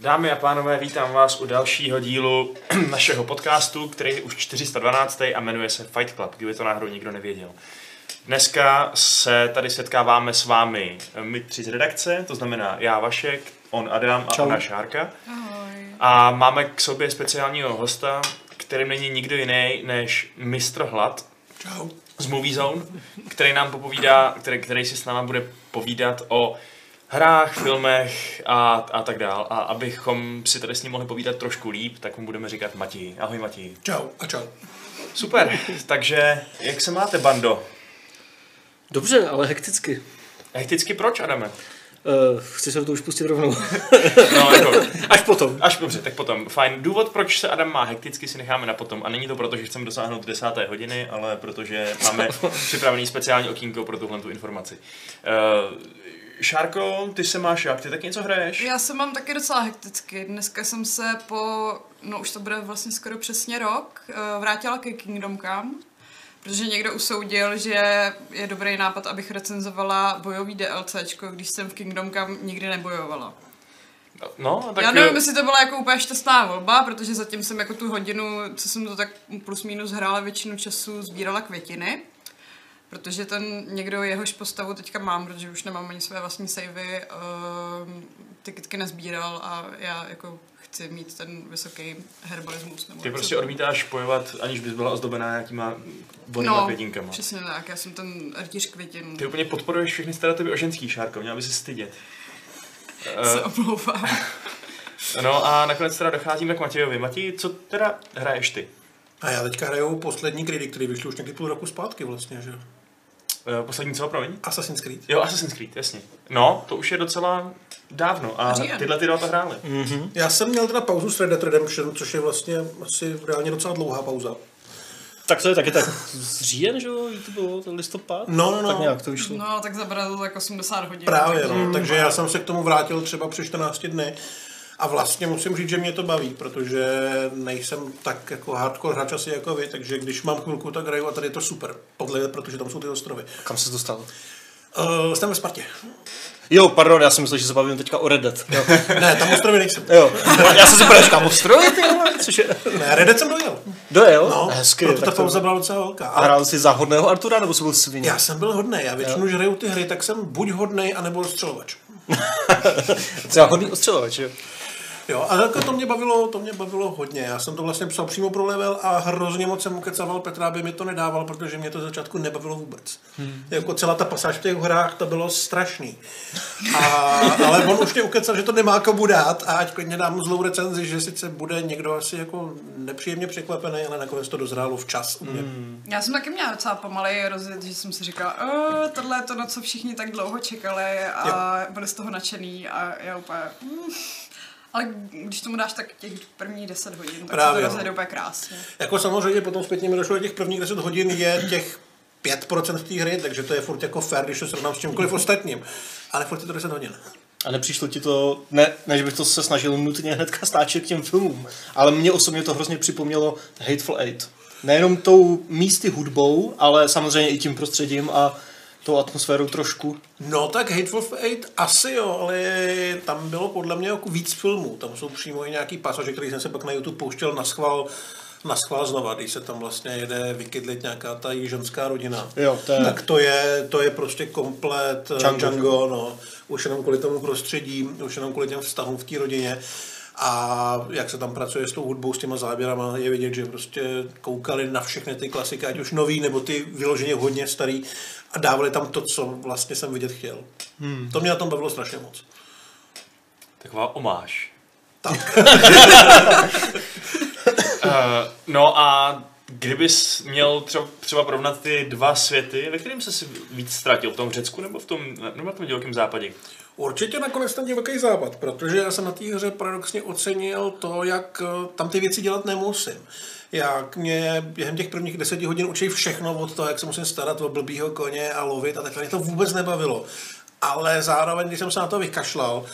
Dámy a pánové, vítám vás u dalšího dílu našeho podcastu, který je už 412. a jmenuje se Fight Club, kdyby to náhodou nikdo nevěděl. Dneska se tady setkáváme s vámi my tři z redakce, to znamená já Vašek, on Adam a Čau. ona Šárka. Ahoj. A máme k sobě speciálního hosta, kterým není nikdo jiný než mistr Hlad Čau. z Movie Zone, který nám popovídá, který, který si s náma bude povídat o hrách, filmech a, a tak dál. A abychom si tady s ním mohli povídat trošku líp, tak mu budeme říkat Matěj. Ahoj Matěj. Čau a čau. Super, takže jak se máte, bando? Dobře, ale hekticky. Hekticky proč, Adame? Uh, chci se do toho už pustit rovnou. No, jako, Až potom. až dobře, tak potom. Fajn. Důvod, proč se Adam má hekticky, si necháme na potom. A není to proto, že chceme dosáhnout desáté hodiny, ale protože máme připravený speciální okýnko pro tuhle tu informaci. Uh, Šárko, ty se máš jak? Ty taky něco hraješ? Já se mám taky docela hekticky. Dneska jsem se po, no už to bude vlastně skoro přesně rok, eh, vrátila ke Kingdom Come, protože někdo usoudil, že je dobrý nápad, abych recenzovala bojový DLCčko, když jsem v Kingdom Come nikdy nebojovala. No, tak... Tak Já nevím, jestli to byla jako úplně šťastná volba, protože zatím jsem jako tu hodinu, co jsem to tak plus minus hrála většinu času, sbírala květiny. Protože ten někdo jehož postavu teďka mám, protože už nemám ani své vlastní savey, uh, ty kytky nezbíral a já jako chci mít ten vysoký herbalismus. Nebo Ty prostě se to- odmítáš bojovat, aniž bys byla ozdobená nějakýma vonýma No, květinkama. přesně tak, já jsem ten rytíř květin. Ty úplně podporuješ všechny stereotypy o ženský, Šárko, měla by se stydět. Se Uh, omlouvám. no a nakonec teda docházíme k Matějovi. Matěj, co teda hraješ ty? A já teďka hraju poslední kridy, který vyšly už někdy půl roku zpátky vlastně, že? Uh, poslední co, promiň? Assassin's Creed. Jo, Assassin's Creed, jasně. No, to už je docela dávno a Říjen. tyhle ty dva to hráli. Já jsem měl teda pauzu s Red Dead Redemption, což je vlastně asi reálně docela dlouhá pauza. Tak to je taky tak říjen, že jo? To bylo to listopad? No, no, no. Tak nějak to vyšlo. No, tak zabral to tak 80 hodin. Právě, no. Takže já jsem se k tomu vrátil třeba před 14 dny. A vlastně musím říct, že mě to baví, protože nejsem tak jako hardcore hráč asi jako vy, takže když mám chvilku, tak hraju a tady je to super, podle, protože tam jsou ty ostrovy. Kam se dostal? Uh, jsem ve Spartě. Jo, pardon, já jsem myslel, že se bavím teďka o Red Dead. Jo, Ne, tam ostrovy nejsem. jo. já jsem si právě říkal, ostrovy, ty což je... Ne, Red Dead jsem dojel. Dojel? No, Hezky, proto ta pauza byla docela velká. A hrál jsi za hodného Artura, nebo jsi byl svině? já jsem byl hodný, já většinou, že hraju ty hry, tak jsem buď hodný, anebo střelovač. Třeba hodný ostřelovač, jo. Jo, a jako to mě bavilo, to mě bavilo hodně. Já jsem to vlastně psal přímo pro level a hrozně moc jsem ukecaval Petra, aby mi to nedával, protože mě to z začátku nebavilo vůbec. Hmm. Jako celá ta pasáž v těch hrách, to bylo strašný. A, ale on už mě ukecal, že to nemá komu dát a ať klidně dám zlou recenzi, že sice bude někdo asi jako nepříjemně překvapený, ale nakonec to dozrálo včas u mě. Hmm. Já jsem taky měla docela pomalej rozjet, že jsem si říkala, "O, tohle je to, na co všichni tak dlouho čekali a byli z toho nadšený a já úplně... Mm. Ale když tomu dáš tak těch prvních 10 hodin, tak Právě, se to no. rozjede úplně krásně. Jako samozřejmě potom zpětně mi došlo, že těch prvních 10 hodin je těch 5% té hry, takže to je furt jako fair, když to srovnám s čímkoliv ostatním. Ale furt je to 10 hodin. A nepřišlo ti to, ne, ne že bych to se snažil nutně hnedka stáčet k těm filmům, ale mě osobně to hrozně připomnělo Hateful Eight. Nejenom tou místy hudbou, ale samozřejmě i tím prostředím a tou atmosférou trošku. No tak Hateful Eight asi jo, ale tam bylo podle mě jako víc filmů. Tam jsou přímo i nějaký pasaže, který jsem se pak na YouTube pouštěl na schvál, na schvál znova, když se tam vlastně jede vykydlit nějaká ta jižanská rodina. Jo, to je- Tak to je, to je prostě komplet Django. Django, Django no. Už jenom kvůli tomu prostředí, už jenom kvůli těm vztahům v té rodině. A jak se tam pracuje s tou hudbou, s těma záběrama, je vidět, že prostě koukali na všechny ty klasiky, ať už nový, nebo ty vyloženě hodně starý a dávali tam to, co vlastně jsem vidět chtěl. Hmm. To mě na tom bavilo strašně moc. Taková omáš. Tak. Uh, no a kdybys měl třeba, třeba porovnat ty dva světy, ve kterém se si víc ztratil? V tom Řecku nebo v tom, nebo na tom divokém západě? Určitě nakonec ten divoký západ, protože já jsem na té hře paradoxně ocenil to, jak eh, tam ty věci dělat nemusím. Jak mě během těch prvních deseti hodin učí všechno od toho, jak se musím starat o blbýho koně a lovit a takhle. Mě to vůbec nebavilo. Ale zároveň, když jsem se na to vykašlal,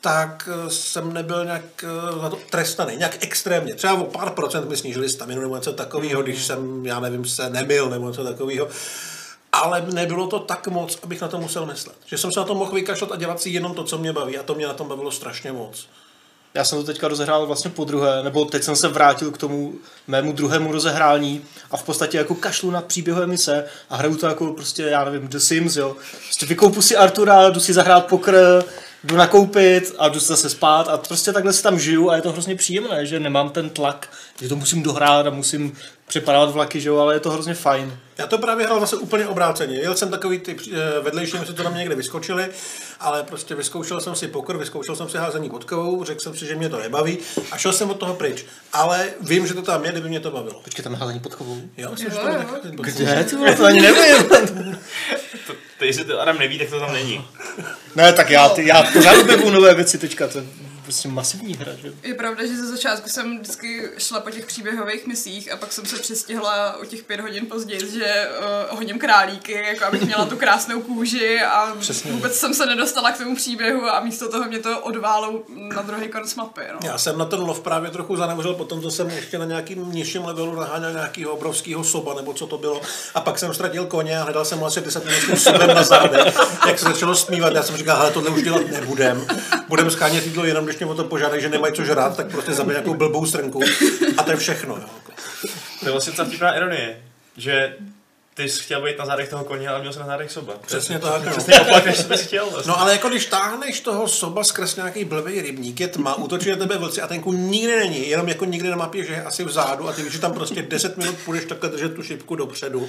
tak eh, jsem nebyl nějak eh, za to trestaný, nějak extrémně. Třeba o pár procent mi snížili staminu nebo něco takového, když jsem, já nevím, se nemil nebo něco takového. Ale nebylo to tak moc, abych na to musel myslet. Že jsem se na to mohl vykašlat a dělat si jenom to, co mě baví. A to mě na tom bavilo strašně moc. Já jsem to teďka rozehrál vlastně po druhé, nebo teď jsem se vrátil k tomu mému druhému rozehrání a v podstatě jako kašlu na příběhové mise a hraju to jako prostě, já nevím, The Sims, jo. Prostě vykoupu si Artura, jdu si zahrát pokr, jdu nakoupit a jdu zase spát a prostě takhle si tam žiju a je to hrozně příjemné, že nemám ten tlak, že to musím dohrát a musím přepadávat vlaky, že jo, ale je to hrozně fajn. Já to právě hrál zase úplně obráceně. Jel jsem takový ty eh, vedlejší, mi se to na mě někde vyskočili, ale prostě vyzkoušel jsem si pokor, vyzkoušel jsem si házení podkovou, řekl jsem si, že mě to nebaví a šel jsem od toho pryč. Ale vím, že to tam je, kdyby mě to bavilo. Počkej, tam házení podkovou. Jo, jsem Jo, že ten podkovou. Kde? To ani nevím. To, to, jestli to Adam neví, tak to tam není. ne, tak já, ty, já pořád objevu nové věci teďka, to prostě masivní hra, že? Je pravda, že ze začátku jsem vždycky šla po těch příběhových misích a pak jsem se přestihla o těch pět hodin později, že uh, hodím králíky, jako abych měla tu krásnou kůži a Přesně. vůbec jsem se nedostala k tomu příběhu a místo toho mě to odválo na druhý konec mapy. No. Já jsem na ten lov právě trochu zanevřel, potom to jsem ještě na nějakým nižším levelu naháněl nějakého obrovského soba, nebo co to bylo. A pak jsem ztratil koně a hledal jsem ho asi 10 minut s tím sobem na zádech. Jak se začalo smívat, já jsem říkal, hele, tohle už dělat nebudem. Budem schánět jídlo jenom, když mě o to požádají, že nemají co žrát, tak prostě zabij nějakou blbou strnku. A to je všechno. Jo. To je vlastně ta vtipná ironie, že ty jsi chtěl být na zádech toho koně, ale měl jsi na zádech soba. Přesně tak. No. Přesně opak, než jsi chtěl. Vlastně. No ale jako když táhneš toho soba skrz nějaký blbý rybník, je tma, útočí na tebe vlci a ten kůň nikdy není, jenom jako nikdy na mapě, že je asi vzadu a ty víš, že tam prostě 10 minut půjdeš takhle držet tu šipku dopředu.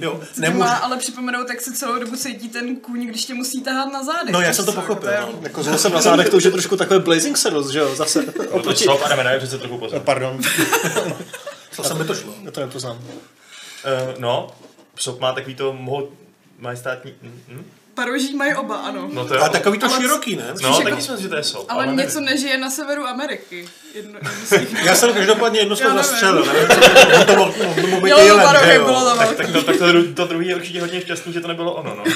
Jo, Nemůžu. Má ale připomenout, jak se celou dobu cítí ten kůň, když tě musí tahat na zádech. No já jsem to Prostě, pochopil. je- No. Jako zase na zádech to už je trošku takové Blazing Saddles, že jo, zase. No to přece trochu pozor. Pardon, To se mi to šlo. já to nepoznám. Uh, no, Psop má takový to moho majestátní... Hm? Paroží mají oba, ano. No to je... Ale takový to Ale- široký, ne? No, jako- taky jsem si, že to je sop. Ale nevím. něco nežije na severu Ameriky. Jedno, jedno. Já jsem každopádně jedno slovo nevím. zastřelil, nevím, to mohl být jelen, že jo? bylo to Tak, tak, to, tak to, dru- to druhý je určitě hodně šťastný, že to nebylo ono, no.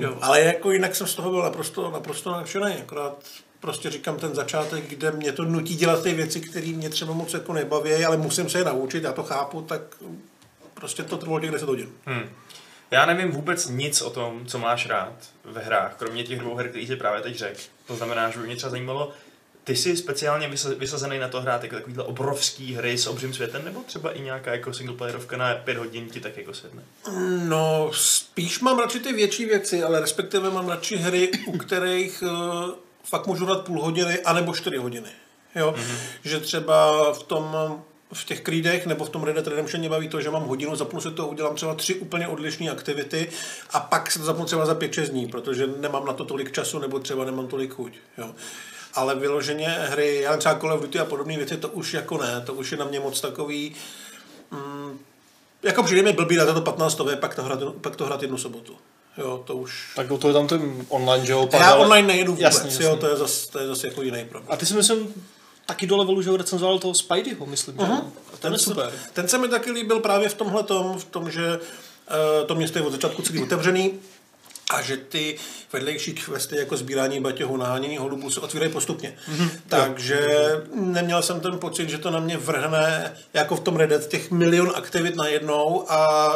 Jo, ale jako jinak jsem z toho byl naprosto, naprosto nadšený, akorát prostě říkám ten začátek, kde mě to nutí dělat ty věci, které mě třeba moc jako nebaví, ale musím se je naučit, já to chápu, tak prostě to trvalo těch 10 hodin. Hm. Já nevím vůbec nic o tom, co máš rád ve hrách, kromě těch dvou her, které jsi právě teď řekl. To znamená, že by mě třeba zajímalo, ty jsi speciálně vysa- vysazený na to hrát jako takovýhle obrovský hry s obřím světem, nebo třeba i nějaká jako singleplayerovka na pět hodin ti tak jako sedne? No, spíš mám radši ty větší věci, ale respektive mám radši hry, u kterých uh, fakt můžu dát půl hodiny, anebo čtyři hodiny. Jo? Mm-hmm. Že třeba v tom v těch krídech nebo v tom Red Dead Redemption mě baví to, že mám hodinu, zapnu si to, udělám třeba tři úplně odlišné aktivity a pak se to zapnu třeba za 5-6 dní, protože nemám na to tolik času nebo třeba nemám tolik chuť. Jo. Ale vyloženě hry, já třeba Call of Duty a podobné věci, to už jako ne, to už je na mě moc takový, mm, jako přijde mi blbý dát to 15 pak to hrát, pak to hrát jednu sobotu. Jo, to už... Tak to je tam ten online, že jo? Já ale- online nejedu vůbec, jasně, jasně. jo, to je zase to je zas jako jiný problém. A ty si myslím, taky do levelu, že ho recenzoval toho Spideyho, myslím, že? Mhm. jo? A ten je super. Ten se mi taky líbil právě v tomhle tom, v tom, že uh, to město je od začátku celý otevřený a že ty vedlejší questy jako sbírání baťohu, nahánění holubů se otvírají postupně. Mm-hmm. Takže neměl jsem ten pocit, že to na mě vrhne jako v tom Red Dead těch milion aktivit najednou a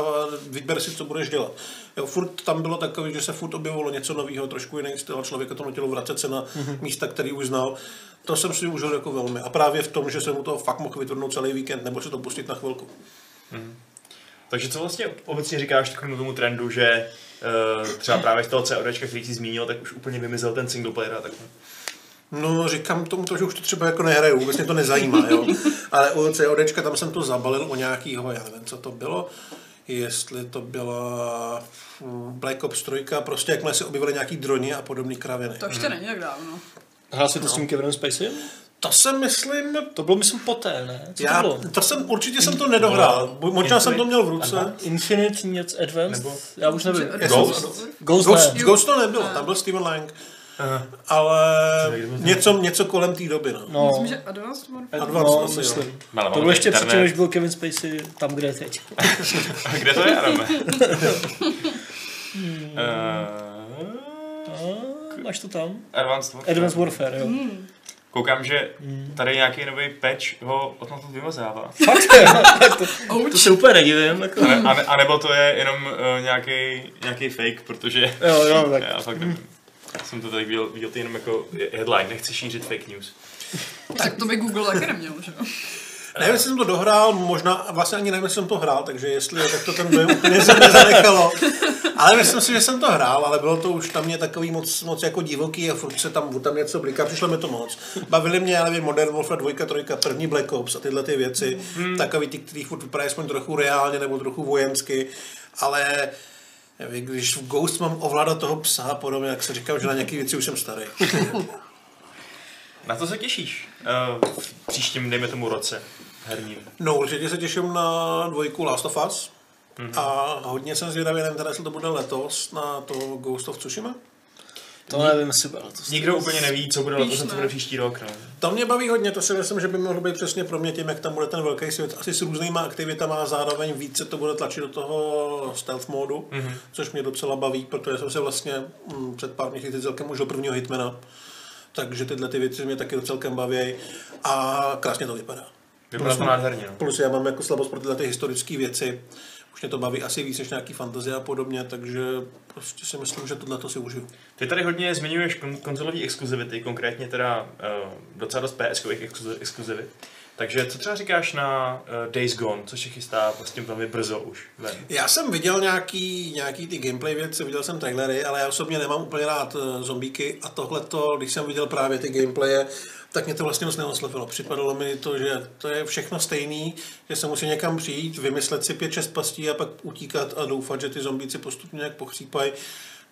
vyber si, co budeš dělat. Jo, furt tam bylo takové, že se furt objevilo něco nového, trošku jiný styl a člověka to nutilo vracet se na mm-hmm. místa, který už znal. To jsem si užil jako velmi. A právě v tom, že jsem mu to fakt mohl vytrhnout celý víkend, nebo si to pustit na chvilku. Takže co vlastně obecně říkáš takovému tomu trendu, že třeba právě z toho CODčka, který jsi zmínil, tak už úplně vymizel ten single player a takhle. No, říkám tomu to, že už to třeba jako nehraju, vůbec mě to nezajímá, jo. Ale u CODčka tam jsem to zabalil o nějakýho, já nevím, co to bylo, jestli to byla mm, Black Ops 3, prostě jakmile se objevily nějaký droni a podobné kraviny. To ještě není tak dávno. Hrál jsi to s tím Kevinem Spacey? To jsem, myslím, To bylo, myslím, poté, ne? Co já, to bylo? to jsem, určitě jsem to nedohrál, Bu- možná jsem to měl v ruce. Infinite, něco Advanced? Nebo- Já už nevím. Já Ghost? Ghost, Ghost, ne. Ghost to nebylo, tam byl Steven Lang, Aha. ale něco, něco kolem té doby, no. No, Myslím, že Advanced Warfare. Advanced no asi, jo. myslím. Ale To bylo ještě internet. předtím, než byl Kevin Spacey tam, kde je teď. A kde to je, Adame? uh, máš to tam? Advanced Warfare. Advanced Warfare, jo. Koukám, že tady nějaký nový patch ho od toho vymazává. Fakt? to, to se úplně nedivím. Jako. A, ne, a, ne, a nebo to je jenom uh, nějaký, nějaký fake, protože Jo, jo, tak. já fakt nevím. Jsem to tady viděl, viděl to jenom jako headline, nechci šířit fake news. Tak to by Google taky neměl, že jo? Nevím, jestli jsem to dohrál, možná, vlastně ani nevím, jestli jsem to hrál, takže jestli, tak to ten dojem úplně se nezanechalo. Ale myslím si, že jsem to hrál, ale bylo to už tam mě takový moc, moc jako divoký a furt se tam, tam něco bliká, přišlo mi to moc. Bavili mě, já nevím, Modern Warfare 2, 3, první Black Ops a tyhle ty věci, hmm. takový ty, který furt vypadají aspoň trochu reálně nebo trochu vojensky, ale když v Ghost mám ovládat toho psa a podobně, tak se říkám, že na nějaké věci už jsem starý. Na to se těšíš uh, v příštím, dejme tomu, roce herním. No, určitě se těším na dvojku Last of Us. Mm-hmm. A hodně jsem zvědavý, nevím, teda, jestli to bude letos na to Ghost of Tsushima. To nevím, jestli bude letos. Nikdo úplně neví, co bude letos, co bude příští rok. No. To mě baví hodně, to si myslím, že by mohlo být přesně pro mě tím, jak tam bude ten velký svět, asi s různýma aktivitama a zároveň více to bude tlačit do toho stealth modu, mm-hmm. což mě docela baví, protože jsem se vlastně mm, před pár měsíci celkem už do prvního hitmana, takže tyhle ty věci mě taky celkem baví a krásně to vypadá. Vypadá to nádherně. No. Plus já mám jako slabost pro tyhle ty historické věci, už mě to baví asi víc než nějaký fantazie a podobně, takže prostě si myslím, že tohle to si užiju. Ty tady hodně zmiňuješ kon- konzolové exkluzivity, konkrétně teda uh, docela dost PS-kových exkluzivit. Takže co třeba říkáš na uh, Days Gone, což se chystá prostě velmi brzo už ven? Já jsem viděl nějaký, nějaký ty gameplay věci, viděl jsem trailery, ale já osobně nemám úplně rád uh, zombíky a tohle to, když jsem viděl právě ty gameplaye, tak mě to vlastně moc neoslovilo. Připadalo mi to, že to je všechno stejný, že se musí někam přijít, vymyslet si pět, šest pastí a pak utíkat a doufat, že ty zombíci postupně nějak pochřípají.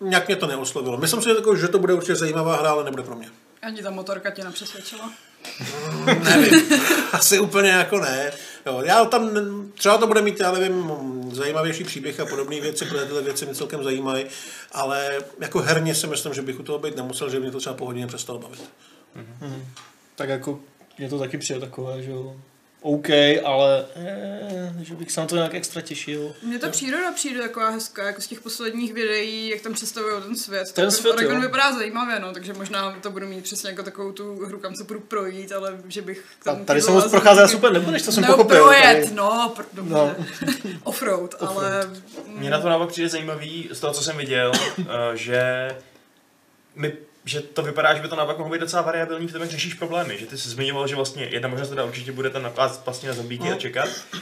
Nějak mě to neoslovilo. Myslím si, že to bude určitě zajímavá hra, ale nebude pro mě. Ani ta motorka tě nepřesvědčila? Mm, nevím, asi úplně jako ne. Jo, já tam, třeba to bude mít, já nevím, zajímavější příběh a podobné věci, protože tyhle věci mě celkem zajímají, ale jako herně si myslím, že bych u toho být nemusel, že mě to třeba po hodině přestalo bavit. Mm-hmm. Tak jako mě to taky přijde takové, že jo. OK, ale eh, že bych se na to nějak extra těšil. Mně ta příroda přijde taková hezká, jako z těch posledních videí, jak tam představují ten svět. Ten svět, Oregon jo. vypadá zajímavě, no, takže možná to budu mít přesně jako takovou tu hru, kam se budu projít, ale že bych A tam tady se chyběla moc procházet zombíky. super nebudeš, to jsem Nebo pochopil. projet, tady. no, pr- dobře. No. Offroad, ale... Mně na to naopak přijde zajímavý z toho, co jsem viděl, uh, že my že to vypadá, že by to naopak mohlo být docela variabilní v tom, jak řešíš problémy. Že ty jsi zmiňoval, že vlastně jedna možnost teda určitě bude tam nakládat vlastně na zombíky a čekat, uh,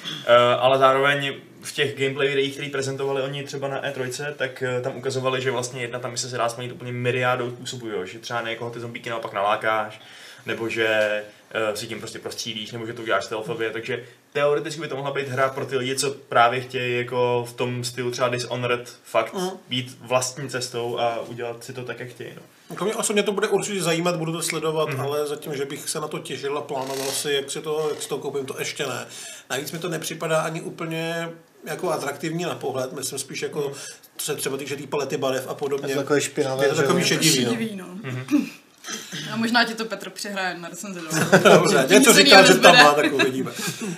ale zároveň v těch gameplay videích, které prezentovali oni třeba na E3, tak uh, tam ukazovali, že vlastně jedna tam se dá splnit úplně myriádou způsobů, jo? že třeba někoho ty zombíky naopak nalákáš, nebo že si tím prostě prostřílíš, nebo že to uděláš stealthově, takže teoreticky by to mohla být hra pro ty lidi, co právě chtějí jako v tom stylu třeba Dishonored fakt Mm. být vlastní cestou a udělat si to tak, jak chtějí. No. Jako mě osobně to bude určitě zajímat, budu to sledovat, mm-hmm. ale zatím, že bych se na to těšil a plánoval si, jak si to, jak si to koupím, to ještě ne. Navíc mi to nepřipadá ani úplně jako atraktivní na pohled, myslím spíš jako, co se třeba týče té palety barev a podobně. Je to takové špinavé, Je to takový jo. šedivý, no. Šedivý, no. A možná ti to Petr přihraje na recenzi. Dobře, něco říká, že tam má, tak uvidíme.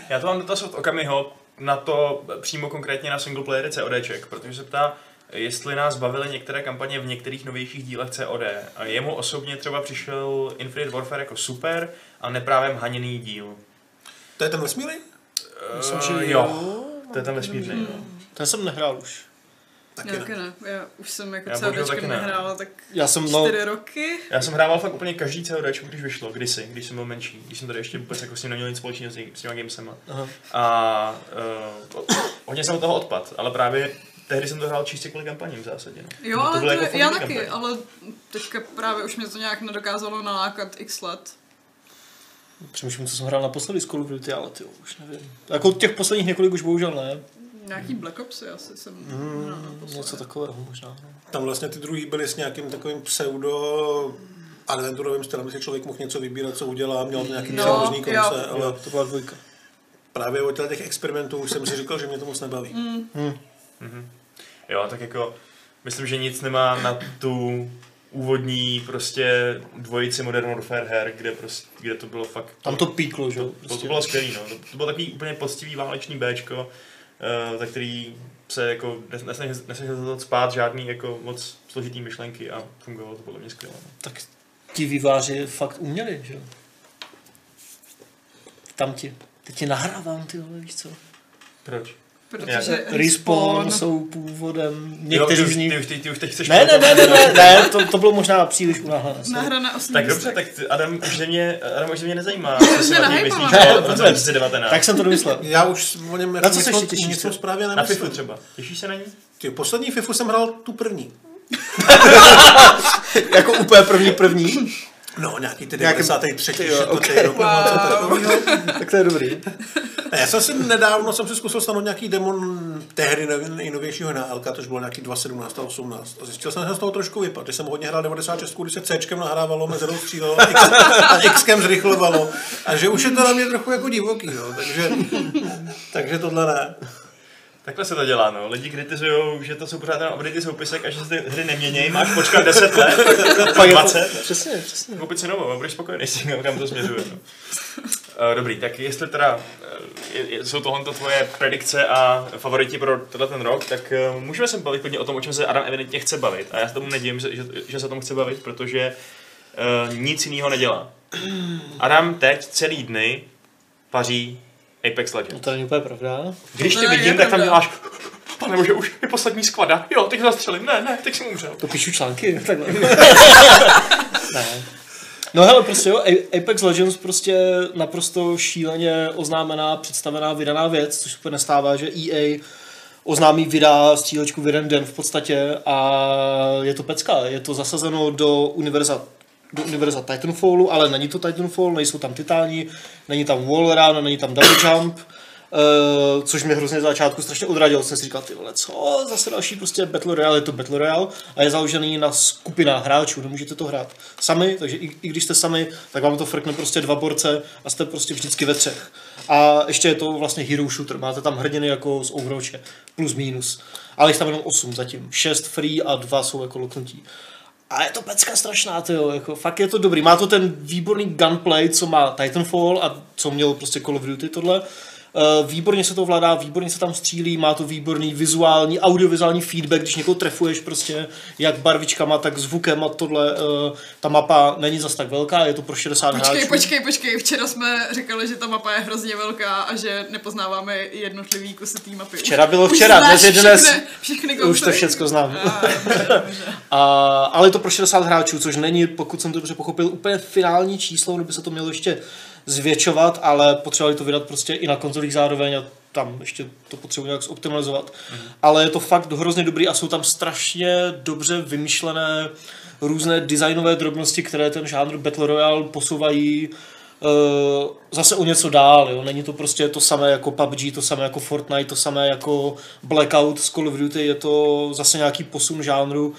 Já to mám dotaz od Okamiho na to přímo konkrétně na single playery CODček, protože se ptá, jestli nás bavily některé kampaně v některých novějších dílech COD. A jemu osobně třeba přišel Infinite Warfare jako super a neprávem haněný díl. To je ten vesmírný? Myslím, Eh, že jo. To je ten vesmírný. No. Ten jsem nehrál už. Taky ne. ne. Já už jsem jako Já CDčkem ne. nehrála tak Já jsem, no, čtyři roky. Já jsem hrával fakt úplně každý COD, když vyšlo, kdysi, když jsem byl menší, když jsem tady ještě vůbec jako s ním neměl nic společného s, těmi- s těma gamesema. aha. A uh, hodně jsem od toho odpad, ale právě tehdy jsem to hrál čistě kvůli kampaním v zásadě. No. Jo, To ale bylo to, jako já taky, kampaň. ale teďka právě už mě to nějak nedokázalo nalákat x let. Přemýšlím, co jsem hrál naposledy z Call of Duty, ale ty už nevím. Jako těch posledních několik už bohužel ne. Nějaký Black Opsy asi jsem Hmm, hrál naposledy. něco takového možná. No. Tam vlastně ty druhý byly s nějakým takovým pseudo adventurovým stylem, že si člověk mohl něco vybírat, co udělá, měl nějaký No, no, různý jo. konce, ale Jo, to byla dvojka. právě od těch experimentů už jsem si říkal, že mě to moc nebaví. Mm. Jo, tak jako myslím, že nic nemá na tu úvodní prostě dvojici Modern Warfare her, kde, prostě, kde to bylo fakt... Tam to píklo, že jo? To, to bylo skvělý, no. To, to bylo takový úplně poctivý válečný Bčko, uh, za který se jako nes- nesnažil nesnažil spát žádný jako moc složitý myšlenky a fungovalo to podle mě skvěle. No. Tak ti výváři fakt uměli, že jo? Tam ti. Teď ti nahrávám, ty vole, víš co? Proč? Protože Respawn jsou původem někteří z nich. Ty, už- ty, ty už teď chceš... Ne, ne, ne, ne, ne, ne to, to bylo možná příliš unáhlené. sorry. Nahra na osmý Tak dobře, tak Adam už mě, Adam už mě nezajímá, co si o něj nehypala. myslíš Ne, o roce dobře. 2019. Tak jsem to domyslel. Já už o něm Na jako co se těšíš, něco co? zprávě Na nemyslím. FIFU třeba. Těšíš se na ní? Ty, poslední FIFU jsem hrál tu první. jako úplně první první. No, nějaký ty Nějaký- 93. Ty jo, okay. rok, něco takového. tak to je dobrý. Ne, Já jsem si nedávno jsem si zkusil stanout nějaký demon tehdy nej- nejnovějšího na LK, to bylo nějaký 2.17 a 18. A zjistil jsem, že jsem z toho trošku vypadl. Když jsem hodně hrál 96, kdy se C nahrávalo, mezerou střílelo a X, a zrychlovalo. A že už je to na mě trochu jako divoký, no. takže, takže tohle ne. Takhle se to dělá, no. Lidi kritizují, že to jsou pořád jenom updaty soupisek a že se ty hry neměnějí. Máš počkat 10 let, Pak je to, 20. přesně, přesně. Koupit si novou a budeš spokojený s tím, kam to směřuje. No. Uh, dobrý, tak jestli teda uh, je, je, jsou tohle tvoje predikce a favoriti pro tenhle ten rok, tak uh, můžeme se bavit hodně o tom, o čem se Adam evidentně chce bavit. A já se tomu nedivím, že, že, se o tom chce bavit, protože nic jiného nedělá. Adam teď celý dny paří Apex No Legends. to není úplně pravda. Když tě je vidím, tak tam děláš Pane bože, už je poslední sklada. Jo, teď zastřelím. Ne, ne, teď jsem umřel. To píšu články, takhle. ne. No hele, prostě jo, Apex Legends prostě naprosto šíleně oznámená, představená, vydaná věc, což se úplně nestává, že EA oznámí, vydá střílečku v jeden den v podstatě a je to pecka, je to zasazeno do univerza univerza Titanfallu, ale není to Titanfall, nejsou tam titáni, není tam wall run, není tam double jump, Uh, což mě hrozně začátku strašně odradilo. Jsem si říkal, ty vole, co, zase další prostě Battle Royale, je to Battle Royale a je založený na skupinách hráčů, nemůžete to hrát sami, takže i, i když jste sami, tak vám to frkne prostě dva borce a jste prostě vždycky ve třech. A ještě je to vlastně hero shooter, máte tam hrdiny jako z Overwatche, plus minus. Ale jich tam jenom 8 zatím, 6 free a 2 jsou jako loknutí. A je to pecka strašná, to jo, jako fakt je to dobrý. Má to ten výborný gunplay, co má Titanfall a co měl prostě Call of Duty tohle. Eh, Výborně se to vládá, výborně se tam střílí, má to výborný vizuální, audiovizuální feedback, když někoho trefuješ prostě jak barvičkama, tak zvukem a tohle. eh, Ta mapa není zas tak velká, je to pro 60 Počkej, hráčů. počkej, počkej. Včera jsme říkali, že ta mapa je hrozně velká a že nepoznáváme jednotlivý kusy té mapy. Včera bylo Už včera, dnes je dnes. Všechny, všechny Už to všecko znám. A, dobře, dobře. A, ale je to pro 60 hráčů, což není, pokud jsem to dobře pochopil, úplně finální číslo, kdyby se to mělo ještě zvětšovat, ale potřebovali to vydat prostě i na konzolích zároveň a tam ještě to potřebuji nějak zoptimalizovat. Mm. Ale je to fakt hrozně dobrý a jsou tam strašně dobře vymyšlené různé designové drobnosti, které ten žánr Battle Royale posouvají uh, zase o něco dál. Jo? Není to prostě to samé jako PUBG, to samé jako Fortnite, to samé jako Blackout z Call of Duty, je to zase nějaký posun žánru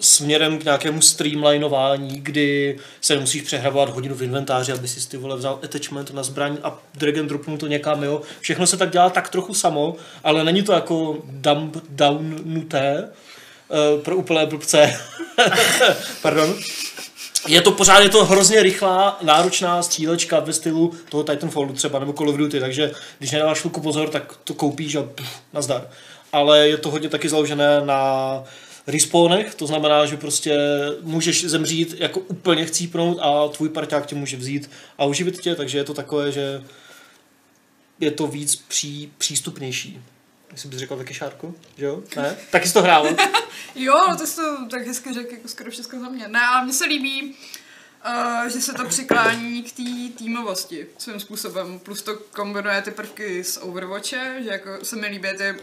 směrem k nějakému streamlinování, kdy se nemusíš přehrabovat hodinu v inventáři, aby si ty vole vzal attachment na zbraň a drag and dropnul to někam, jo. Všechno se tak dělá tak trochu samo, ale není to jako dump down nuté uh, pro úplné blbce. Pardon. Je to pořád, je to hrozně rychlá, náročná střílečka ve stylu toho Titanfallu třeba, nebo Call of Duty, takže když nedáváš chvilku pozor, tak to koupíš a pff, nazdar. Ale je to hodně taky založené na respawnech, to znamená, že prostě můžeš zemřít jako úplně chcípnout a tvůj parťák tě může vzít a uživit tě, takže je to takové, že je to víc pří, přístupnější. Jestli bys řekl taky Šárko, že jo? Ne? Taky jsi to hrál. Jo, no to jsi to tak hezky řekl, jako skoro všechno za mě. Ne, ale mně se líbí, uh, že se to přiklání k té týmovosti svým způsobem. Plus to kombinuje ty prvky z Overwatche, že jako se mi líbí ty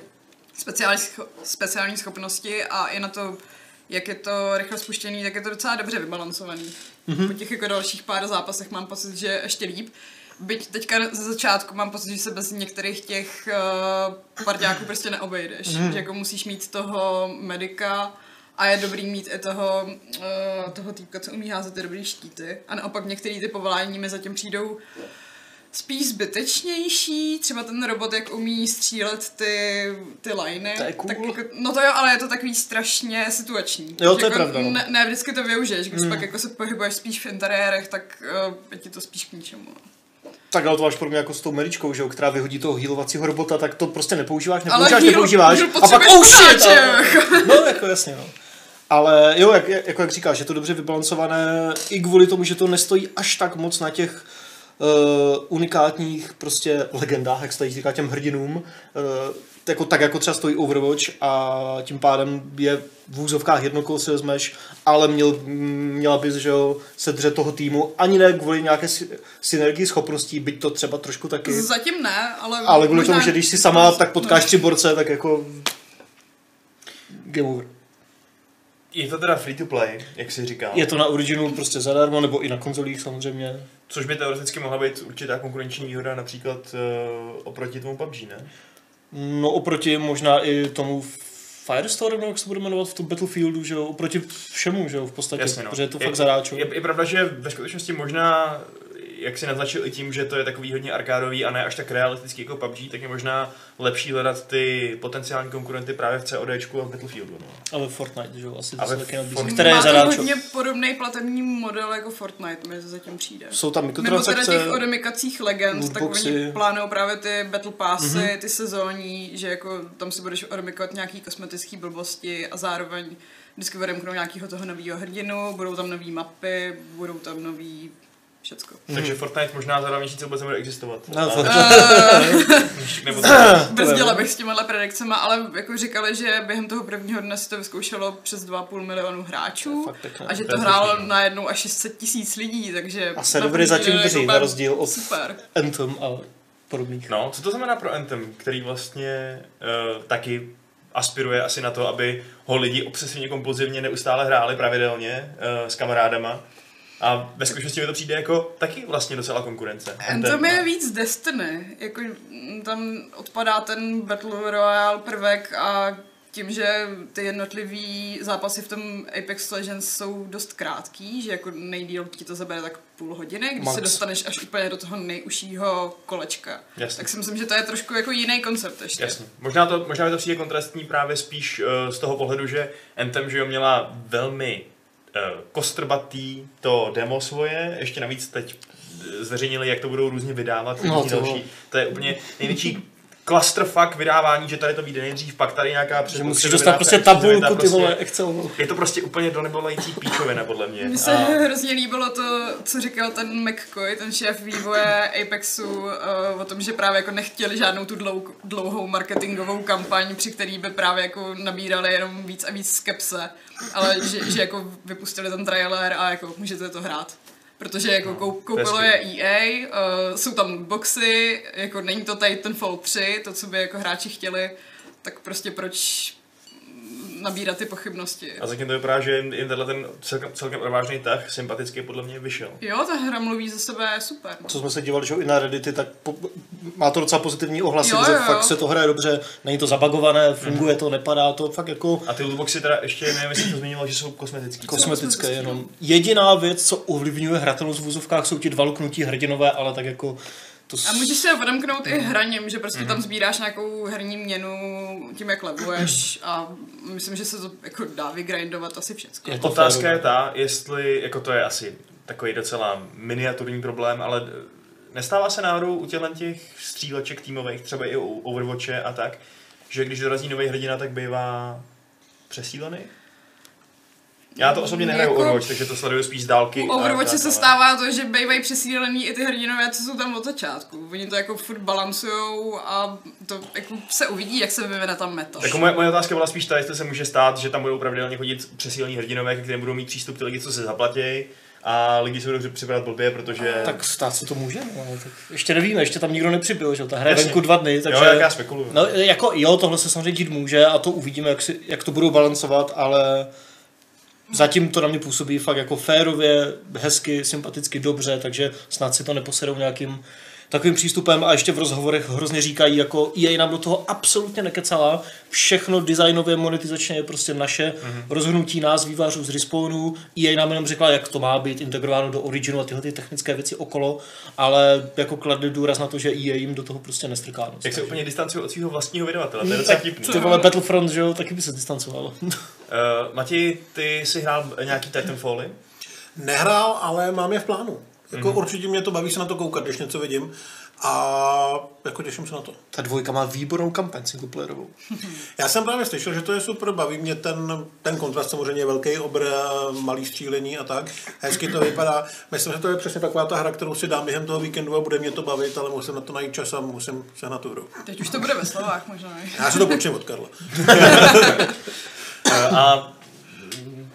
speciální, scho- speciální schopnosti a i na to, jak je to rychle spuštěný, tak je to docela dobře vybalancovaný. Mm-hmm. Po těch jako dalších pár zápasech mám pocit, že ještě líp. Byť teďka ze začátku mám pocit, že se bez některých těch uh, parťáků prostě neobejdeš. Mm. Že jako musíš mít toho medika a je dobrý mít i toho, uh, toho týpka, co umí házet ty dobrý štíty. A naopak některé ty povolání mi zatím přijdou spíš zbytečnější, třeba ten robot, jak umí střílet ty, ty liney. To je cool. tak jako, no to jo, ale je to takový strašně situační. Jo, to je jako pravda, no. Ne, ne, vždycky to využiješ, když mm. pak jako se pohybuješ spíš v interiérech, tak uh, je ti to spíš k ničemu. no. Tak ale to máš podobně jako s tou Meričkou, že jo, která vyhodí toho healovacího robota, tak to prostě nepoužíváš, Ale nepoužíváš, heal- nepoužíváš. heal a pak oh shit! no, jako jasně, no. Ale jo, jak, jako jak říkáš, je to dobře vybalancované i kvůli tomu, že to nestojí až tak moc na těch uh, unikátních prostě legendách, jak se tady říká těm hrdinům. Uh, jako, tak jako třeba stojí Overwatch a tím pádem je v úzovkách jedno kolo si vezmeš, ale měl, měla bys, že jo, se držet toho týmu, ani ne kvůli nějaké sy- synergii schopností, byť to třeba trošku taky. Zatím ne, ale... Ale kvůli možná- tomu, že když si sama tak potkáš tři borce, tak jako game over. Je to teda free to play, jak jsi říkal. Je to na Originu prostě zadarmo, nebo i na konzolích samozřejmě. Což by teoreticky mohla být určitá konkurenční výhoda například uh, oproti tomu PUBG, ne? No oproti možná i tomu Firestorm, jak se bude jmenovat v tom Battlefieldu, že jo, oproti všemu, že jo, v podstatě, Jasně, no. protože je to je, fakt zadáčo. Je, je, pravda, že ve skutečnosti možná, jak si naznačil i tím, že to je takový hodně arkádový a ne až tak realistický jako PUBG, tak je možná lepší hledat ty potenciální konkurenty právě v CODčku a v Battlefieldu. No. Ale Fortnite, že jo, asi to Ale se taky nabízí. Fortnite- Které je Má to zadáčo. hodně podobný platební model jako Fortnite, mi zatím přijde. Jsou tam Mimo teda mikrotransakce, těch odemykacích legend, tak oni plánují právě ty battle passy, mm-hmm. ty sezónní, že jako tam si budeš odemykovat nějaký kosmetický blbosti a zároveň vždycky odemknou nějakého toho nového hrdinu, budou tam nové mapy, budou tam nový všecko. Takže Fortnite možná za dva měsíce vůbec nebude existovat. No, to- nebo Bezděla bych s těma predikcema, ale jako říkali, že během toho prvního dne si to vyzkoušelo přes 2,5 milionu hráčů a že To to hrálo slušný, no. najednou až 600 tisíc lidí, takže... A na servery zatím drží, na rozdíl od Super. Anthem a podobných. No, co to znamená pro Anthem, který vlastně uh, taky aspiruje asi na to, aby ho lidi obsesivně kompulzivně neustále hráli pravidelně uh, s kamarádama. A ve skutečnosti mi to přijde jako taky vlastně docela konkurence. Anthem je víc Destiny, jako tam odpadá ten Battle Royale prvek a tím, že ty jednotlivý zápasy v tom Apex Legends jsou dost krátký, že jako nejdíl ti to zabere tak půl hodiny, když Max. se dostaneš až úplně do toho nejužšího kolečka. Jasně. Tak si myslím, že to je trošku jako jiný koncept ještě. Jasně. Možná to, možná mi to přijde kontrastní právě spíš uh, z toho pohledu, že Anthem, že jo, měla velmi kostrbatý to demo svoje, ještě navíc teď eh, zveřejnili, jak to budou různě vydávat, no, to- další. To je úplně největší clusterfuck vydávání, že tady to vyjde nejdřív, pak tady nějaká Že předpotřeba musíš dostat prostě tabulku, ty prostě- vole, Excel. Je to prostě úplně do nebolající píčovina, podle mě. Mně se A- hrozně líbilo to, co říkal ten McCoy, ten šéf vývoje Apexu, uh, o tom, že právě jako nechtěli žádnou tu dlou, dlouhou marketingovou kampaň, při který by právě jako nabírali jenom víc a víc skepse, ale že, že jako vypustili ten trailer a jako můžete to hrát. Protože jako kou, koupilo je EA, uh, jsou tam lootboxy, jako není to Titanfall 3, to, co by jako hráči chtěli, tak prostě proč nabírat ty pochybnosti. A zatím to vypadá, že jim jim tenhle ten celkem, celkem odvážný tah sympaticky podle mě vyšel. Jo, ta hra mluví za sebe super. Co jsme se dívali, že jo, i na Reddity, tak po, má to docela pozitivní ohlasy, Jo, že jo, jo. fakt se to hraje dobře, není to zabagované, funguje to, nepadá to, fakt jako A ty lootboxy teda ještě nevím, jestli to zmínilo, že jsou kosmetické kosmetické, jenom. Jediná věc, co ovlivňuje hratelnost v vůzovkách, jsou ti dva luknutí hrdinové, ale tak jako to A můžeš se odemknout i hraním, že prostě Mhm. tam sbíráš nějakou herní měnu tím, jak leveluješ a myslím, že se to jako dá vygrindovat asi všecko. Je to Otázka je ta, jestli, jako to je asi takový docela miniaturní problém, ale nestává se náhodou u těchto těch stříleček týmových, třeba i u Overwatche a tak, že když dorazí nový hrdina, tak bývá přesílený? Já to osobně nehraju Jako- Overwatch, takže to sleduju spíš z dálky. U a Overwatche se stává to, že bývají přesídlený i ty hrdinové, co jsou tam od začátku. Oni to jako furt balancujou a to jako se uvidí, jak se vyvine tam meta. Jako moje, moje otázka byla spíš ta, jestli se může stát, že tam budou pravidelně chodit přesílení hrdinové, ke kterým budou mít přístup ty lidi, co se zaplatí, a lidi se budou připadat blbě, protože... Tak stát se to může, no, tak ještě nevíme, ještě tam nikdo nepřibyl, že jo, ta hra je venku dva dny, takže... Jo, jak já spekuluju. No, jako jo, tohle se samozřejmě dít může a to uvidíme, jak, si, jak to budou balancovat, ale zatím to na mě působí fakt jako férově, hezky, sympaticky, dobře, takže snad si to neposedou nějakým takovým přístupem a ještě v rozhovorech hrozně říkají, jako EA nám do toho absolutně nekecala, všechno designově, monetizačně je prostě naše mm-hmm. rozhodnutí nás, vývářů z Respawnu, EA nám jenom řekla, jak to má být integrováno do Originu a tyhle ty technické věci okolo, ale jako kladli důraz na to, že EA jim do toho prostě nestrká. nos. Jak se úplně distancuje od svého vlastního vydavatele, to je docela vtipný. Ty vole Battlefront, že jo, taky by se distancoval. Uh, Mati, ty jsi hrál nějaký Titanfally? Nehrál, ale mám je v plánu. Jako mm-hmm. určitě mě to baví se na to koukat, když něco vidím. A jako těším se na to. Ta dvojka má výbornou kampaň singleplayerovou. Já jsem právě slyšel, že to je super, baví mě ten, ten kontrast, samozřejmě velký obr, malý střílení a tak. Hezky to vypadá. Myslím, že to je přesně taková ta hra, kterou si dám během toho víkendu a bude mě to bavit, ale musím na to najít čas a musím se na tu hru. Teď už to bude ve slovách možná. ne? Já se to počím od Karla. A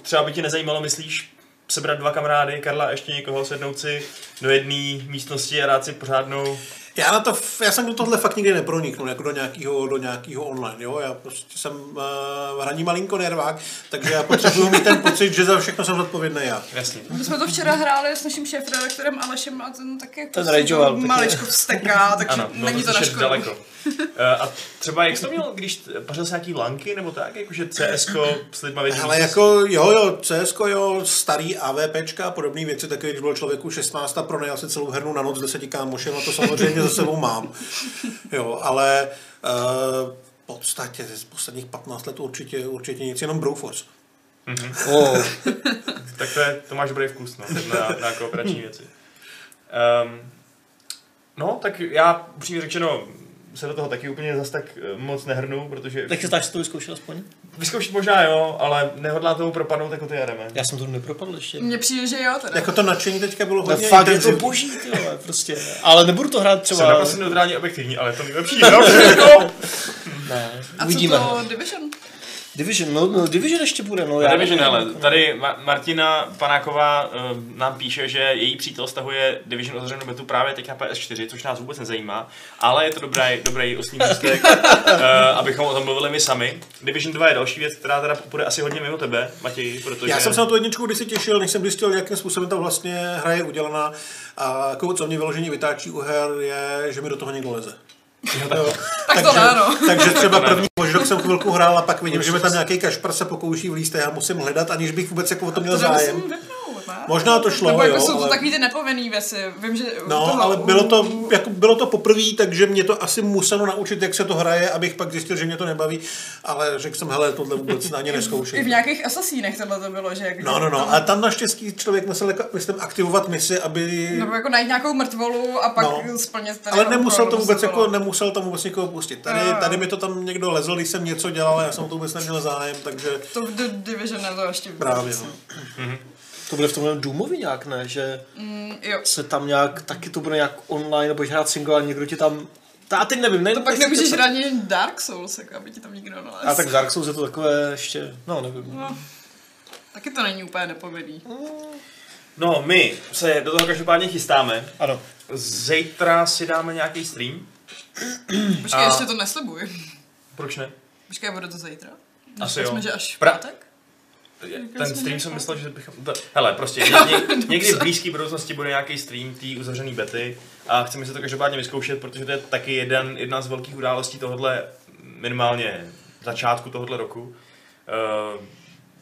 třeba by ti nezajímalo, myslíš, sebrat dva kamarády, Karla a ještě někoho, sednout si do jedné místnosti a dát si pořádnou... Já, na to, já jsem do tohle fakt nikdy neproniknul, jako do nějakého, do nějakého online, jo? Já prostě jsem uh, hraní malinko nervák, takže já potřebuji mít ten pocit, že za všechno jsem zodpovědný já. Jasně. My jsme to včera hráli s naším šéfredaktorem Alešem a ten taky jako Ten taky. maličko vsteká, takže Ano, bylo není to na škodu. daleko. Eh, A třeba jak jsi to měl, když pařil jsi nějaký lanky nebo tak, jakože CSko s lidma v jedné Ale jako, jo, jo, CS, jo, starý AVPčka a podobné věci, taky když byl člověku 16 a pronajal si celou hernu na noc s deseti kámošem a to samozřejmě za sebou mám. Jo, ale uh, v podstatě z posledních 15 let určitě, určitě nic, jenom Broforce. Oh. Tak to, je, to máš dobrý vkus no, na, na kooperační věci. Um, no, tak já upřímně řečeno se do toho taky úplně zas tak eh, moc nehrnu, protože Tak chystáš si to vyzkoušet aspoň? vyzkoušet možná jo, ale nehodlá tomu propadnout jako ty jedeme. Já jsem to nepropadl ještě. Mně přijde, že jo teda. Jako to nadšení teďka bylo No hodně fakt je to intenzivní. boží, ty vole, prostě. Ale nebudu to hrát Jsem třeba... naprosto neutrální objektivní, ale to nejlepší jako... Ne, a co uvidíme. to Division? Division, no, no Division ještě bude, no. já Division, nevím, ale jako- tady Ma- Martina Panáková uh, nám píše, že její přítel stahuje Division otevřenou betu právě teď na PS4, což nás vůbec nezajímá, ale je to dobrý, dobrý oslý můstek, uh, abychom o tom mluvili my sami. Division 2 je další věc, která teda bude asi hodně mimo tebe, Matěj, protože... Já jsem se na tu jedničku kdysi těšil, než jsem zjistil, jakým způsobem ta vlastně hra je udělaná. A jako co mě vyloženě vytáčí u her je, že mi do toho někdo leze. Jo. Tak to ne, no. takže třeba první možná jsem chvilku hrál a pak vidím, že mi tam nějaký kašpar se pokouší vlízt a já musím hledat, aniž bych vůbec jako o to měl To zájem. musím ne? Možná to šlo, Nebo jako jo, jsou to ale- takový ty nepovinný věci. Vím, že No, toho, ale bylo to, jako bylo to poprvé, takže mě to asi muselo naučit, jak se to hraje, abych pak zjistil, že mě to nebaví, ale řekl jsem, hele, tohle vůbec na ně I v nějakých asasínech tohle to bylo, že jak No, no, no, a tam naštěstí člověk musel, jako, myslím, aktivovat misi, aby... Nebo jako najít nějakou mrtvolu a pak No. splnit ten Ale nemusel to vůbec jako, nemusel tam vůbec někoho pustit. Tady, tady mi to tam někdo lezl, když jsem něco dělal, já jsem to vůbec neměl zájem, takže To v Division to ještě právě, no. To bude v tomhle Doomovi nějak, ne? Že Mm, jo. se tam nějak, taky to bude nějak online, nebo hrát single a někdo ti tam... Já teď nevím, ne? To pak nemůžeš hrát ani Dark Souls, jako aby ti tam nikdo nalez. A tak Dark Souls je to takové ještě, no nevím. No. Taky to není úplně nepovinný. No, my se do toho každopádně chystáme. Ano. Zítra si dáme nějaký stream. Počkej, A- ještě to neslibuj. Proč ne? Počkej, bude to zítra? Asi jo. jsme, že až v Pra- pátek? Ten stream že jsem myslel, že bychom... To, hele, prostě ně, ně, někdy v blízké budoucnosti bude nějaký stream té uzavřené bety a chceme si to každopádně vyzkoušet, protože to je taky jeden, jedna z velkých událostí tohohle minimálně začátku tohohle roku. Uh,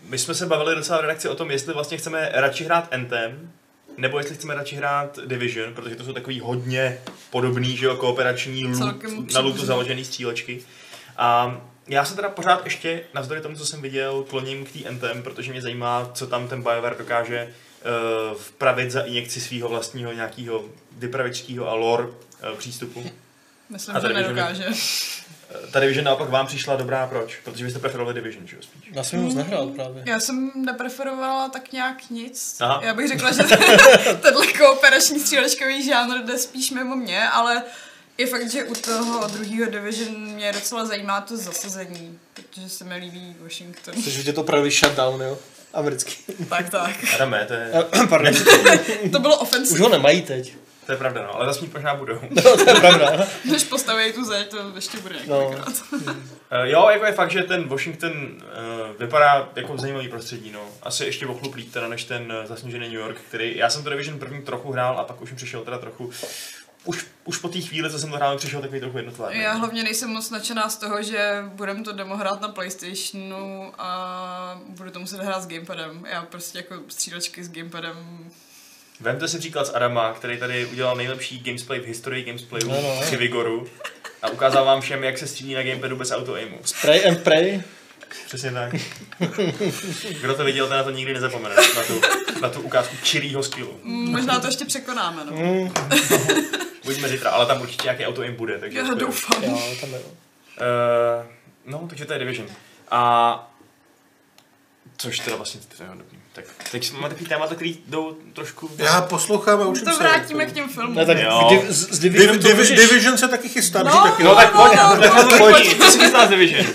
my jsme se bavili docela v redakci o tom, jestli vlastně chceme radši hrát Anthem, nebo jestli chceme radši hrát Division, protože to jsou takový hodně podobný, že jo, kooperační loot, Celkem na lootu přibližně. založený střílečky. A já se teda pořád ještě, navzdory tomu, co jsem viděl, kloním k té Anthem, protože mě zajímá, co tam ten BioWare dokáže uh, vpravit za injekci svého vlastního nějakého vypravičského a lore uh, přístupu. Myslím, A že nedokáže. Eh, Ta Division naopak vám přišla dobrá, proč? Protože byste preferovali Division, že jo, spíš. Já jsem moc nehrál právě. Já jsem nepreferovala tak nějak nic. Aha. Já bych řekla, že tenhle kooperační střílečkový žánr jde spíš mimo mě, ale je fakt, že u toho druhého Division mě docela zajímá to zasazení, protože se mi líbí Washington. Chceš vidět opravdu shutdown, jo? Americký. tak, tak. Adame, to je, Pardon. To bylo Už ofensivní. ho nemají teď. to je pravda, no, ale zase mít možná budou. No, to je pravda. Než postaví tu zeď, to ještě bude No. Uh, jo, jako je fakt, že ten Washington uh, vypadá jako zajímavý prostředí, no. Asi ještě ochlub líp teda než ten uh, zasněžený New York, který, já jsem to Division první trochu hrál a pak už mi přišel teda trochu, už, už po té chvíli, co jsem to hrál, přišel takový trochu jednotvárný. Já hlavně nejsem moc nadšená z toho, že budeme to demo hrát na Playstationu a budu to muset hrát s gamepadem. Já prostě jako střílečky s gamepadem Vemte si příklad z Adama, který tady udělal nejlepší gamesplay v historii gameplayu No, no. při Vigoru a ukázal vám všem, jak se střílí na gamepadu bez auto-aimu. Spray and pray. Přesně tak. Kdo to viděl, ten na to nikdy nezapomene. Na tu, na tu ukázku čirýho skillu. Mm, Možná to ještě překonáme, no. Mm. Uvidíme zítra, ale tam určitě nějaký auto jim bude, takže... Já doufám. Jo, tam je. Uh, no, takže to je Division. A což teda vlastně dobrý. Tak teď máme takový témata, který jdou trošku... Já poslouchám a učím To se. vrátíme k těm filmům. Ne, tak Jo. div, z, Div, Division to Div, můžeš... Division se taky chystá, No, no, taky No tak No, pojď, no, tak no, pojď, pojď. co si chystá z Division?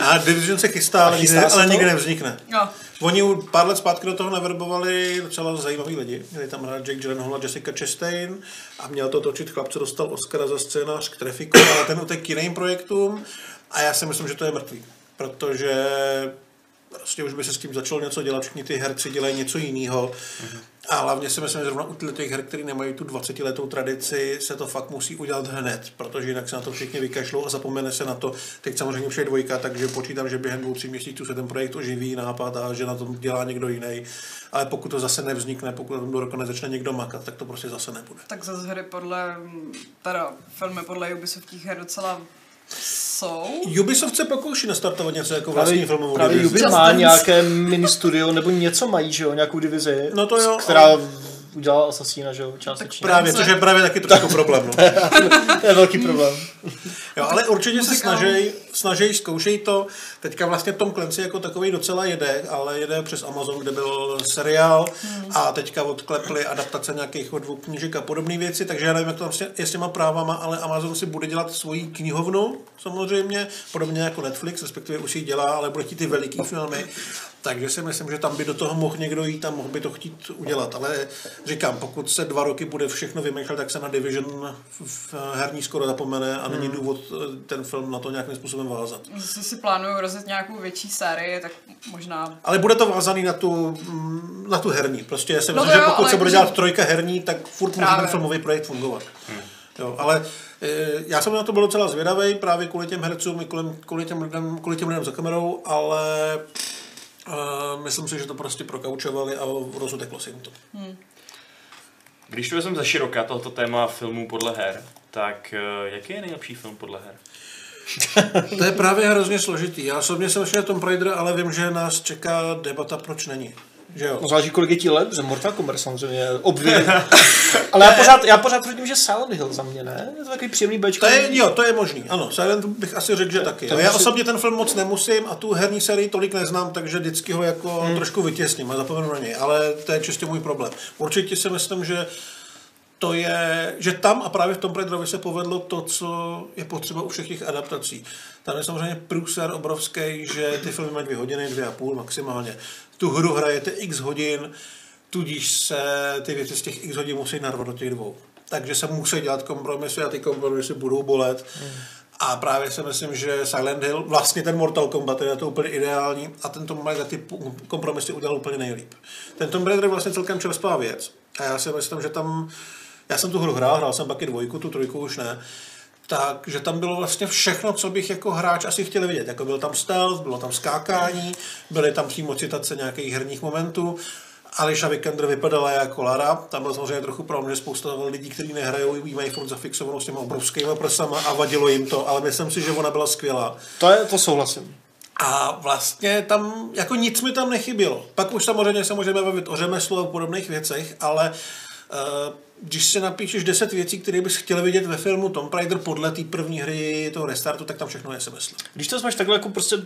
A Division se chystá, ale, chystá nikdy, se ale to? nikdy nevznikne. Jo. Oni u- pár let zpátky do toho naverbovali docela zajímaví lidi. Měli tam hrát Jake Gyllenhaal a Jessica Chastain a měl to točit chlap, co dostal Oscara za scénář k Trafiku, ale ten utek k jiným projektům a já si myslím, že to je mrtvý. Protože prostě už by se s tím začalo něco dělat, všichni ty herci dělají něco jiného. A hlavně si myslím, že zrovna u těch her, který nemají tu 20 letou tradici, se to fakt musí udělat hned, protože jinak se na to všichni vykašlou a zapomene se na to. Teď samozřejmě už je dvojka, takže počítám, že během dvou, tří měsíců se ten projekt oživí, nápad a že na tom dělá někdo jiný. Ale pokud to zase nevznikne, pokud na tom do roka nezačne někdo makat, tak to prostě zase nebude. Tak zase hry podle, teda filmy podle Ubisoftích her docela jsou. Ubisoft se pokouší nastartovat něco jako vlastní Právě, filmovou právě divizi. Ubi Just má Dance. nějaké mini studio, nebo něco mají, že jo, nějakou divizi, No to jo, která ale- udělala Assassina, že jo, částečně. Právě, což je právě taky trošku problém. No. to je velký problém. Jo, ale určitě se snaží, snaží, zkoušej to. Teďka vlastně Tom Clancy jako takový docela jede, ale jede přes Amazon, kde byl seriál a teďka odklepli adaptace nějakých od dvou knížek a podobné věci, takže já nevím, jak to vlastně je s těma právama, ale Amazon si bude dělat svoji knihovnu samozřejmě, podobně jako Netflix, respektive už ji dělá, ale bude chtít ty veliký filmy. Takže si myslím, že tam by do toho mohl někdo jít a mohl by to chtít udělat. Ale říkám, pokud se dva roky bude všechno vymýšlet, tak se na Division v herní skoro zapomene a není důvod eh, ten film na to nějakým způsobem vázat. Zase si plánuju rozjet nějakou větší sérii, tak možná... Ale bude to vázaný na tu, mm, na tu herní. Prostě já si No myslím, že jo, pokud ale se bude dělat trojka herní, tak furt může Právě. ten filmový projekt fungovat. Jo, ale e, já jsem na to byl docela zvědavý právě kvůli těm hercům, i kvůli, kvůli, těm, lidem, kvůli těm lidem za kamerou, ale e, myslím si, že to prostě prokaučovali a rozuteklo se jim to. Když to vezmeme ze široka tohoto téma filmů podle her, tak eh, jaký je nejlepší film podle her? To je právě hrozně složitý. Já osobně jsem šel Tom Raider, ale vím, že nás čeká debata, proč není. Že jo? No záleží, kolik je ti let, že Mortal Kombat samozřejmě obvykle. Ale já pořád, já pořád tvrdím, že Silent Hill za mě, ne? Je to takový příjemný bečko. To je, jo, to je možný, ano. Silent bych asi řekl, že taky. to Já osobně ten film moc nemusím a tu herní sérii tolik neznám, takže vždycky ho jako hmm. trošku vytěsním a zapomenu na něj, ale to je čistě můj problém. Určitě si myslím, že to je, že tam a právě v tom Raiderovi se povedlo to, co je potřeba u všech těch adaptací. Tam je samozřejmě průser obrovský, že ty filmy mají dvě hodiny, dvě a půl maximálně. Tu hru hrajete x hodin, tudíž se ty věci z těch x hodin musí narvat do těch dvou. Takže se musí dělat kompromisy a ty kompromisy budou bolet. A právě si myslím, že Silent Hill, vlastně ten Mortal Kombat je to úplně ideální a ten Tom Raider ty kompromisy udělal úplně nejlíp. Ten Tom Raider je vlastně celkem čerstvá věc a já si myslím, že tam, já jsem tu hru hrál, hrál jsem pak i dvojku, tu trojku už ne, takže tam bylo vlastně všechno, co bych jako hráč asi chtěl vidět. Jako byl tam stealth, bylo tam skákání, byly tam přímo citace nějakých herních momentů. Ališa Vikander vypadala jako Lara, tam byl samozřejmě trochu problém, že spousta lidí, kteří nehrajou, jí mají furt zafixovanou s těma obrovskými prsama a vadilo jim to, ale myslím si, že ona byla skvělá. To, je, to souhlasím. A vlastně tam, jako nic mi tam nechybělo. Pak už samozřejmě se můžeme bavit o řemeslu a podobných věcech, ale uh, když si napíšeš 10 věcí, které bys chtěl vidět ve filmu Tomb Raider podle té první hry toho restartu, tak tam všechno je se myslím. Když to máš takhle jako prostě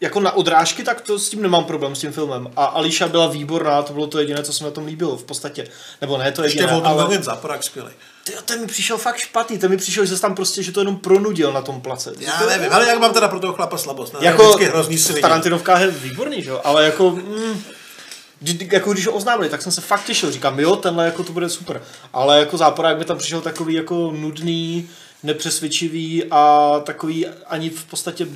jako na odrážky, tak to s tím nemám problém s tím filmem. A Ališa byla výborná, to bylo to jediné, co se mi na tom líbilo v podstatě. Nebo ne to Ještě jediné, Volton ale... Záporák skvělý. Ty, ten mi přišel fakt špatný, ten mi přišel, že se tam prostě, že to jenom pronudil na tom place. Já to, nevím, ale jak mám teda pro toho chlapa slabost. Ne? jako hrozný. Tarantinovkách je výborný, že jo, ale jako, mm, jako když ho oznámili, tak jsem se fakt těšil, říkám, jo, tenhle jako to bude super, ale jako záporák mi tam přišel takový jako nudný, nepřesvědčivý a takový ani v podstatě,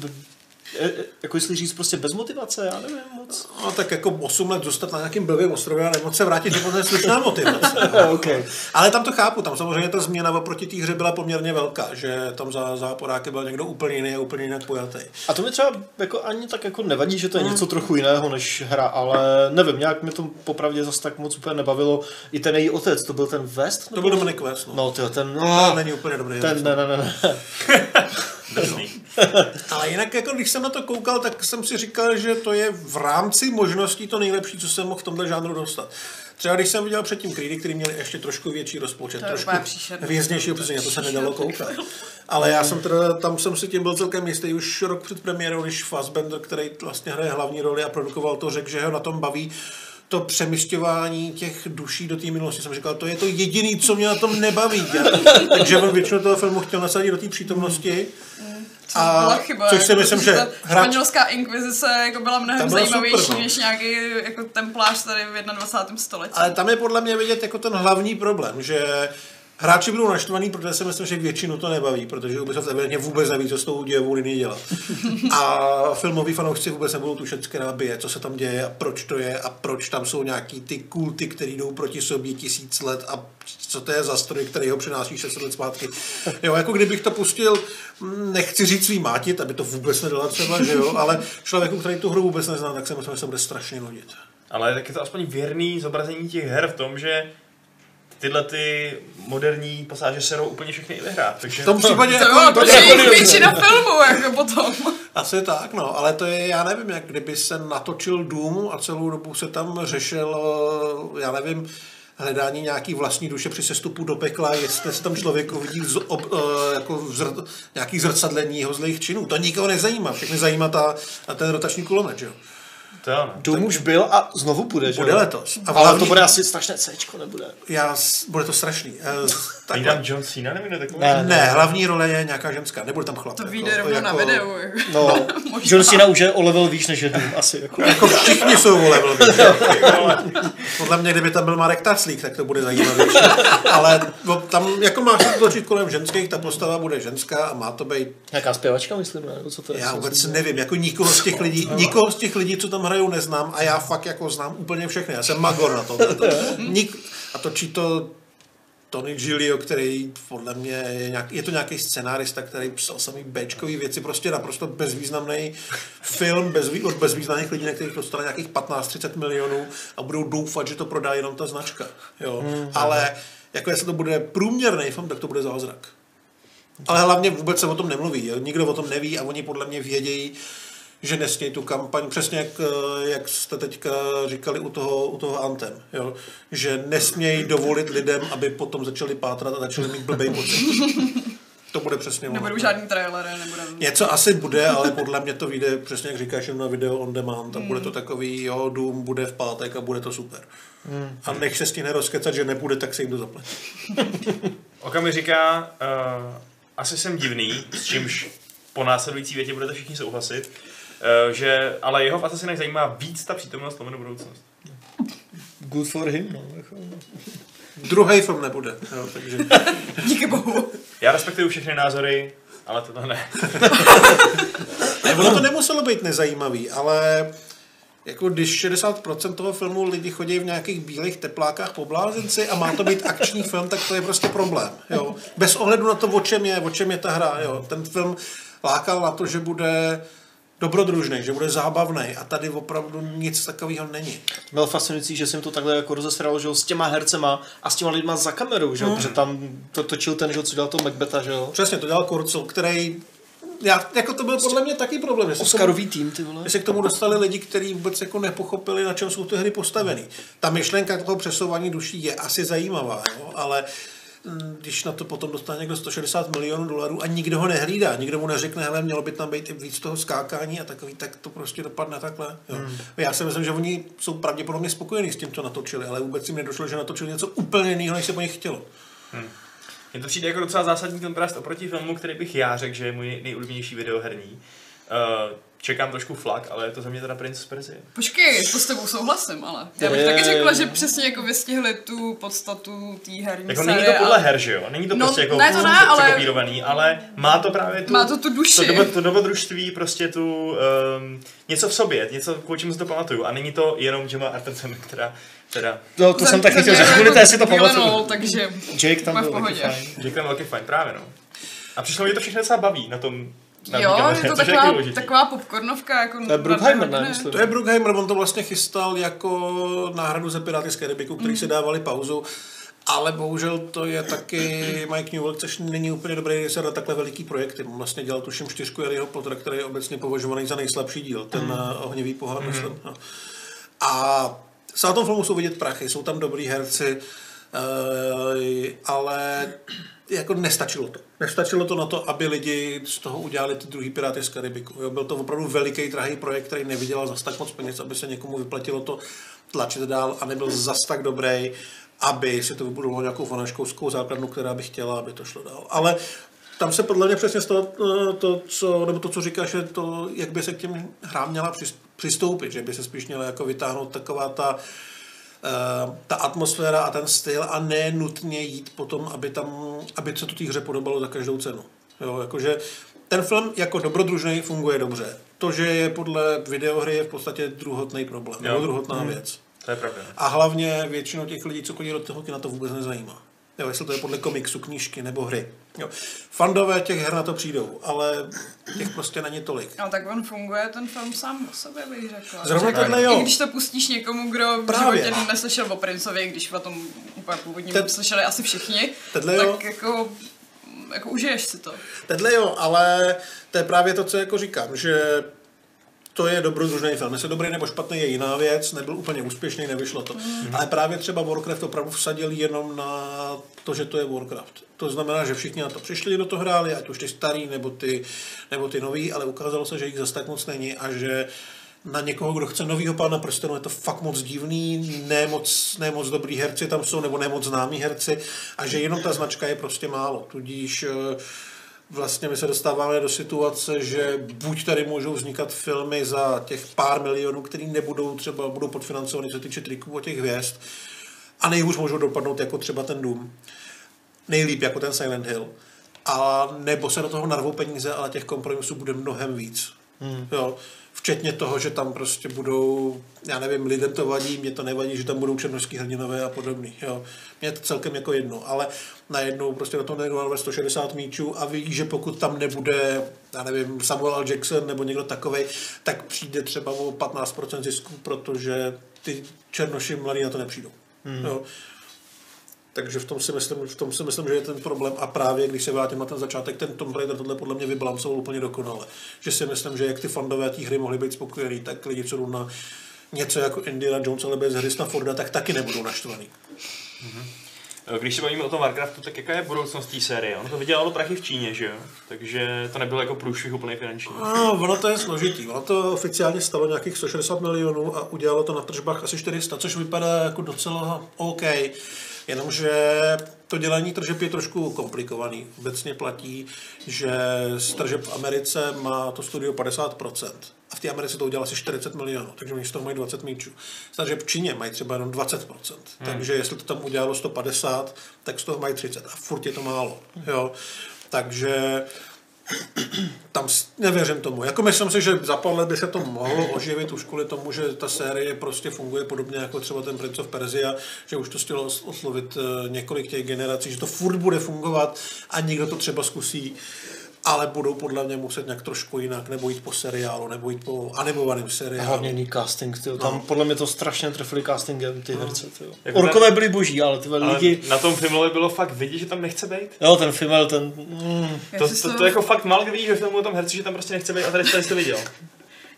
e- e- jako jestli říct prostě bez motivace, já nevím moc. No, tak jako 8 let zůstat na nějakým blbým ostrově a nemoc se vrátit, to je slušná motivace. okay. Ale tam to chápu, tam samozřejmě ta změna oproti té hře byla poměrně velká, že tam za záporáky byl někdo úplně jiný a úplně jinak pojatý. A to mi třeba jako ani tak jako nevadí, že to je Hmm. něco trochu jiného než hra, ale nevím, nějak mi to popravdě zase tak moc úplně nebavilo. I ten její otec, to byl ten West? To byl Dominic West, no. No, tyjo, ten, no, není úplně dobrý. ten, ne, ne, ne, ne. Ale jinak, jako když jsem na to koukal, tak jsem si říkal, že to je v rámci možností to nejlepší, co jsem mohl v tomhle žánru dostat. Třeba když jsem viděl předtím Creedy, který měli ještě trošku větší rozpočet, To trošku hvězdnější obsazení, na to se nedalo koukat. Ale já jsem teda, tam jsem si tím byl celkem jistý už rok před premiérou, když Fassbender, který vlastně hraje hlavní roli a produkoval to, řekl, že ho na tom baví to přemysťování těch duší do té minulosti. Jsem říkal, to je to jediný, co mě na tom nebaví. Takže on většinu toho filmu chtěl nasadit do té přítomnosti. Což byla chyba. což si jako, myslím, že ta hráč- španělská inkvizice jako byla mnohem byla zajímavější super, no. než nějaký jako templář tady v 21. století. Ale tam je podle mě vidět jako ten hlavní problém, že hráči budou naštvaný, protože si myslím, že většinu to nebaví, protože Ubisoft evidentně vůbec neví, co s tou dějovou linií dělat. A filmoví fanoušci vůbec nebudou tušet, která bije, co se tam děje a proč to je a proč tam jsou nějaký ty kulty, které jdou proti sobě tisíc let a co to je za stroj, který ho přináší 600 let zpátky. Jo, jako kdybych to pustil, hm, nechci říct svý mátit, aby to vůbec nedala třeba, že jo, ale člověku, který tu hru vůbec nezná, tak si myslím, že se bude strašně nudit. Ale tak je to aspoň věrný zobrazení těch her v tom, že tyhle ty moderní pasáže serou úplně všechny i vyhrát. Takže V tom případě to jako, bylo, to protože jako- jich většina filmů jako potom. Asi tak, no, ale to je, já nevím, jak kdyby se natočil dům a celou dobu se tam řešil, eh, já nevím, hledání nějaký vlastní duše při sestupu do pekla, jestli se tam člověk uvidí z, ob, eh, jako vzr, nějaký zrcadlení jeho zlých činů. To nikoho nezajímá, všechny zajímá ta, ten rotační kulomet, že jo. To jo, ne. Dům už byl a znovu bude, že Bude jo? letos. A Ale to bude asi strašné Cčko, nebude? Já, bude to strašný. Takhle. takhle. John Cena nevíde takový? Ne. Ne, hlavní role je nějaká ženská, nebude tam chlap. To jako- vyjde rovnou na jako- videu. Jako. No, John Cena už je o level výš než je Doom, asi. Jako. Jako všichni jsou vole velmi. Podle mě, kdyby tam byl Marek Taclík, tak to bude zajímavější. Ale no, tam jako máš to točit kolem ženských, ta postava bude ženská a má to být, Nějaká zpěvačka, myslím, ne? Nebo co to je? já vůbec nevím, jako nikoho z těch lidí, nikoho z těch lidí, co tam hrajou, neznám a já fakt jako znám úplně všechny. Já jsem magor na to. Nik, a točí to Tony Giglio, který podle mě je, nějak, je to nějaký scenárista, který psal samý Bčkový věci, prostě naprosto bezvýznamný film bez, od bezvýznamných lidí, na kterých dostane nějakých 15-30 milionů a budou doufat, že to prodá jenom ta značka. Jo. Hmm, Ale jako jestli to bude průměrný film, tak to bude zázrak. Ale hlavně vůbec se o tom nemluví. Jo. Nikdo o tom neví a oni podle mě vědějí, že nesmějí tu kampaň, přesně jak, eh, jak jste teďka říkali u toho, u toho Antem, jo? že nesmějí dovolit lidem, aby potom začali pátrat a začali mít blbej pocit. To bude přesně ono. Nebudou žádný trailery, nebude... Něco asi bude, ale podle mě to vyjde, přesně jak říkáš, jenom na video on demand a bude to takový, jo, Doom bude v pátek a bude to super. A nech se s tím nerozkecat, že nebude, tak se jim to zaplatí. Oka mi říká, uh, asi jsem divný, s čímž po následující větě budete všichni souhlasit, uh, že ale jeho v Assassinech zajímá víc ta přítomnost lomeno budoucnost. Good for him, no. Jako. Druhý film nebude, jo, takže... Díky bohu. Já respektuju všechny názory, ale tohle ne. Ne, ono to nemuselo být nezajímavý, ale jako když 60% toho filmu lidi chodí v nějakých bílých teplákách po blázenci a má to být akční film, tak to je prostě problém. Jo. Bez ohledu na to, o čem je, o čem je ta hra. Jo. Ten film lákal na to, že bude dobrodružný, že bude zábavný a tady opravdu nic takového není. Bylo fascinující, že jsem to takhle jako rozesral, že s těma hercema a s těma lidma za kamerou, že jo, protože tam to točil ten, že co dělal to Macbeta, že jo. Přesně, to dělal Kurcel, který já, jako to byl podle mě taky problém. jestli k tomu- Oscarový tým, ty vole. že se k tomu dostali lidi, kteří vůbec jako nepochopili, na čem jsou ty hry postavený. Ta myšlenka toho přesouvání duší je asi zajímavá, jo? ale mm, když na to potom dostane někdo 160 milionů dolarů a nikdo ho nehlídá, nikdo mu neřekne, hele, mělo by tam být i víc toho skákání a takový, tak to prostě dopadne takhle. Jo. Hmm. Já si myslím, že oni jsou pravděpodobně spokojení s tím, co natočili, ale vůbec jim nedošlo, že natočili něco úplně jiného, než se po nich chtělo. Mně to přijde jako docela zásadní kontrast oproti filmu, který bych já řekl, že je můj nejoblíbenější videoherní. Uh, čekám trošku flak, ale je to za mě teda Prince z Persie. Počkej, to s tebou souhlasím, ale já bych Je, taky řekla, je. že přesně jako vystihli tu podstatu té herní Jako série není to podle a- her, že jo? Není to No, prostě jako ne, to ne, ale- překopírovaný, ale má to právě tu... Má to tu duši. To, dobo, to dobrodružství, prostě tu... Um, něco v sobě, něco, kvůli čemu si to pamatuju. A není to jenom Gemma Arterton, která... Teda, No, to jsem taky chtěl říct, jako budete si to pamatovat. takže Jake tam byl taky pohodě. fajn. že to je velký fajn, právě no. A přišlo mi to všechno docela baví na tom... Na Jo, je to taková, taková popcornovka. Jako To je Bruckheimer, ne, myslím. To je Bruckheimer, on to vlastně chystal jako náhradu za Piráty z Karibiku, který si dávali pauzu. Ale bohužel to je taky Mike Newell, což není úplně dobrý se na takhle veliký projekty. On vlastně dělal tuším čtyřku Harryho Pottera, který je obecně považovaný za nejslabší díl, ten mm. ohnivý pohár, myslím. No. A Z tom filmu jsou vidět prachy, jsou tam dobrý herci, eh, ale jako nestačilo to. Nestačilo to na to, aby lidi z toho udělali ty druhý Piráty z Karibiku. Jo, byl to opravdu veliký, drahý projekt, který nevydělal zas tak moc peněz, aby se někomu vyplatilo to tlačit dál a nebyl zas tak dobrý, aby si to vybudovalo nějakou fanouškovskou základnu, která by chtěla, aby to šlo dál. Ale tam se podle mě přesně stalo eh, to, co, nebo to, co říkáš, je to, jak by se k těm hrám měla přistoupit, že by se spíš měla jako vytáhnout taková ta, uh, ta atmosféra a ten styl a ne nutně jít potom, aby, tam, aby se to té hře podobalo za každou cenu. Jo, jakože ten film jako dobrodružný funguje dobře. To, že je podle videohry, je v podstatě druhotný problém, jo. nebo druhotná hmm. věc. To je pravda. A hlavně většinou těch lidí, co chodí do toho kina, to vůbec nezajímá. Jo, jestli to je podle komiksu, knížky nebo hry. Jo. Fandové těch her na to přijdou, ale těch prostě není tolik. No tak on funguje ten film sám o sobě, bych řekla. Zrovna tohle jo. I když to pustíš někomu, kdo Právě. v životě neslyšel o Princovi, když o tom úplně původně Ten... slyšeli asi všichni, Tedle tak jo. jako jako užiješ si to. Tedle jo, ale to je právě to, co jako říkám, že to je dobrodružný film. Jestli dobrý nebo špatný je jiná věc, nebyl úplně úspěšný, nevyšlo to. Mm. Ale právě třeba Warcraft opravdu vsadil jenom na to, že to je Warcraft. To znamená, že všichni na to přišli, do toho hráli, ať už ty starý nebo ty, nebo ty nový, ale ukázalo se, že jich zase tak moc není a že na někoho, kdo chce novýho pána prstenu, je to fakt moc divný, ne moc, ne moc dobrý herci tam jsou, nebo ne moc známí herci a že jenom ta značka je prostě málo. Tudíž uh, vlastně my se dostáváme do situace, že buď tady můžou vznikat filmy za těch pár milionů, které nebudou třeba, budou podfinancovaný, co se týče triků o těch hvězd, a nejhůř můžou dopadnout jako třeba ten Doom. Nejlíp jako ten Silent Hill. A nebo se do toho narvou peníze, ale těch kompromisů bude mnohem víc. Hmm. Jo. Včetně toho, že tam prostě budou, já nevím, lidem to vadí, mě to nevadí, že tam budou černožský hrdinové a podobný. Jo. Mě je to celkem jako jedno, ale najednou prostě na to nejdu 160 míčů a ví, že pokud tam nebude, já nevím, Samuel L. Jackson nebo někdo takovej, tak přijde třeba o 15% zisku, protože ty černoši mladí na to nepřijdou. Hmm. Jo. Takže v tom, si myslím, v tom si myslím, že je ten problém. A právě když se vrátím na ten začátek, ten Tomb Raider tohle podle mě vybalancoval úplně dokonale. Že si myslím, že jak ty fandové té hry mohli být spokojení, tak lidi, co jdou na něco jako Indiana Jones, ale bez Harrisona Forda, tak taky nebudou naštvaný. Mm-hmm. Když se bavíme o tom Warcraftu, tak jaká je budoucnost té série? Ono to vydělalo prachy v Číně, že jo? Takže to nebylo jako průšvih úplně finanční. No, ono to je složitý. Ono to oficiálně stalo nějakých 160 milionů a udělalo to na tržbách asi 400, což vypadá jako docela OK. Jenomže to dělení tržeb je trošku komplikovaný. Obecně platí, že z tržeb v Americe má to studio 50%. A v té Americe to udělá asi 40 milionů, takže oni z toho mají 20 míčů. Takže v Číně mají třeba jenom 20%. Hmm. Takže jestli to tam udělalo 150, tak z toho mají 30. A furt je to málo. Jo. Takže tam nevěřím tomu. Jako myslím si, že za pár let by se to mohlo oživit už kvůli tomu, že ta série prostě funguje podobně jako třeba ten Prince of Persia, že už to chtělo oslovit eh, několik těch generací, že to furt bude fungovat a někdo to třeba zkusí ale budou podle mě muset nějak trošku jinak, nebo jít po seriálu, nebo jít po animovaném seriálu. A hlavně jiný casting, tyjo. tam no. podle mě to strašně trefili castingem ty no. herce. Tyjo. Jako Orkové ten... byli boží, ale ty lidi... Na tom filmu bylo fakt vidět, že tam nechce být. Jo, ten film, ten... Mm. To, to, to, to, jako fakt málo vidíš ve filmu o tom herci, že tam prostě nechce být a tady jsi to viděl.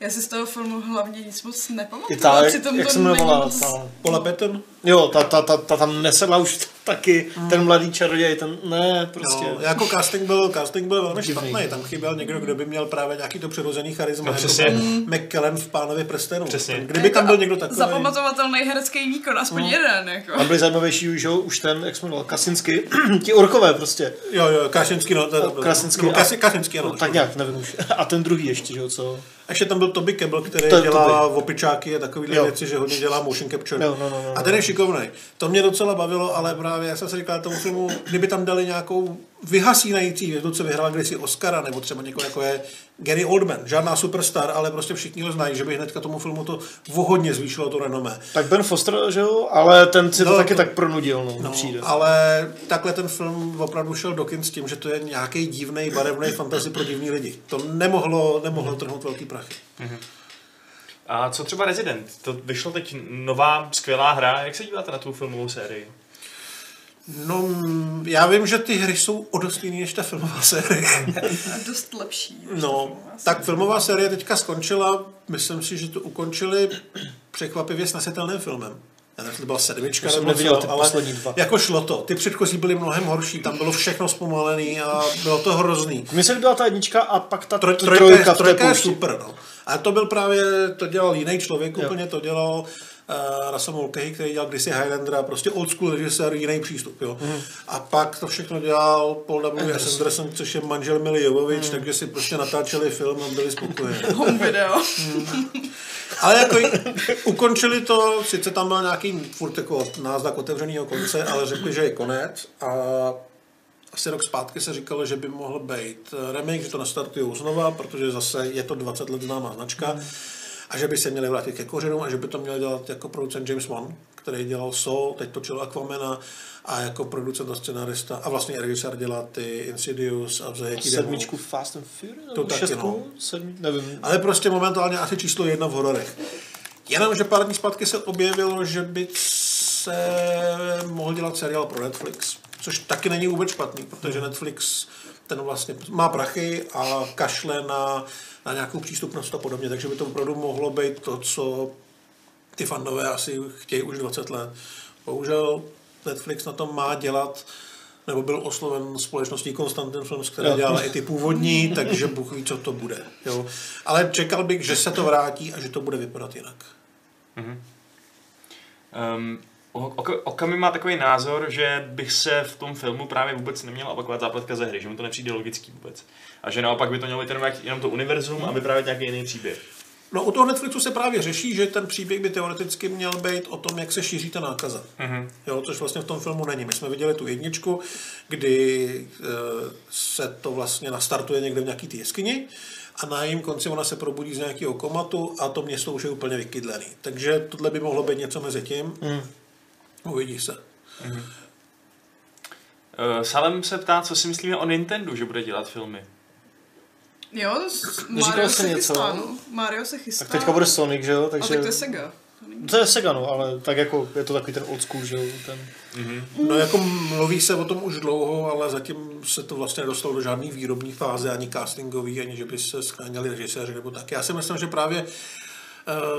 Já si z toho filmu hlavně nic moc nepamatuju. I ta, jak, jak se jmenovala? Moc... Paula Patton? Jo, ta, ta, ta, ta, tam nesedla už taky, mm. ten mladý čaroděj, ten, ne, prostě. Jo, jako casting byl, casting byl velmi špatný, tam chyběl někdo, kdo by měl právě nějaký to přirozený charisma, no, přesně. jako McKellen v Pánově prstenu. Přesně. Kdyby tam byl někdo takový. Zapamatovatelný herecký výkon, aspoň mm. jeden, jako. Tam byli zajímavější už, jo, už ten, jak jsme mluvil, Kasinsky, ti orkové prostě. Jo, jo, Kasinsky, no, to, Kasinsky, no, Kasinsky, ano. No, tak nějak, nevím už. A ten druhý ještě, jo, co? Ještě tam byl Toby Kebbell, který to dělá Toby. opičáky a takovýhle věci, že hodně dělá motion capture. No, no, no, no, a ten je šikovný. To mě docela bavilo, ale právě já jsem si říkal tomu filmu, kdyby tam dali nějakou vyhasínající hvězdu, co vyhrál kdysi Oscara, nebo třeba někoho jako je Gary Oldman, žádná superstar, ale prostě všichni ho znají, že by hnedka tomu filmu to vohodně zvýšilo to renomé. Tak Ben Foster, že jo, ale ten si to no, taky tak pronudil, no, no přijde. Ale takhle ten film opravdu šel do kin s tím, že to je nějaký divný, barevný fantasy pro divní lidi. To nemohlo, nemohlo trhnout velký prachy. Mm-hmm. A co třeba Resident? To vyšlo teď nová skvělá hra. Jak se díváte na tu filmovou sérii? No, já vím, že ty hry jsou o dost jiný než ta filmová série. A dost lepší. než ta No, filmová tak filmová série teďka skončila, myslím si, že to ukončili překvapivě snesitelným filmem. Já nevím, to byla sedmička Já jsem nebo neviděl co, ty ale poslední dva. jako šlo to. Ty předchozí byly mnohem horší, tam bylo všechno zpomalený a bylo to hrozný. Mně se líbila ta jednička a pak ta Troj, trojka, trojka, v té trojka je poušti. super, no. A to byl právě, to dělal jiný člověk, Jo. úplně to dělal uh, Russell Mulcahy, který dělal kdysi Highlandera, prostě old school režisér, jiný přístup, jo. Mm. A pak to všechno dělal Paul W. S. Anderson, což je manžel Mili Jovovič, mm. takže si prostě natáčeli film a byli spokojeni. Home video. Ale jako ukončili to, sice tam byl nějaký furt jako náznak otevřeného konce, ale řekli, že je konec a asi rok zpátky se říkalo, že by mohl být remake, že to nastartují znova, protože zase je to 20 let známá značka a že by se měli vrátit ke kořenům a že by to měl dělat jako producent James Wan, který dělal Soul, teď točil Aquamena a jako producent a scenarista a vlastně i režisér dělá ty Insidious a v zajetí demů. Sedmičku Fast and Furious? To taky, šestku? no. Sedmi, nevím. Ale prostě momentálně asi číslo jedna v hororech. Jenom, že pár dní zpátky se objevilo, že by se mohl dělat seriál pro Netflix. Což taky není vůbec špatný, protože Netflix ten vlastně má prachy a kašle na, na nějakou přístupnost a podobně, takže by to opravdu mohlo být to, co ty fandové asi chtějí už 20 let. Bohužel Netflix na tom má dělat nebo byl osloven společností Constantin Films, která dělala i ty původní, takže Bůh ví, co to bude. Jo. Ale čekal bych, že se to vrátí a že to bude vypadat jinak. Um, Okami má takový názor, že bych se v tom filmu právě vůbec neměl opakovat zápletka ze hry, že mu to nepřijde logický vůbec. A že naopak by to mělo být jenom, to univerzum a vyprávět nějaký jiný příběh. No u toho Netflixu se právě řeší, že ten příběh by teoreticky měl být o tom, jak se šíří ta nákaza. Mhm. Jo, což vlastně v tom filmu není. My jsme viděli tu jedničku, kdy e, se to vlastně nastartuje někde v nějaký té jeskyni a na jejím konci ona se probudí z nějakého komatu a to město už je úplně vykydlený. Takže tohle by mohlo být něco mezi tím. Mm. Uvidí se. Uh, Salem se ptá, co si myslíme o Nintendo, že bude dělat filmy. Jo, s- Mario jsi se něco? chystá, no. Mario se chystá. Tak teďka bude Sonic, že jo? A Takže... tak to je Sega. To je Sega, no, ale tak jako je to takový ten old school, že jo? Ten... No jako mluví se o tom už dlouho, ale zatím se to vlastně nedostalo do žádné výrobní fáze, ani castingový, ani že by se scháněli režiséři nebo tak. Já si myslím, že právě eh,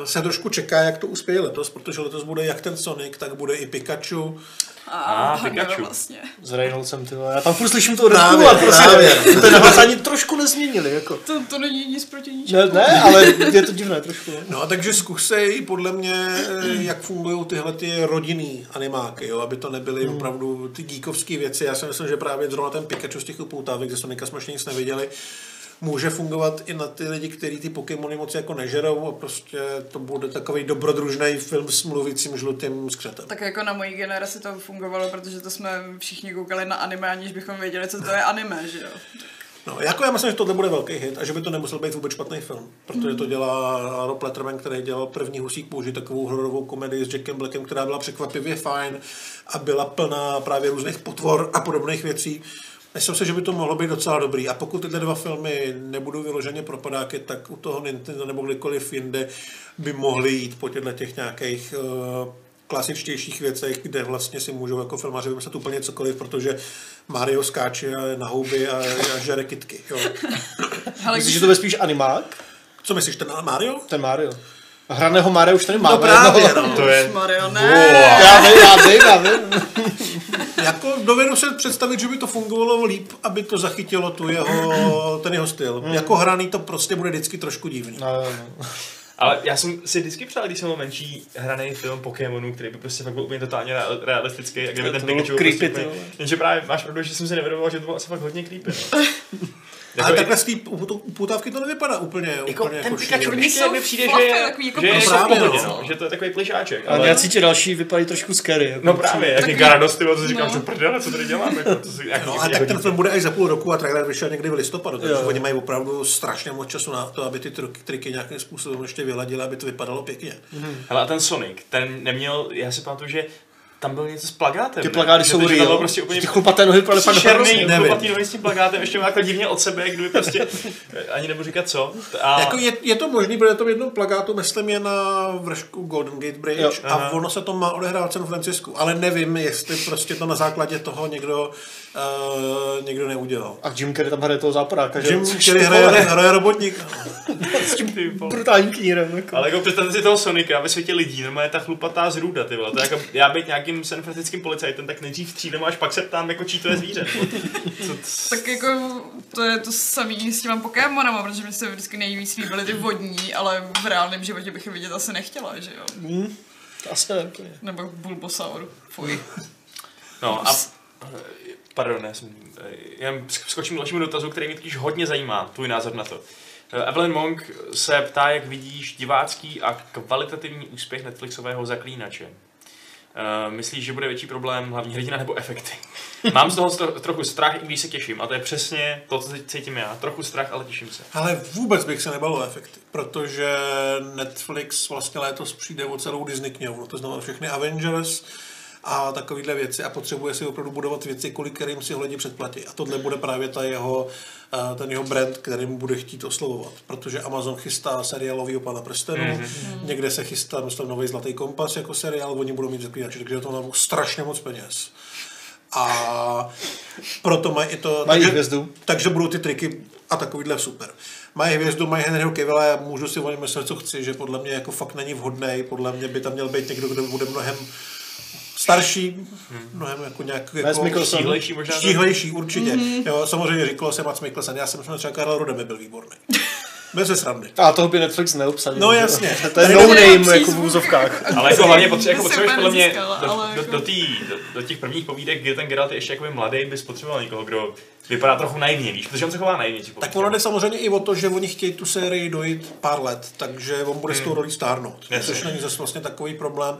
se trošku čeká, jak to uspěje letos, protože letos bude jak ten Sonic, tak bude i Pikachu. A, A, Pikachu. vlastně. S Reynoldsem, ty. Já tam furt slyším to Deadpool a prostě právě. ten hlas ani trošku nezměnili, jako. To, to není nic proti ničemu. Ne, ne, ale je to divné trošku. No. No a takže zkusej podle mě, eh, jak fungují tyhle ty rodinný animáky, jo, aby to nebyly hmm. opravdu ty geekovské věci. Já si myslím, že právě zrovna ten Pikachu z těch upoutávek, ze Sonika jsme ještě nic neviděli, může fungovat i na ty lidi, kteří ty Pokémony moc jako nežerou a prostě to bude takový dobrodružný film s mluvícím žlutým skřetem. Tak jako na mojí generaci to fungovalo, protože to jsme všichni koukali na anime, aniž bychom věděli, co to je anime, že jo? No, jako já myslím, že tohle bude velký hit a že by to nemusel být vůbec špatný film, protože to dělá Rob Letterman, který dělal první husík použít takovou hororovou komedii s Jackem Blackem, která byla překvapivě fajn a byla plná právě různých potvor a podobných věcí. Myslím si, že by to mohlo být docela dobrý. A pokud tyhle dva filmy nebudou vyloženě propadáky, tak u toho Nintendo nebo kdykoliv jinde by mohli jít po těchto těch nějakých uh, klasičtějších věcech, kde vlastně si můžou jako filmaři vymyslet úplně cokoliv, protože Mario skáče na houby a, a žere kitky. Jo. Ale Myslíš, když že to bude spíš animák? Co myslíš, ten Mario? Ten Mario. Hraného Mario už tady máme. No právě, jednoho. no. To je... Mario, ne. Já vím, já vím, já vím. Jako dovedu se představit, že by to fungovalo líp, aby to zachytilo tu jeho, ten jeho styl. Hmm. Jako hraný to prostě bude vždycky trošku divný. No, no. Ale já jsem si vždycky přál, když jsem byl menší, hraný film Pokémonů, který by prostě fakt byl úplně totálně real- realistický a kde by To ten Pikachu creepy, prostě. Jenže právě máš pravdu, že jsem si nevědomoval, že to bylo asi fakt hodně creepy. No. Ale Jako i- takhle z té upoutávky to nevypadá úplně. Jako úplně ten jako Pikachu mi přijde, že je, takový jako že je No právě, pohodě, no. no. že to je takový plišáček. Ale Ale, nějací ti další vypadají trošku scary. Jako no právě, jak je Gyarados, ty si říkám, no. že prdele, co tady dělám, jako, to si, jak, No, ale tak ten film bude až za půl roku a trailer vyšel někdy v listopadu, takže Jo. oni mají opravdu strašně moc času na to, aby ty triky, triky nějakým způsobem ještě vyladili, aby to vypadalo pěkně. Hele, a ten Sonic, ten neměl, já si pamatuju, že tam bylo něco s plagátem. Ty ne? plagáty jsou real. bylo prostě úplně Ty chlupaté nohy vypadaly fakt nevím. chlupatý nohy s tím plagátem, ještě má jako divně od sebe, kdyby prostě, ani nebudu říkat co. A Jako je, je to možný, protože to v jednom plagátu, myslím, je na vršku Golden Gate Bridge Jo. a Aha. ono se to má odehrávat v San Francisku, ale nevím, jestli prostě to na základě toho někdo, uh, někdo neudělal. A Jim Carrey tam hraje toho záporáka, že? Jim, ty hraje, hraje robotník. s tím brutálním knírem. Jako. Ale jako představte si toho Sonika ve světě lidí, normálně ta chlupatá zrůda, ty vole. To je jako, já být nějakým san francisckým policajtem, tak nejdřív střídám, až pak se ptám, jako čí to je zvíře. Co, Tak jako to je to samý s těma Pokémonama, protože mi se vždycky nejvíc líbily ty vodní, ale v reálném životě bych je vidět asi nechtěla, že jo? Hm, to asi. Nebo Bulbasaur. Fuj. No a pardon, já jsem, já skočím k dalšímu dotazu, který mě totiž hodně zajímá, tvůj názor na to. Eh, Evelyn Monk se ptá, jak vidíš divácký a kvalitativní úspěch Netflixového zaklínače. Uh, myslíš, že bude větší problém hlavní hrdina nebo efekty? Mám z toho tro- trochu strach, i když se těším. A to je přesně to, co teď cítím já. Trochu strach, ale těším se. Ale vůbec bych se nebal o efekty, protože Netflix vlastně letos přijde o celou Disney knihovnu, to znamená všechny Avengers a takovéhle věci a potřebuje si opravdu budovat věci, kvůli kterým si ho lidi předplatí. A tohle bude právě ta jeho, eh, ten jeho brand, který mu bude chtít oslovovat, protože Amazon chystá seriálovýho pana prstenů, mm-hmm. někde se chystá, myslím, nový Zlatý kompas jako seriál, oni budou mít zaklínače, takže to má strašně moc peněz. A proto mají i to... Mají takže- hvězdu. takže budou ty triky a takovýhle super. Mají hvězdu, mají Henryho Cavilla, já můžu si o něm myslet, co chci, že podle mě jako fakt není vhodný, podle mě by tam měl být někdo, kdo bude mnohem starší, mnohem jako nějak jako Mikkelsen. Štíhlejší možná. štíhlejší určitě. Mm-hmm. Jo, samozřejmě říkalo se Mats Mikkelsen, já jsem třeba Karel Rode by byl výborný. Bez se srandy. A toho by Netflix neobsadil. No jasně. To je no name jako v úzovkách. Ale jako hlavně potře- jako potřebuješ podle mě do, do, jako- do, tý, do, do, těch prvních povídek, kdy ten Geralt je ještě jakoby mladý, bys potřeboval někoho, kdo vypadá trochu naivně, víš, protože on se chová naivně. Tak ono jde samozřejmě i o to, že oni chtějí tu sérii dojít pár let, takže on bude s tou rolí stárnout, Jasně. což není zase vlastně takový problém.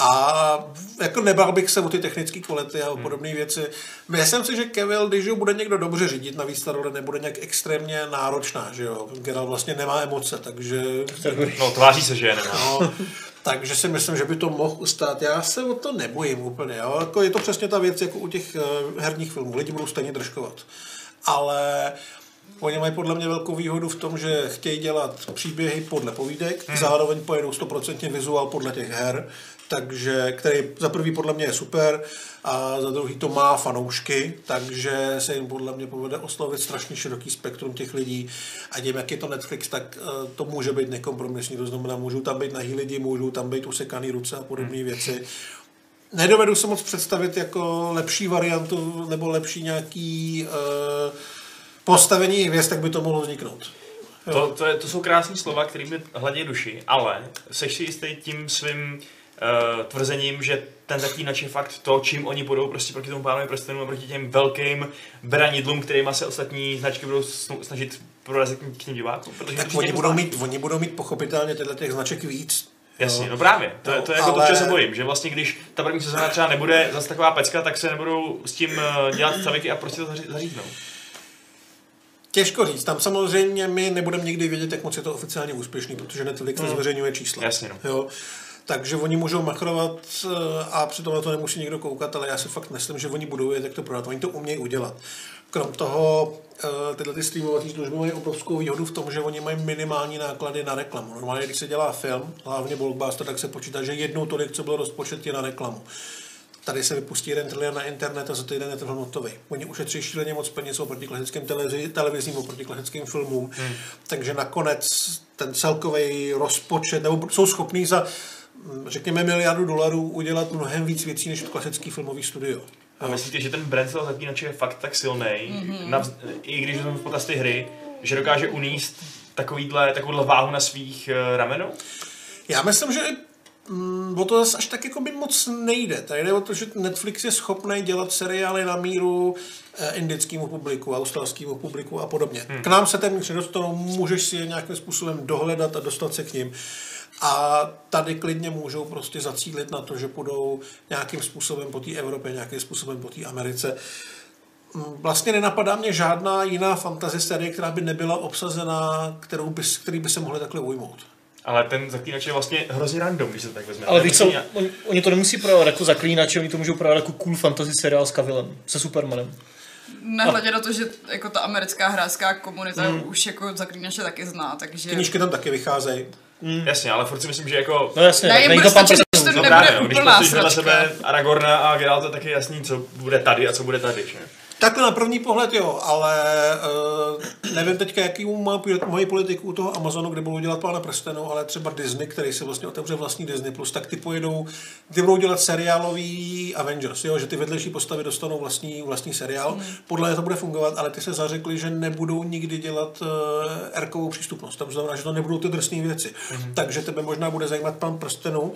A jako nebál bych se o ty technické kvality a o podobné věci. Myslím si, že Kevil, když ho bude někdo dobře řídit, navíc ta role nebude nějak extrémně náročná, že jo. Geralt vlastně nemá emoce, takže No, tváří se, že je nemá. No, takže si myslím, že by to mohl ustát. Já se o to nebojím úplně. Jo? Jako je to přesně ta věc, jako u těch uh, herních filmů. Lidi budou stejně držkovat. Ale oni mají podle mě velkou výhodu v tom, že chtějí dělat příběhy podle povídek, hmm. zároveň pojedou 100% vizuál podle těch her, takže, který za prvý podle mě je super a za druhý to má fanoušky, takže se jim podle mě povede oslovit strašně široký spektrum těch lidí a tím, jak je to Netflix, tak uh, to může být nekompromisní, to znamená, můžou tam být nahý lidi, můžou tam být usekaný ruce a podobné věci. Nedovedu se moc představit jako lepší variantu nebo lepší nějaký uh, postavení hvězd, tak by to mohlo vzniknout. To, to, je, to jsou krásné slova, které mi hladí duši, ale seš si jistý tím svým uh, tvrzením, že ten zaklínač je fakt to, čím oni budou prostě proti tomu pánovi prstenům a proti těm velkým branidlům, kterýma se ostatní značky budou snažit prorazit k těm divákům. Protože Tak oni přijde budou, mít, oni budou mít pochopitelně tyhle těch značek víc. Jasně, Jo. no právě. To, je- No, to je jako ale- to, čeho se bojím, že vlastně když ta první sezóna třeba nebude zase taková pecka, tak se nebudou s tím eh, dělat staviky a prostě to zaří- zaříznou. Těžko říct, tam samozřejmě my nebudeme nikdy vědět, jak moc je to oficiálně úspěšný, protože Netflix nezveřejňuje čísla. Jasně, no. Jo. Takže oni můžou machrovat eh, a přitom na to nemusí nikdo koukat, ale já si fakt myslím, že oni budou vědět, jak to prodat. Oni to umějí udělat. Krom toho, eh, tyhle ty streamovací služby mají obrovskou výhodu v tom, že oni mají minimální náklady na reklamu. Normálně, když se dělá film, hlavně blockbuster, tak se počítá, že jednou tolik, co byl rozpočet, je na reklamu. Tady se vypustí jeden trilion na internet a za týden je ten film hotový. Oni ušetří šíleně moc peněz oproti klasickým televizi, televizním, oproti klasickým filmům. Hmm. Takže nakonec ten celkový rozpočet, nebo jsou schopní za, řekněme, miliardu dolarů udělat mnohem víc věcí než klasický filmový studio. A myslíte, že ten brand toho zaklínače je fakt tak silný, mm-hmm. i když jsou v potaz ty hry, že dokáže uníst takovýhle, takovouhle váhu na svých uh, ramenou? Já myslím, že mm, o to zase až tak jako by moc nejde. Tady jde o to, že Netflix je schopný dělat seriály na míru eh, indickému publiku, australskému publiku a podobně. Hmm. K nám se téměř nedostanou, můžeš si je nějakým způsobem dohledat a dostat se k ním. A tady klidně můžou prostě zacílit na to, že půjdou nějakým způsobem po té Evropě, nějakým způsobem po té Americe. Mm, Vlastně nenapadá mě žádná jiná fantasy série, která by nebyla obsazená, kterou by, který by se mohli takhle ujmout. Ale ten zaklínač je vlastně hrozně random, když se to tak vezme. Ale víš co, vlastně- oni, oni to nemusí prodávat jako zaklínače, oni to můžou prodávat jako cool fantasy seriál s Kavillem, se Supermanem. Nehledě na to, že jako ta americká hráčská komunita mm. už jako zaklínače taky zná, takže... Knížky tam taky vycházejí. Jasně, ale furt si myslím, že jako... No jasně, Ne, není to pan No nebude právě, no, když úplná postavíš vedle sračka. sebe Aragorna a Geralt, tak je jasný, co bude tady a co bude tady. Že? Takhle na první pohled jo, ale uh, nevím teďka, jaký má, mají politiku u toho Amazonu, kde budou dělat Pána prstenů, ale třeba Disney, který si vlastně otevře vlastní Disney+, Plus, tak ty pojedou, ty budou dělat seriálový Avengers, jo, že ty vedlejší postavy dostanou vlastní, vlastní seriál, Hmm. podle to bude fungovat, ale ty se zařekli, že nebudou nikdy dělat uh, erkovou přístupnost, to znamená, že to nebudou ty drsné věci. Hmm. Takže tebe možná bude zajímat Pán prstenů,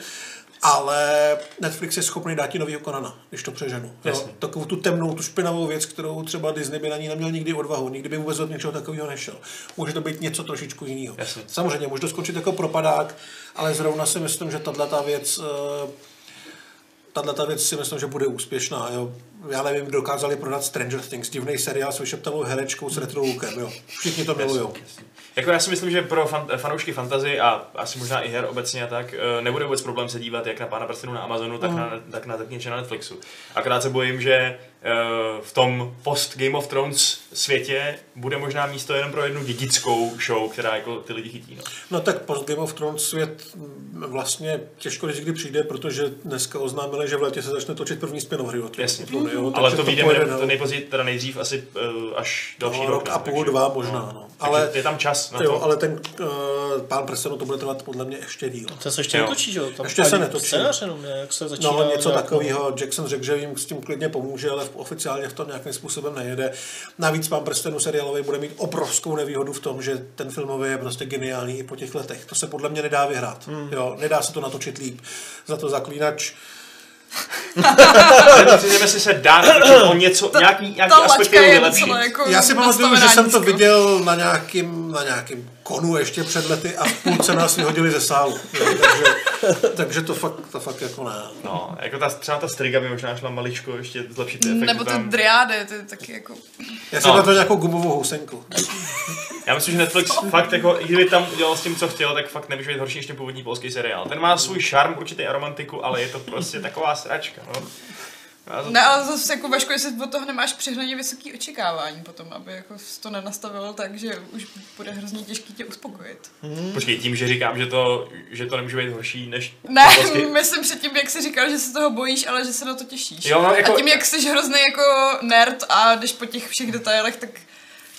ale Netflix je schopný dát ti novýho Konana, když to přeženu. Jo? Jasně. Takovou tu temnou, tu špinavou věc, kterou třeba Disney by na ní neměl nikdy odvahu, nikdy by vůbec od něčeho takového nešel. Může to být něco trošičku jiného. Samozřejmě, může to skončit jako propadák, ale zrovna si myslím, že tahle ta věc eh, tahle ta věc si myslím, že bude úspěšná. Jo. Já nevím, dokázali prodat Stranger Things, divný seriál s vyšeptalou herečkou s retro lookem. Jo. Všichni to milujou. Jako já si myslím, že pro fan, fanoušky fantazy a asi možná i her obecně a tak, eh, nebude vůbec problém se dívat jak na Pána prstenů na Amazonu, tak na, tak na Zaklínače na Netflixu. Akorát se bojím, že v tom post Game of Thrones světě bude možná místo jenom pro jednu dědickou show, která jako ty lidi chytí. No. No tak post Game of Thrones svět vlastně těžko říct, kdy přijde, protože dneska oznámili, že v létě se začne točit první spin-off hry od Jasně. Tronu, jo, Ale to vyjde ne, no. to nejpozději, teda nejdřív asi uh, až další No, rok. rok a půl, Takže- dva možná. No. Ale Ale, je tam čas na jo, to. ale ten uh, pán prstenů to bude trvat podle mě ještě díl. To se ještě Jo. netočí, že jo? Tam Ještě se netočí. Scénář jenom? Jak se začíná No, něco takového. Jackson řekl, že jim s tím klidně pomůže, ale oficiálně v tom nějakým způsobem nejede. Navíc pán prstenů seriálový bude mít obrovskou nevýhodu v tom, že ten filmový je prostě geniální i po těch letech. To se podle mě nedá vyhrát. Hmm. Jo, nedá se to natočit líp. Za to zaklínač Nevím, jestli se dá o něco, nějaký, nějaký aspekt lačka je lepší. jako Já si pamatuju, že jsem to viděl na nějakým, na nějakým konu ještě před lety a v půlce nás vyhodili ze sálu. Jo, takže, takže to fakt, to fakt jako ne. No, jako ta, třeba ta striga by možná šla maličko ještě zlepšit ty efekty Nebo ty tam. driády, ty taky jako... Já si No. na to nějakou gumovou housenku. Já myslím, že Netflix fakt jako, i kdyby tam dělal s tím, co chtěl, tak fakt nemůže být horší než ten původní polský seriál. Ten má svůj šarm, určitý aromantiku, ale je to prostě taková sračka, no. To- Ne, ale zase jako Vašku, jestli od toho nemáš přehnaně vysoký očekávání potom, aby jako to nenastavil tak, že už bude hrozně těžký tě uspokojit. Počkej, tím, že říkám, že to, že to nemůže být horší než Ne, polský- myslím předtím, jak jsi říkal, že se toho bojíš, ale že se na to těšíš. Jo, no, jako- A tím, jak jsi hrozný jako nerd a jdeš po těch všech detailech, tak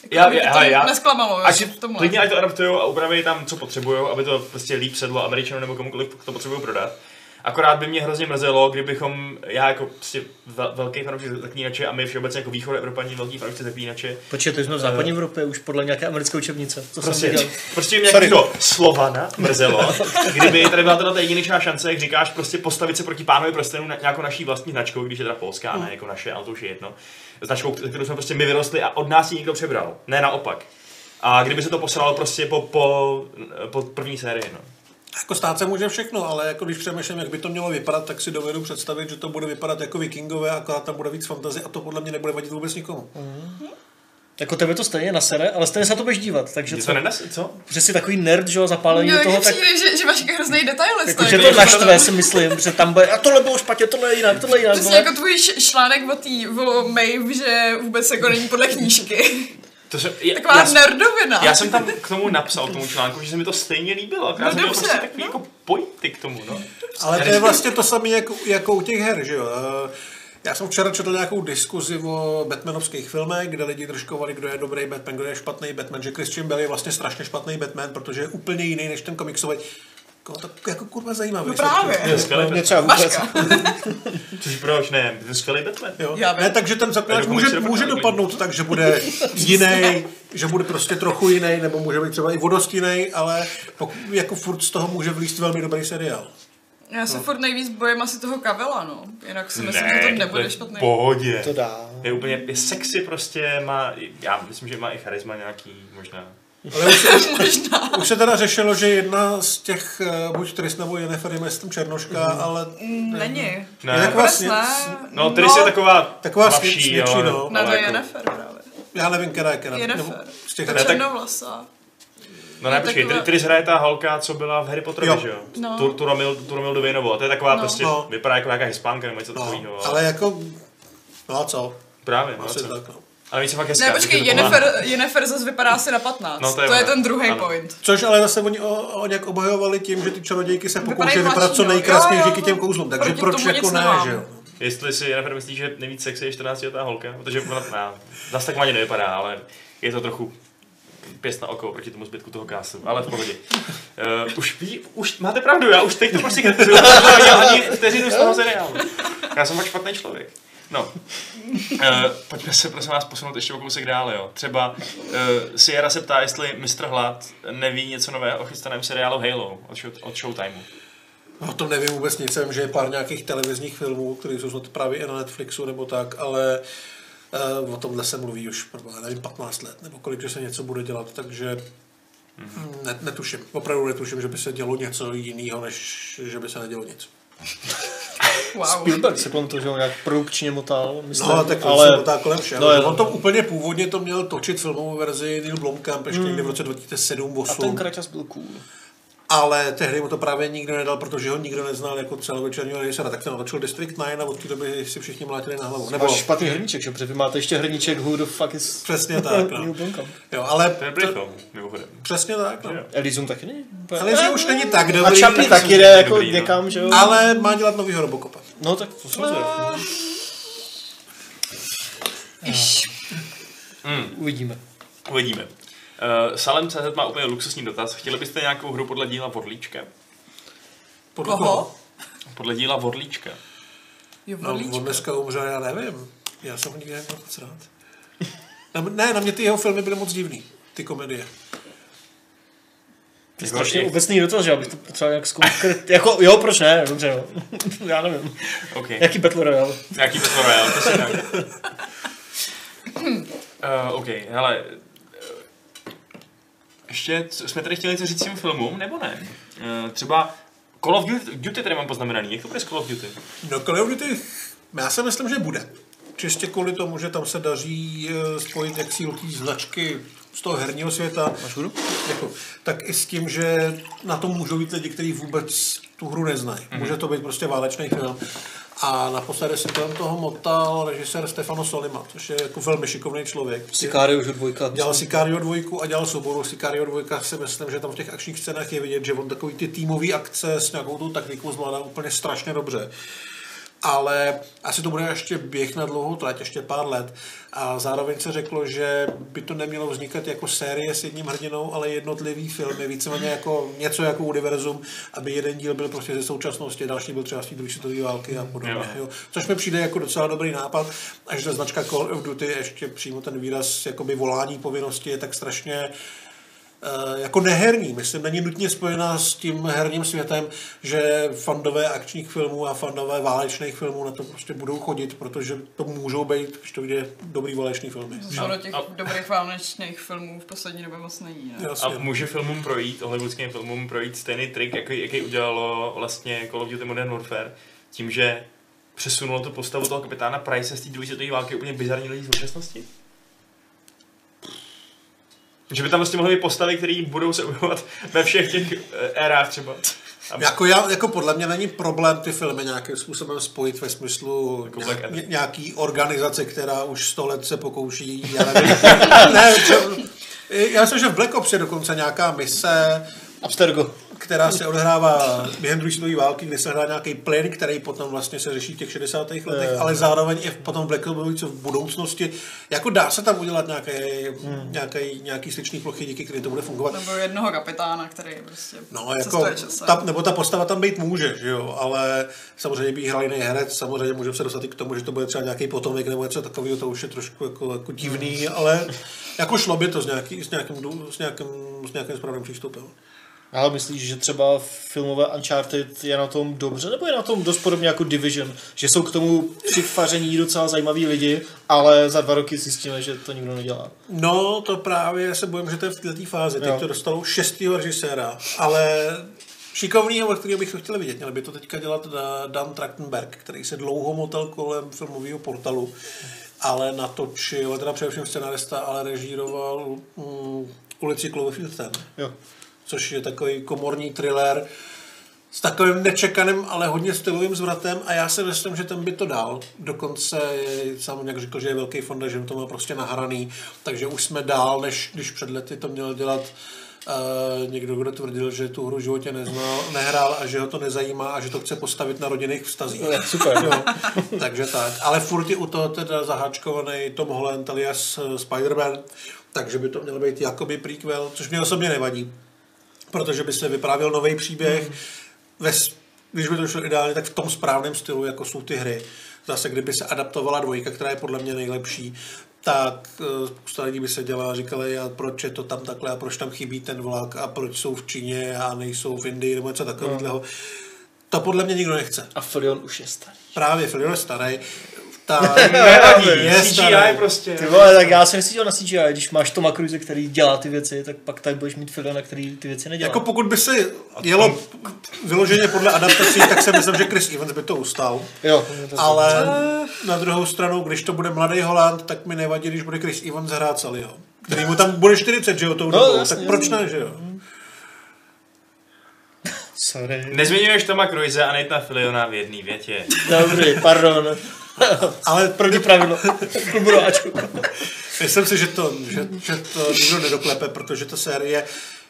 jako Já- já- to já- nesklamalo. Ať klidně ať to adaptujou a upraví tam, co potřebují, aby to prostě líp sedlo Američanům nebo komukoliv, to potřebují prodat. Akorát by mě hrozně mrzelo, kdybychom, já jako prostě vel- velký fanoušek zaklínače a my všeobecně jako východ Evropaní velký fanoušci zaklínače, Počkej, to jsme v západní Evropě už podle nějaké americké učebnice. To jsem Prostě, prostě mě nějakého Slovana mrzelo, kdyby tady byla teda ta jedinečná šance, jak říkáš, prostě postavit se proti pánovi prstenů na, nějakou naší vlastní značkou, když je teda polská, a ne jako naše, ale to už je jedno. Značkou, kterou jsme prostě my vyrostli a od nás ji někdo přebral, ne naopak. A kdyby se to posralo prostě po, po, po první sérii, no. Jako stát se může všechno, ale jako když přemýšlím, jak by to mělo vypadat, tak si dovedu představit, že to bude vypadat jako vikingové, akorát tam bude víc fantazy a to podle mě nebude vadit vůbec nikomu. Jako tebe to stejně nasere, ale stejně se na to budeš dívat, takže Mě co? to nenes, co? Že jsi takový nerd, že jo, zapálení No, do toho, mně tak přijde, že, že máš hrozný detailist. jako, že jako- to naštve, si myslím, že tam bude, a tohle bylo špatně, tohle je jinak, tohle je jinak. Přesně jako tvůj š- článek o tý, o Maeve, že vůbec jako není podle knížky. To jsem, já, Taková já, jsem- nerdovina. já jsem tam k tomu napsal, k tomu článku, že se mi to stejně líbilo, akorát No jsem dobře, prostě takový no. jako pointy k tomu, no. Ale to je vlastně to samé jako, jako u těch her, že jo. Eh, Já jsem včera četl nějakou diskuzi o Batmanovských filmech, kde lidi držkovali, kdo je dobrý Batman, kdo je špatný Batman, že Christian Bale je vlastně strašně špatný Batman, protože je úplně jiný než ten komiksový. Koho to jako kurva zajímavý. No právě. Je skvělý Mě třeba vůbec. Vaška. Což proč ne? To je skvělý Batman. Jo. Já. Ne, takže ten zakladač Jako může, může dopadnout tak, že bude jiný, že bude prostě trochu jiný, nebo může být třeba i vodost jiný, ale pokud, jako furt z toho může vylíst velmi dobrý seriál. Já se furt nejvíc bojím asi toho Kavela, no. Jinak si myslím, že to to nebude je špatný. pohodě. To dá. Je úplně, je sexy prostě, má, já myslím, že má i charisma nějaký, možná. Ale už, se- Možná. už se teda řešilo, že jedna z těch, eh, buď Tris nebo Jennifer je myslím Černoška, ale Není. Ne. Je taková Vůbec sně, ne. No, Tris je taková, Taková tmavší, sně- jo, sněčí, no. Ne, to ale je jako- Jennifer právě. já nevím, která je která. Jennifer. Z těch Ta Ne, tak- černovlasá. No ne, počkej, taková- tady hraje ta holka, co byla v Harry Potterovi, Jo. že jo? No. Tu, tu, Romil, tu Romildu Vejnovou. A to je taková No. prostě, No. vypadá jako nějaká hispánka nebo něco No, takového. ale jako, no a co? Právě, no, Asi co? tak, no. Ale víc je fakt hezká. Ne, počkej. Jennifer, Jennifer zase vypadá asi na 15. No, to je to je ten druhý Ano. point. Což ale zase oni o, o nějak obhajovali tím, že ty čarodějky se pokoušejí vypadat co nejkrásněji díky těm kouzlům, takže proč jako ne, že jo? Jestli si Jennifer myslí, že nejvíc sexy je 14-letá holka, protože ona no, zase tak ani nevypadá, ale je to trochu pěst na oko proti tomu zbytku toho castu, ale v pohodě. Uh, už, ví, už máte pravdu, já už teď to prostě kritizuju, ani vteřinu z toho seriálu. Já jsem fakt špatný člověk. No, uh, pojďme se prosím vás posunout ještě o kousek dál, jo. Třeba uh, Sierra se ptá, jestli Mr. Hlad neví něco nového o chystaném seriálu Halo od, show, od Showtimeu. O tom nevím vůbec nic, vím, že je pár nějakých televizních filmů, které jsou snad právě i na Netflixu nebo tak, ale uh, o tomhle se mluví už, nevím, 15 let, nebo kolik, že se něco bude dělat, takže mm. ne, netuším, opravdu netuším, že by se dělo něco jiného, než že by se nedělo nic. Wow. Spielberg se kolem toho že nějak produkčně motal, myslím, No, tak ale... ale... tak kolem všeho. No, jo. On to úplně původně to měl točit filmovou verzi Neil Blomkamp ještě někdy v roce 2007 A ten 2008 kraťas byl cool. Ale tehdy mu to právě nikdo nedal, protože ho nikdo neznal jako celovečerního režisera, tak ten natočil District 9 a od té doby si všichni mlátili na hlavu. Nebo Máš špatný hrníček, že? Protože vy máte ještě hrníček Who the fuck is... přesně tak, no. Jo, ale To je dobrý film, mimochodem. přesně tak, no. Elysium taky není? Ale že už není tak A dobrý, Chaplin tak- taky jde jako dobrý, no. někam, že jo? ale má dělat novýho Robocopa. No tak to zvědav. Mm. Uvidíme. Uvidíme. Uh, Salem CZ má úplně luxusní dotaz. Chtěli byste nějakou hru podle díla Vodlíčka? Podle Koho? Podle díla Vodlíčka. Jo, No, volíčka. on dneska umřel, já nevím. Já jsem ho nikdy neměl moc rád. Na, ne, na mě ty jeho filmy byly moc divný, ty komedie. To je Jako strašně jak- obecný dotaz, že abych to potřeboval nějak zkoumat. jako, jo, proč ne? Dobře, no. Já nevím. OK. Jaký Battle Royale? Nějaký Battle Royale, to si tak. Uh, OK, hele. Eh, Ještě, jsme tady chtěli něco říct těm filmům, nebo ne? Uh, třeba Call of Duty, tady mám poznamenaný. Jak to bude s Call of Duty? No Call of Duty, já si myslím, že bude. Čistě kvůli tomu, že tam se daří eh, spojit jak sílu té značky z toho herního světa. Máš hru? Jako, tak i s tím, že na to můžou být lidi, kteří vůbec tu hru neznají. Mm-hmm. Může to být prostě válečný film. A naposledy si kolem toho motal režisér Stefano Solima, což je jako velmi šikovný člověk. Sicario už dvojka. Dělal Sicario 2 a dělal souboru Sicario 2 si myslím, že tam v těch akčních scénách je vidět, že on takový ty týmové akce s nějakou tou taktikou zvládá úplně strašně dobře. Ale asi to bude ještě běh na dlouhou trať, ještě pár let. A zároveň se řeklo, že by to nemělo vznikat jako série s jedním hrdinou, ale jednotlivý filmy, víceméně jako něco jako univerzum, aby jeden díl byl prostě ze současnosti, další byl třeba z té druhé světové války a podobně. Jo. Jo. Což mi přijde jako docela dobrý nápad, a že ta značka Call of Duty ještě přímo ten výraz jakoby volání povinnosti je tak strašně jako neherní. Myslím, není nutně spojená s tím herním světem, že fandové akčních filmů a fandové válečných filmů na to prostě budou chodit, protože to můžou být, když to vyjde dobrý válečný filmy. Ono těch A- dobrých válečných filmů v poslední době moc není. Ne? A může filmům projít, hollywoodským filmům projít stejný trik, jaký, jaký udělalo vlastně Call of Duty Modern Warfare, tím, že přesunulo tu postavu toho kapitána Price z té druhé světové války úplně bizarní lidi z současnosti? Že by tam vlastně mohly být postavy, které budou se objevovat ve všech těch eh, érách třeba. A Jako, já, jako podle mě není problém ty filmy nějakým způsobem spojit ve smyslu Jako nějak, ně- nějaký organizace, která už sto let se pokouší, já nevím, ne, třeba, já myslím, že v Black Ops je dokonce nějaká mise, Abstergo. Která se odehrává během druhé světové války, kdy se hrá nějaký plyn, který potom vlastně se řeší v těch 60. letech, Jo. ale zároveň i v- potom v Black Ops v budoucnosti. Jako dá se tam udělat nějaký, Hmm. nějaký, nějaký styční plochy, díky který to bude fungovat. Nebo jednoho kapitána, který prostě No, jako, časem. ta, nebo ta postava tam být může, že jo, ale samozřejmě by hrál jiný herec, samozřejmě můžeme se dostat i k tomu, že to bude třeba nějaký potomek nebo něco takového, to už je trošku jako, jako divný, ale jako šlo by to s, nějaký, s, nějakým, s, nějakým, s nějakým správným přístupem. Ale myslíš, že třeba filmové Uncharted je na tom dobře, nebo je na tom dost podobně jako Division? Že jsou k tomu přifaření docela zajímaví lidi, ale za dva roky zjistíme, že to nikdo nedělá. No, to právě se bojím, že to je v této fázi. Teď Jo. to dostalo šestýho režiséra, ale šikovnýho, kterého bych to chtěl vidět. Měl by to teďka dělat Da- Dan Trachtenberg, který se dlouho motal kolem filmového portalu ale natočil, teda především scenarista, ale režíroval mm, ulici Cloverfield ten, Jo. Což je takový komorní thriller s takovým nečekaným, ale hodně stylovým zvratem a já si myslím, že ten by to dal. Dokonce sám nějak řekl, že je velký fond, že to má prostě nahraný, takže už jsme dál, než když před lety to měl dělat Uh, někdo, kdo tvrdil, že tu hru v životě neznal, nehrál a že ho to nezajímá a že to chce postavit na rodinných vztazích. Super. Jo. Takže tak. Ale furt je u toho teda zaháčkovaný Tom Holland alias eh, Spider-Man, takže by to mělo být jakoby prequel, což mě osobně nevadí, protože by se vyprávěl nový příběh, ve, s- když by to šlo ideálně, tak v tom správném stylu, jako jsou ty hry. Zase, kdyby se adaptovala dvojka, která je podle mě nejlepší, tak eh, spousta lidí by se dělala a říkali, a proč je to tam takhle, a proč tam chybí ten vlak, a proč jsou v Číně a nejsou v Indii, nebo něco takového. To podle mě nikdo nechce. A Filion už je starý. Právě Filion je starý. Ta, Nevadí, je CGI starý. prostě. Ty vole, tak já jsem si dělal na CGI, když máš Toma Cruise, který dělá ty věci, tak pak tady budeš mít Filiona, který ty věci nedělá. Jako pokud by se jelo vyloženě podle adaptací, tak si myslím, že Chris Evans by to ustal. Jo, to Ale na druhou stranu, když to bude mladý Holand, tak mi nevadí, když bude Chris Evans hrát celýho. Který mu tam bude 40, že jo, tou No, dobou, jasně, tak proč ne, že jo? Sorry. Nezmiňuješ Toma Cruise a Nathana Filiona v jedné větě. Dobrý, pardon. Ale První pravidlo. Klubu do Ačku. myslím si, že to, že, že to nikdo nedoklepe, protože ta série,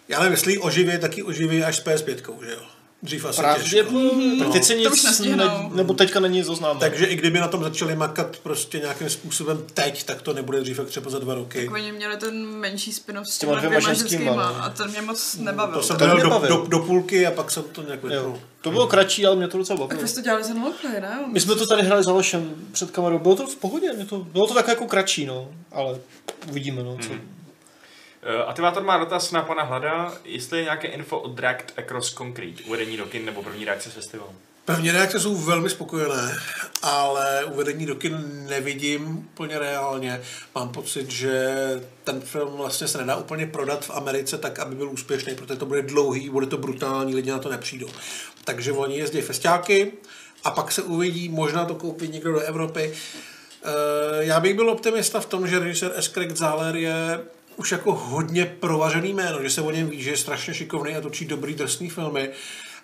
já nevím, jestli ji oživí, tak ji oživí až s PS5, že jo? Dřív asi těžko. Pravděpodobně. Tak teď se nic, ne, nebo teďka není nic oznámeno. Takže i kdyby na tom začali makat prostě nějakým způsobem teď, tak to nebude dřív jak třeba za dva roky. Oni měli ten menší spin-off s těma dvěma ženskýma, no. a ten mě moc nebavil. To jsem To do, do, do, půlky a pak jsem to nějak vypnul. To bylo kratší, ale mě to docela Tak bavilo. vy jste to dělali za roleplay, ne? My jsme to tady hráli s Alošem před kamerou, bylo to v pohodě, mě to, bylo to tak jako kratší, no, ale uvidíme, no, co. Eh, Aktivátor má dotaz na pana Hlada, jestli je nějaké info o Dragged Across Concrete, uvedení do kin nebo první reakce z festivalu. První reakce jsou velmi spokojené, ale uvedení do kin nevidím úplně reálně. Mám pocit, že ten film vlastně se nedá úplně prodat v Americe tak, aby byl úspěšný, protože to bude dlouhý, bude to brutální, lidi na to nepřijdou. Takže oni jezdí festiáky a pak se uvidí, možná to koupí někdo do Evropy. Eh, Já bych byl optimista v tom, že režisér. Craig Zahler je už jako hodně provařený jméno, že se o něm ví, že je strašně šikovný a točí dobrý drsný filmy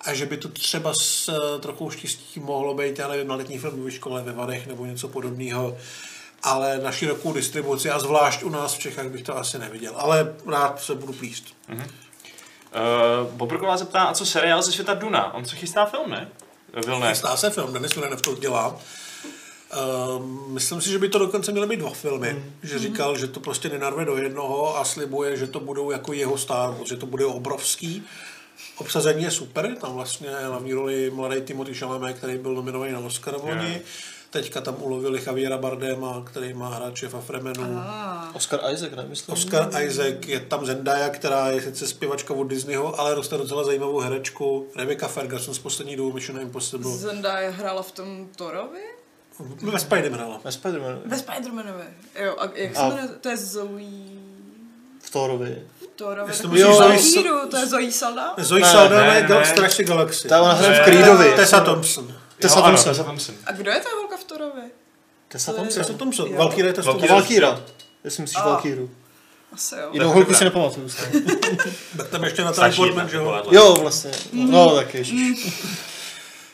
a že by to třeba s eh, trochou štěstí mohlo být, já nevím, na letní filmové škole ve Vadech nebo něco podobného, ale na širokou distribuci a zvlášť u nás v Čechách bych to asi neviděl, ale rád se budu plíst. Uh, Bobrková zeptá, a co seriál ze světa Duna? On se chystá film, ne? Vilné. Chystá se film, Denis Villeneuve to dělá. Um, myslím si, že by to dokonce měly být dva filmy. Mm. Že říkal, že to prostě nenarve do jednoho a slibuje, že to budou jako jeho Star Wars, že to bude obrovský. Obsazení je super, tam vlastně hlavní roli mladý Timothy Chalamet, který byl nominovaný na Oscar v loni. Jo. Teďka tam ulovili Javiera Bardema, který má hrát šefa Fremenu. Oscar Isaac, ne, myslím. Oscar Isaac, je tam Zendaya, která je sice zpěvačka od Disneyho, ale roste docela zajímavou herečku. Rebecca Ferguson z poslední dobu Mission Impossible. Zendaya hrála v tom Thorovi? Ve Spidem hrála. Ve Spider-Man, Ve Spider-Manovi. Jo, a jak se jmenuje? To je Zoe... v Thorovi. Thorovi. Jestli jo, Zoe Zoe to je Zoe Salda? Zoe Ne, Saldana ne, ne. Stráž Galaxy. Ta ona hraje v Ne. Creedovi. Tessa Thompson. Tessa Thompson. Tessa Thompson. A kdo je ta holka v Thorovi? Tessa To je- Tessa Thompson. Thompson. Jo. Valkyrie Tessa. Thompson. Valkyra. Jestli myslíš. Valkyru. Asi jo. Jinou holku si nepamatuju. Tak tam ještě na Portman, že jo? takováhle. Jo, vlastně. No, tak ježiš.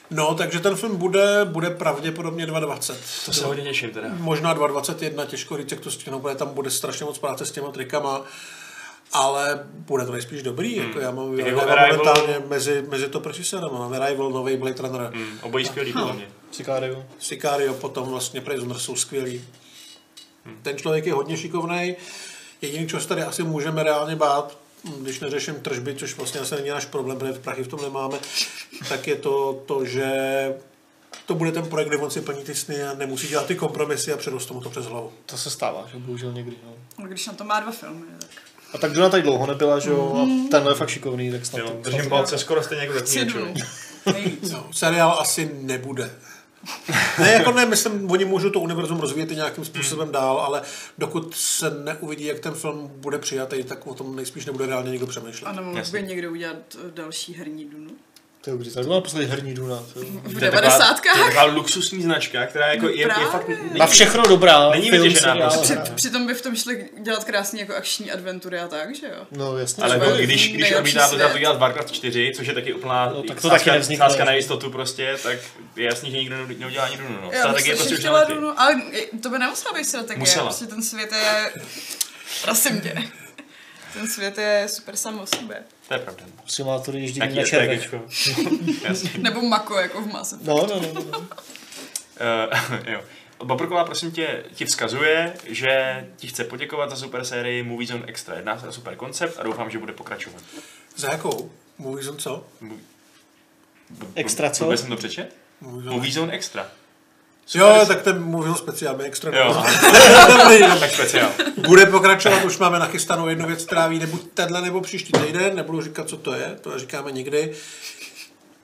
No, takže ten film bude, bude pravděpodobně 2020. To se hodně těším teda. Možná 2021, těžko říct, jak to stihnou, protože tam bude strašně moc práce s těma trikama. Ale bude to nejspíš dobrý, jako já mám Tak Arrival- momentálně mezi, mezi to režisérem. Mám Arrival, nový Blade Runner, Hmm, obojí skvělý podle mě. Sicario. Sicario, potom vlastně Prisoner jsou skvělí. Ten člověk je hodně šikovný. Jediný, co se tady asi můžeme reálně bát, když neřeším tržby, což vlastně asi není náš problém, protože v Prachy v tom nemáme, tak je to, to že to bude ten projekt, kde on si plní ty sny a nemusí dělat ty kompromisy a předostou mu to přes hlavu. To se stává, že bohužel někdy. No. No, Když na to má dva filmy, tak... A tak Duna tady dlouho nebyla, že jo, a tenhle je fakt šikovný, tak snad Jo, to... držím palce skoro stejně jako. Nejvíc. No, seriál asi nebude. Ne, jako ne, myslím, oni můžou to univerzum rozvíjet i nějakým způsobem dál, ale dokud se neuvidí, jak ten film bude přijatý, tak o tom nejspíš nebude reálně někdo přemýšlet. A nemohl Jasně. by někdo udělat eh, další herní Dunu? To je to má poslední herní duna. To... V To je taková- To je taková luxusní značka, která jako je, je, fakt... Není, Na všechno dobrá. Není vytěžená prostě. Při, přitom by v tom šli dělat krásný jako akční adventury a tak, že jo? No jasně. ale jako, když, když odmítá to to dělat Warcraft 4, což je taky úplná No, tak to sázka- taky nevznikne. sázka na jistotu prostě, tak je jasný, že nikdo ne- neudělá ani Dunu. No. Já Strategie bych prostě už chtěla. Dunu, ale to by nemusela být strategie, Musela. prostě ten svět je... Prosím tě. Ten svět je super sám o sobě. To je pravda. Simulátory ježdění Jaký na červech. Nebo Mako jako v Mass Effect. No, no, no, no. Uh, jo. Bobrková, prosím tě, ti vzkazuje, že ti chce poděkovat za super sérii Movie Zone Extra. Jedná se o super koncept a doufám, že bude pokračovat. Za jakou? Movie Zone co? Extra co? Vůbec jsem to přečet? Movie Zone. Movie Zone Extra. Jo, tak ten Movie Zone speciál, my extra Jo. tak speciál. Bude pokračovat, už máme nachystanou jednu věc, která ví nebuď tenhle nebo příští týden, nebudu říkat, co to je, to říkáme nikdy.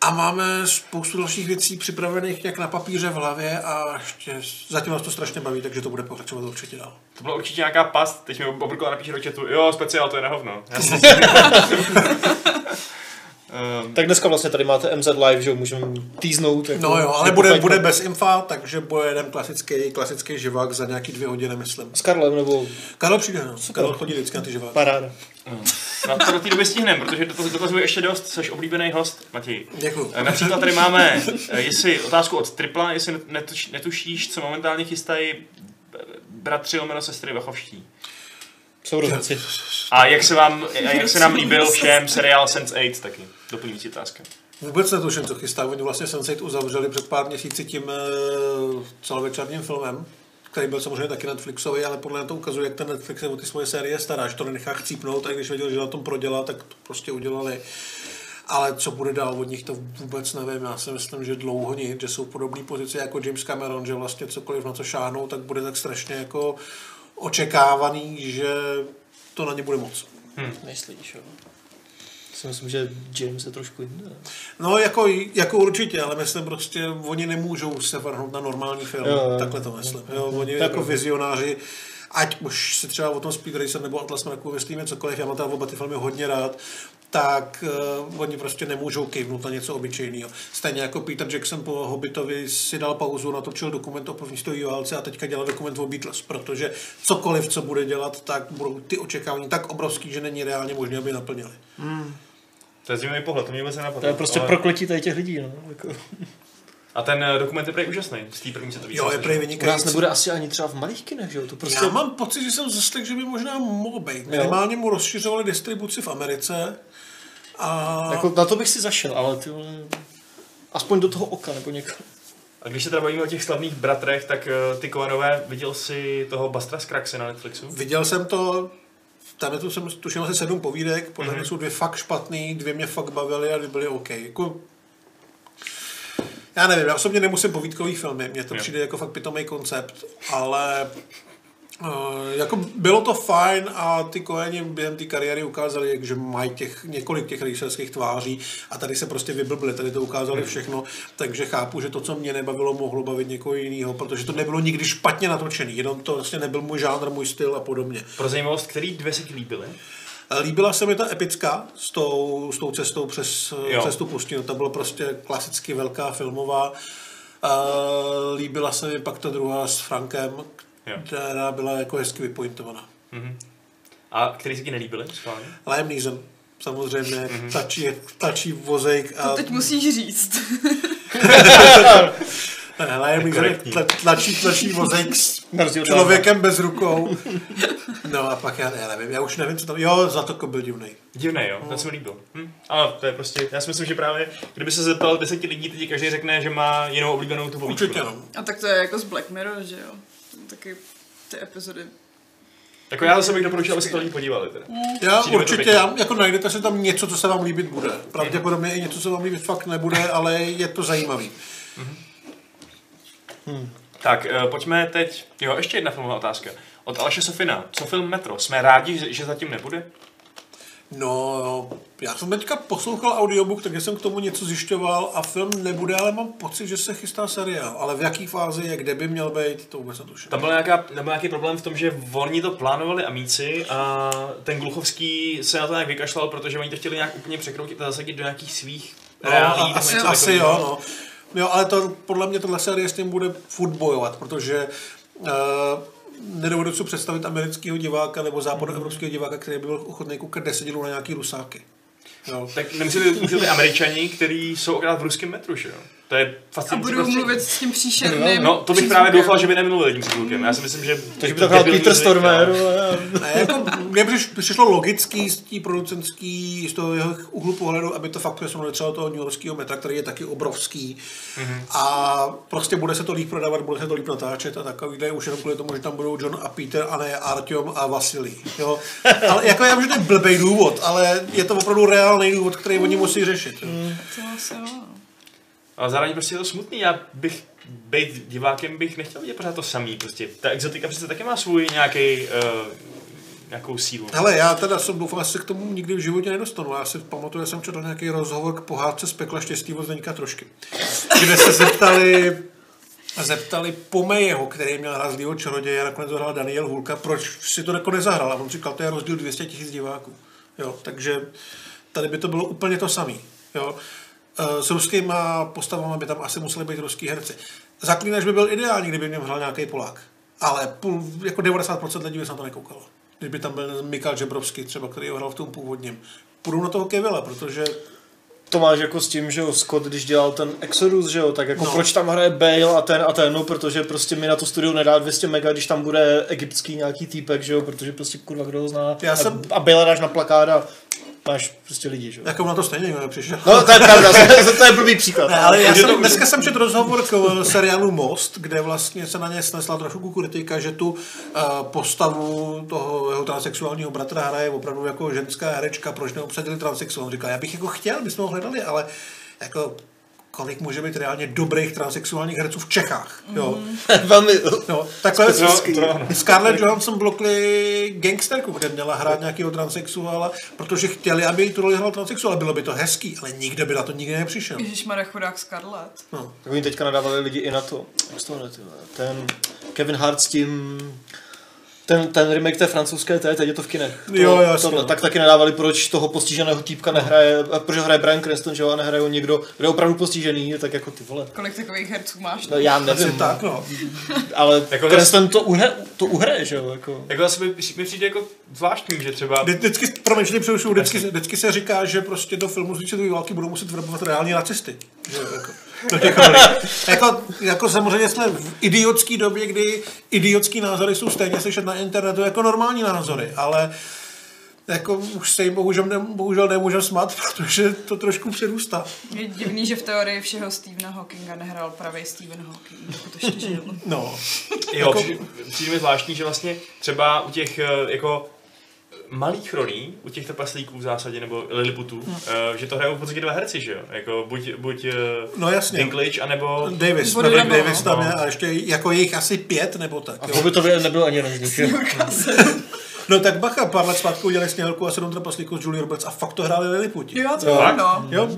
A máme spoustu dalších věcí připravených jak na papíře v hlavě a ještě zatím nás to strašně baví, takže to bude pokračovat určitě dál. To byla určitě nějaká past, teď mi Bobrková napíše do chatu, jo, speciál, to je na Ehm, Tak dneska vlastně tady máte MZ Live, že můžeme týznout. Jako, No jo, ale jako bude, bude bez infa, takže bude jeden klasický, klasický živák za nějaký dvě hodiny, myslím. S Karlem nebo Karel přijde, no. Karel chodí vždycky na ty živáky. paráda. Na to do té doby stihneme, protože dotaz, dotazuje ještě dost, jsi oblíbený host, Matěj. Děkuju. Eh, Například tady máme, eh, jestli otázku od Tripla, jestli netuš, netušíš, co momentálně chystají b- bratři lomeno sestry Vachovští. Sourozenci. A jak se vám, a jak se nám líbil všem seriál Sense8 taky? Doplňující otázka. Vůbec netuším, co chystá. Oni vlastně Sense8 uzavřeli před pár měsíci tím uh, celovečerným filmem, který byl samozřejmě taky Netflixový, ale podle mě to ukazuje, jak ten Netflix je o ty svoje série stará, že to nenechá chcípnout, a když věděl, že na tom prodělá, tak to prostě udělali. Ale co bude dál od nich, to vůbec nevím. Já si myslím, že dlouho nic, že jsou v podobné pozici jako James Cameron, že vlastně cokoliv na co šáhnou, tak bude tak strašně jako očekávaný, že to na ně bude moc. Myslíš, jo. Si myslím, že James je trošku jinde. No, jako, jako určitě, ale myslím prostě, oni nemůžou se vrhnout na normální film, Jo, jo, takhle to myslím. Jo, oni je jako vizionáři, ať už si třeba o tom Speed Racer nebo Atlas Mraku myslíme cokoliv, já mám teda oba ty filmy hodně rád, tak uh, oni prostě nemůžou kývnout na něco obyčejného. Stejně jako Peter Jackson po Hobbitovi si dal pauzu, natočil dokument o první stojí válce a teďka dělá dokument o Beatles, protože cokoliv, co bude dělat, tak budou ty očekávání tak obrovský, že není reálně možné, aby je naplnili. To je zajímavý pohled, to mě vůbec nenapadlo. To je prostě ale- prokletí tady těch lidí, no. Jako. A ten eh, dokument je prej úžasný, z té první světové Jo, je prej že? U nás vynikající. nebude asi ani třeba v malých kinech, že jo? To prostě... Já mám pocit, že jsem zaslech, že by možná mohl být. Minimálně mu rozšiřovali distribuci v Americe. A Jako, na to bych si zašel, ale ty vole, aspoň do toho oka nebo někam. A když se teda bavíme o těch slavných bratrech, tak eh, ty Koenové, viděl jsi toho Bastra z Kraxe na Netflixu? viděl jsem to, tam je tu jsem tuším asi sedm povídek, podle Mhm. mě jsou dvě fakt špatný, dvě mě fakt bavily a dvě byly OK. Jako, já nevím, já osobně nemusím povídkový filmy, mně to Jo. přijde jako fakt pitomý koncept, ale uh, jako bylo to fajn a ty Koeni během té kariéry ukázali, že mají těch, několik těch režisérských tváří a tady se prostě vyblbli, tady to ukázali Hmm. všechno, takže chápu, že to, co mě nebavilo, mohlo bavit někoho jiného, protože to nebylo nikdy špatně natočený, jenom to vlastně nebyl můj žánr, můj styl a podobně. Pro zajímavost, který dvě se ti líbily? Líbila se mi ta epická s tou, s tou cestou přes Jo. jo. cestu pustinu. To byla prostě klasicky velká filmová. Uh, líbila se mi pak ta druhá s Frankem, Jo. která byla jako hezky vypointovaná. Mhm. A který se ti nelíbily? Liam Neeson, samozřejmě, Mhm. mm-hmm. tlačí, tlačí vozejk a To teď musíš říct. ne, Liam Neeson korektní. tla, tlačí, tlačí vozejk s člověkem bez rukou. No a pak já, já nevím, já už nevím, co tam, jo, Zlatoko byl divný. Divný, jo, ten se mi líbil. Hm? Ale to je prostě, já si myslím, že právě, kdyby se zeptal deseti lidí, teď každý řekne, že má jinou oblíbenou tu povídku. Určitě no. A tak to je jako z Black Mirror, že jo? Taky ty epizody. Jako já zase bych doporučil, aby se to lidi podívali. Teda. Já Přijde mi to určitě, já, jako najdete si tam něco, co se vám líbit bude. Pravděpodobně i něco, co vám líbit fakt nebude, ale je to zajímavý. Tak, uh, pojďme teď, jo, ještě jedna filmová otázka. Od Aleše Sofina, co film Metro? Jsme rádi, že, zatím nebude? No, já jsem teďka poslouchal audiobook, takže jsem k tomu něco zjišťoval a film nebude, ale mám pocit, že se chystá seriál. Ale v jaký fázi je, kde by měl být, to vůbec netuším. Tam byl, nějaká, tam byl nějaký problém v tom, že oni to plánovali amíci a ten Gluchovský se na to nějak vykašlal, protože oni to chtěli nějak úplně překroutit a zasadit do nějakých svých a, nebo asi, asi jo, no. Jo, ale to podle mě tohle série s tím bude furt bojovat, protože uh, nedovedu si představit amerického diváka nebo západoevropského diváka, který by byl ochotný koukat 10 dílů na nějaký rusáky. Jo. Tak nemyslíte, ty američani, kteří jsou akorát v ruském metru, že jo? To je A fascinující budou prostředí. mluvit s tím příšerným No, to bych právě doufal, že by nemluvili tím přízvukem. Já si myslím, že... Takže by to hrál Peter Stormer. Ne, jako, mně přiš- přišlo logický z té producentský, z toho jeho úhlu pohledu, aby to fakt přesunuli třeba toho New Yorkského metra, který je taky obrovský. Mm-hmm. A prostě bude se to líp prodávat, bude se to líp natáčet a takovýhle už jenom kvůli tomu, že tam budou John a Peter a ne Artyom a Vasilij. Jo? Ale jako já vím, že to je blbý důvod, ale je to opravdu reálný důvod, který oni musí řešit. Jo? To asi jo. Ale zároveň prostě je to smutný. Já bych být divákem bych nechtěl vidět pořád to samý. Prostě ta exotika přece taky má svůj nějaký uh, nějakou sílu. Hele, já teda jsem doufal, že se k tomu nikdy v životě nedostanu. Já si pamatuju, že jsem četl nějaký rozhovor k pohádce z pekla štěstí od Zdeňka trošky, kde se zeptali, zeptali Pomejeho, který měl hrát zlýho čaroděje a nakonec hrál Daniel Hulka, proč si to jako nezahrál. A on říkal, to je rozdíl 200 tisíc diváků. Jo, takže tady by to bylo úplně to samé. Jo. Eh, S ruskýma postavami by tam asi museli být ruský herci. Zaklínač by byl ideální, kdyby v něm hrál nějaký Polák. Ale půl, jako 90% lidí by se na to nekoukalo. Kdyby tam byl Mikal Žebrovský třeba, který ho hrál v tom původním. Půjdu na toho Kevila, protože To máš jako s tím, že jo, Scott, když dělal ten Exodus, že jo, tak jako No. proč tam hraje Bale a ten a ten, no, protože prostě mi na to studio nedá 200 mega, když tam bude egyptský nějaký týpek, že jo, protože prostě kurva kdo ho zná. Já a, jsem- a Bale dáš na plakát a máš prostě lidi, že jo. jako na to stejně nikdo nepřišel. No, to je pravda, to je blbý příklad. Ne, ale já jsem, to- dneska jsem četl rozhovor k eh, seriálu Most, kde vlastně se na ně snesla trošku kritika, že tu uh, postavu toho jeho transexuálního bratra hraje opravdu jako ženská herečka, proč neobsadili transexuál. On Říká, já bych jako chtěl, bychom ho hledali, ale jako kolik může být reálně dobrých transexuálních herců v Čechách. Jo. Velmi, No, takhle. Scarlett Johansson blokli gangsterku, kde měla hrát nějakého transexuála, protože chtěli, aby jí tu roli hrál transexuál. Bylo by to hezký, ale nikdo by na to nikdy nepřišel. Ježišmarja chudák Scarlett. No. tak oni teďka nadávali lidi i na to, jak to ten Kevin Hart s tím, ten, ten remake té francouzské té, teď je to v kinech. To, Jo, jasně, to, no. tak taky nadávali, proč toho postiženého týpka nehraje, a proč ho hraje Brian Cranston, že jo, a nehraje ho někdo, kdo je opravdu postižený, tak jako ty vole. Kolik takových herců máš? No já Asi nevím, tak, no. ale Jako Cranston to uhraje, to uhraje, že jo, jako. Jako zase mi, mi přijde jako zvláštní, že třeba... Vždy- Vždycky, promiň, že přerušuju, vždycky, vždycky, se říká, že prostě do filmu z války budou muset vyrobovat reální nacisty. Že, jo, jako, do těch rolí. jako, jako, samozřejmě jsme v idiotské době, kdy idiotský názory jsou stejně slyšet na internetu jako normální názory, ale jako už se jim bohužel, ne, bohužel nemůžeme smát, protože to trošku přerůstá. Je divný, že v teorii všeho Stephena Hawkinga nehrál pravý Stephen Hawking, dokud ještě žil. No. Jo, Jako- přijde, přijde mi zvláštní, že vlastně třeba u těch eh, jako malých rolí, u těch trpaslíků v zásadě, nebo Lilliputů, Hm. uh, že to hrajou v podstatě dva herci, že jo? Jako buď, buď uh, No jasně. Dinklage, anebo... Davis, Maverick double, Davis tam je a ještě jako jejich asi pět nebo tak. A Jo. Hobbitově nebyl ani jeden z nich, že? No tak bacha, pár let zpátky udělali Sněhelku a sedm trpaslíků s Julie Roberts a fakt to hráli Liliputi. Jo, to Jo. jo. no. Jo?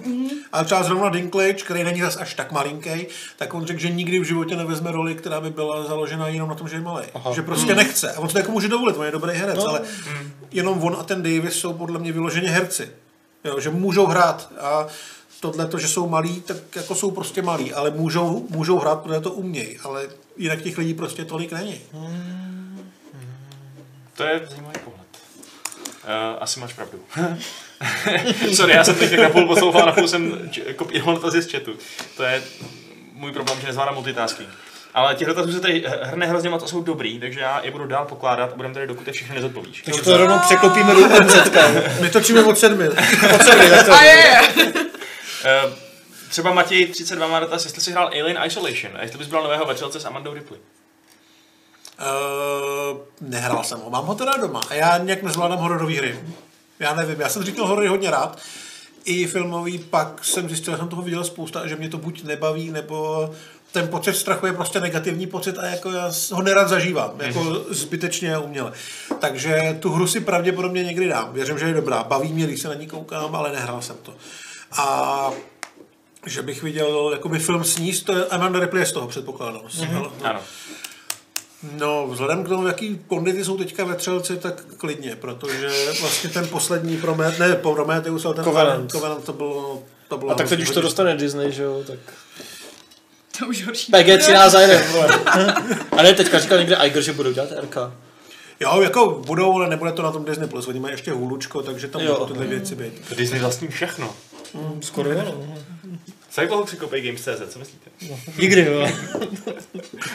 A třeba zrovna Dinklage, který není zas až tak malinký, tak on řekl, že nikdy v životě nevezme roli, která by byla založena jenom na tom, že je malý. Že prostě nechce. A on se to jako může dovolit, on je dobrý herec, ale jenom on a ten Davis jsou podle mě vyloženě herci. Jo, že můžou hrát a tohle to, že jsou malí, tak jako jsou prostě malí, ale můžou, můžou hrát, protože to umějí, ale jinak těch lidí prostě tolik není. To je zajímavý pohled. Uh, asi máš pravdu. Sorry, já jsem teď tak napůl poslouchal, napůl jsem kopíroval dotazy z chatu. To je můj problém, že nezvládám multitasking. Ale těch dotazů se tady hrne hrozně moc a jsou dobrý, takže já je budu dál pokládat a budeme tady, dokud je všechny nezodpovíš. Takže to rovnou překlopíme do MZK. My točíme od sedmi. A je, je. Uh, třeba Matěj 32 má dotaz, jestli jsi hrál Alien Isolation a jestli bys bral nového vetřelce s Amandou Ripley. Uh, nehrál jsem ho, mám ho teda doma a já nějak nezvládám hororové hry. Já nevím, já jsem říkal horory hodně rád, i filmový, pak jsem zjistil, že jsem toho viděl spousta a že mě to buď nebaví, nebo ten pocit strachu je prostě negativní pocit a jako já ho nerad zažívám, jako zbytečně a uměle. Takže tu hru si pravděpodobně někdy dám. Věřím, že je dobrá. Baví mě, když se na ní koukám, ale nehrál jsem to. A že bych viděl jakoby film s ní, to je Amanda Ripley je z toho předpokládám. Mm-hmm. Ano. No, vzhledem k tomu, jaký kondity jsou teďka ve Třelci, tak klidně, protože vlastně ten poslední Promet, ne Prometheus, ale ten Covenant. Covenant to bylo To bylo A tak teď už to dostane Disney, že jo, tak... To už horší. PG13 zajde. A ne, teďka říkal někde Iger, že budou dělat RK. Jo, jako budou, ale nebude to na tom Disney+. Plus. Oni mají ještě hůlučko, takže tam budou tyhle věci být. Disney vlastní všechno. Skoro jo. Co jak dlouho překopej Games.cz, co myslíte? Nikdy, jo.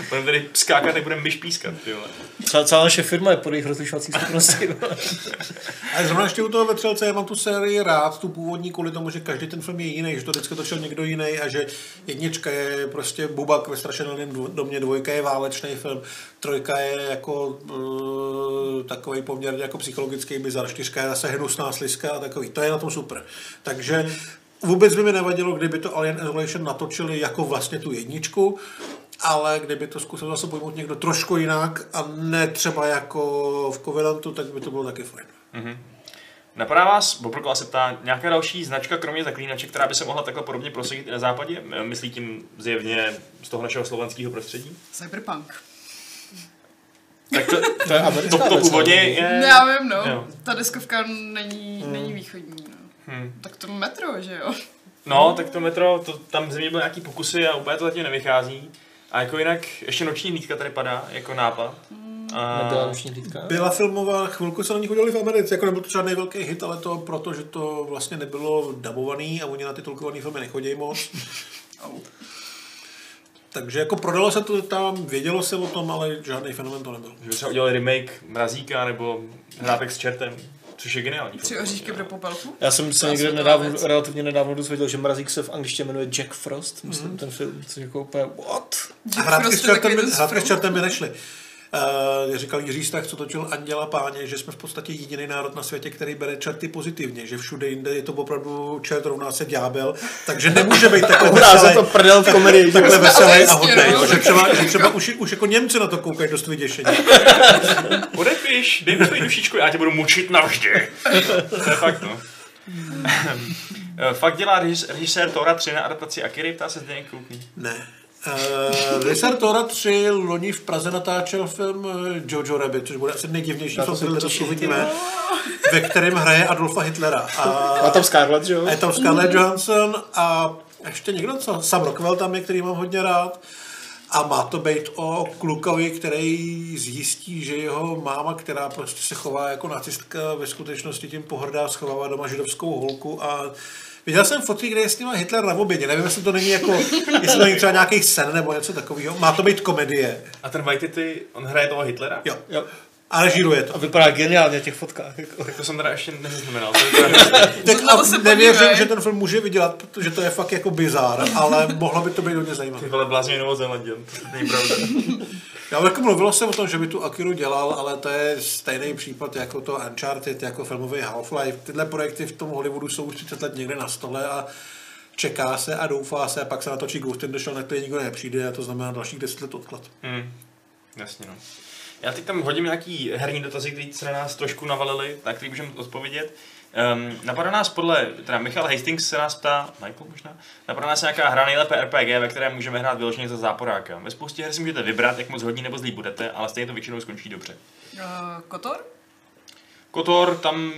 Budeme tady skákat, jak budeme myš pískat, ty vole. Celá, celá naše firma je pod jejich rozlišovací schopností. A zrovna ještě u toho vetřelce, já mám tu sérii rád, tu původní, kvůli tomu, že každý ten film je jiný, že to vždycky točil někdo jiný a že jednička je prostě Bubak ve strašeném domě, dvojka je válečný film, trojka je jako uh, takový poměrně jako psychologický bizar, čtyřka je zase hnusná sliska a takový. To je na tom super. Takže vůbec by mi nevadilo, kdyby to Alien Isolation natočili jako vlastně tu jedničku, ale kdyby to zkusil zase pojmout někdo trošku jinak a ne třeba jako v Covenantu, tak by to bylo taky fajn. Napadá vás, Bobrkola se ptá, nějaká další značka, kromě zaklínače, která by se mohla takhle podobně prosadit i na západě? Myslí tím zjevně z toho našeho slovenského prostředí? Cyberpunk. Tak to, To je americká to, to původně ne? je... Já vím, no. Jo. Ta deskovka není, není východní, no. Hmm. Tak to metro, že jo? No, tak to metro, to, tam země byly nějaký pokusy a úplně to zatím nevychází. A jako jinak, ještě noční hlídka tady padá, jako nápad. A... Nebyla noční hlídka? Byla filmová, chvilku se na nich udělali v Americe, jako nebyl to žádný velký hit, ale to proto, že to vlastně nebylo dabovaný a oni na ty tolkované filmy nechodí moc. Takže jako prodalo se to tam, vědělo se o tom, ale žádný fenomen to nebyl. Že by třeba udělali remake Mrazíka nebo Hrátek s čertem, což je geniální. Tři oříšky pro popelku? Já jsem se někde nedávno, věc. relativně nedávno dozvěděl, že Mrazík se v angličtině jmenuje Jack Frost, myslím, ten film, což jako úplně, what? A hrátky s čertem, by- ten Uh, říkal Jiří Stach, co točil Anděla Páně, že jsme v podstatě jediný národ na světě, který bere čerty pozitivně, že všude jinde je to opravdu čert rovná se ďábel, takže nemůže být takhle za veselý, to prdel v komedii. takhle veselý a hodnej, no. že třeba, že třeba už, už jako Němci na to koukají dost vyděšení. Podepiš, dej mi svoji dušičku, já tě budu mučit navždy. to je fakt, no. Eh, Fakt dělá režis- režisér Tora 3 na adaptaci Akiry, ptá se Zdeněk Krupný. Ne. Uh, Režisér Tora 3 loni v Praze natáčel film eh, Jojo Rabbit, což bude asi nejdivnější to film, který těším. uvidíme, ve kterém hraje Adolfa Hitlera. A, A tam Scarlett, že jo? a je tam Scarlett Johansson a ještě někdo, co? Sam Rockwell tam je, který mám hodně rád. A má to být o klukovi, který zjistí, že jeho máma, která prostě se chová jako nacistka, ve skutečnosti tím pohrdá, schovává doma židovskou holku a Viděl jsem fotky, kde je s nima Hitler na obědě. Nevím, jestli to není jako, jestli to není třeba nějaký sen nebo něco takového. Má to být komedie. A ten Waititi, on hraje toho Hitlera? Jo. Jo. A režíruje A to. vypadá geniálně na těch fotkách. Jako. Tak to jsem teda ještě nezaznamenal. To je teda... Tak Na to a se nevěřím, podívej. že ten film může vydělat, protože to je fakt jako bizár, ale mohlo by to být hodně zajímavé. Ty vole blázně Novozélanděn, to není pravda. Já jako mluvilo se o tom, že by tu Akiru dělal, ale to je stejný případ jako to Uncharted, jako filmový Half-Life. Tyhle projekty v tom Hollywoodu jsou už 30 let někde na stole a čeká se a doufá se a pak se natočí Ghost in the Shell, na který nikdo nepřijde a to znamená dalších 10 let odklad. Hmm. Jasně, no. Já teď tam hodím nějaký herní dotazy, které se na nás trošku navalily, na který můžeme odpovědět. Um, napadá nás podle, teda Michal Hastings se nás ptá, Michael možná, napadá nás nějaká hra nejlépe RPG, ve které můžeme hrát vyloženě za záporáka. Ve spoustě her si můžete vybrat, jak moc hodní nebo zlý budete, ale stejně to většinou skončí dobře. Uh, Kotor? Kotor, tam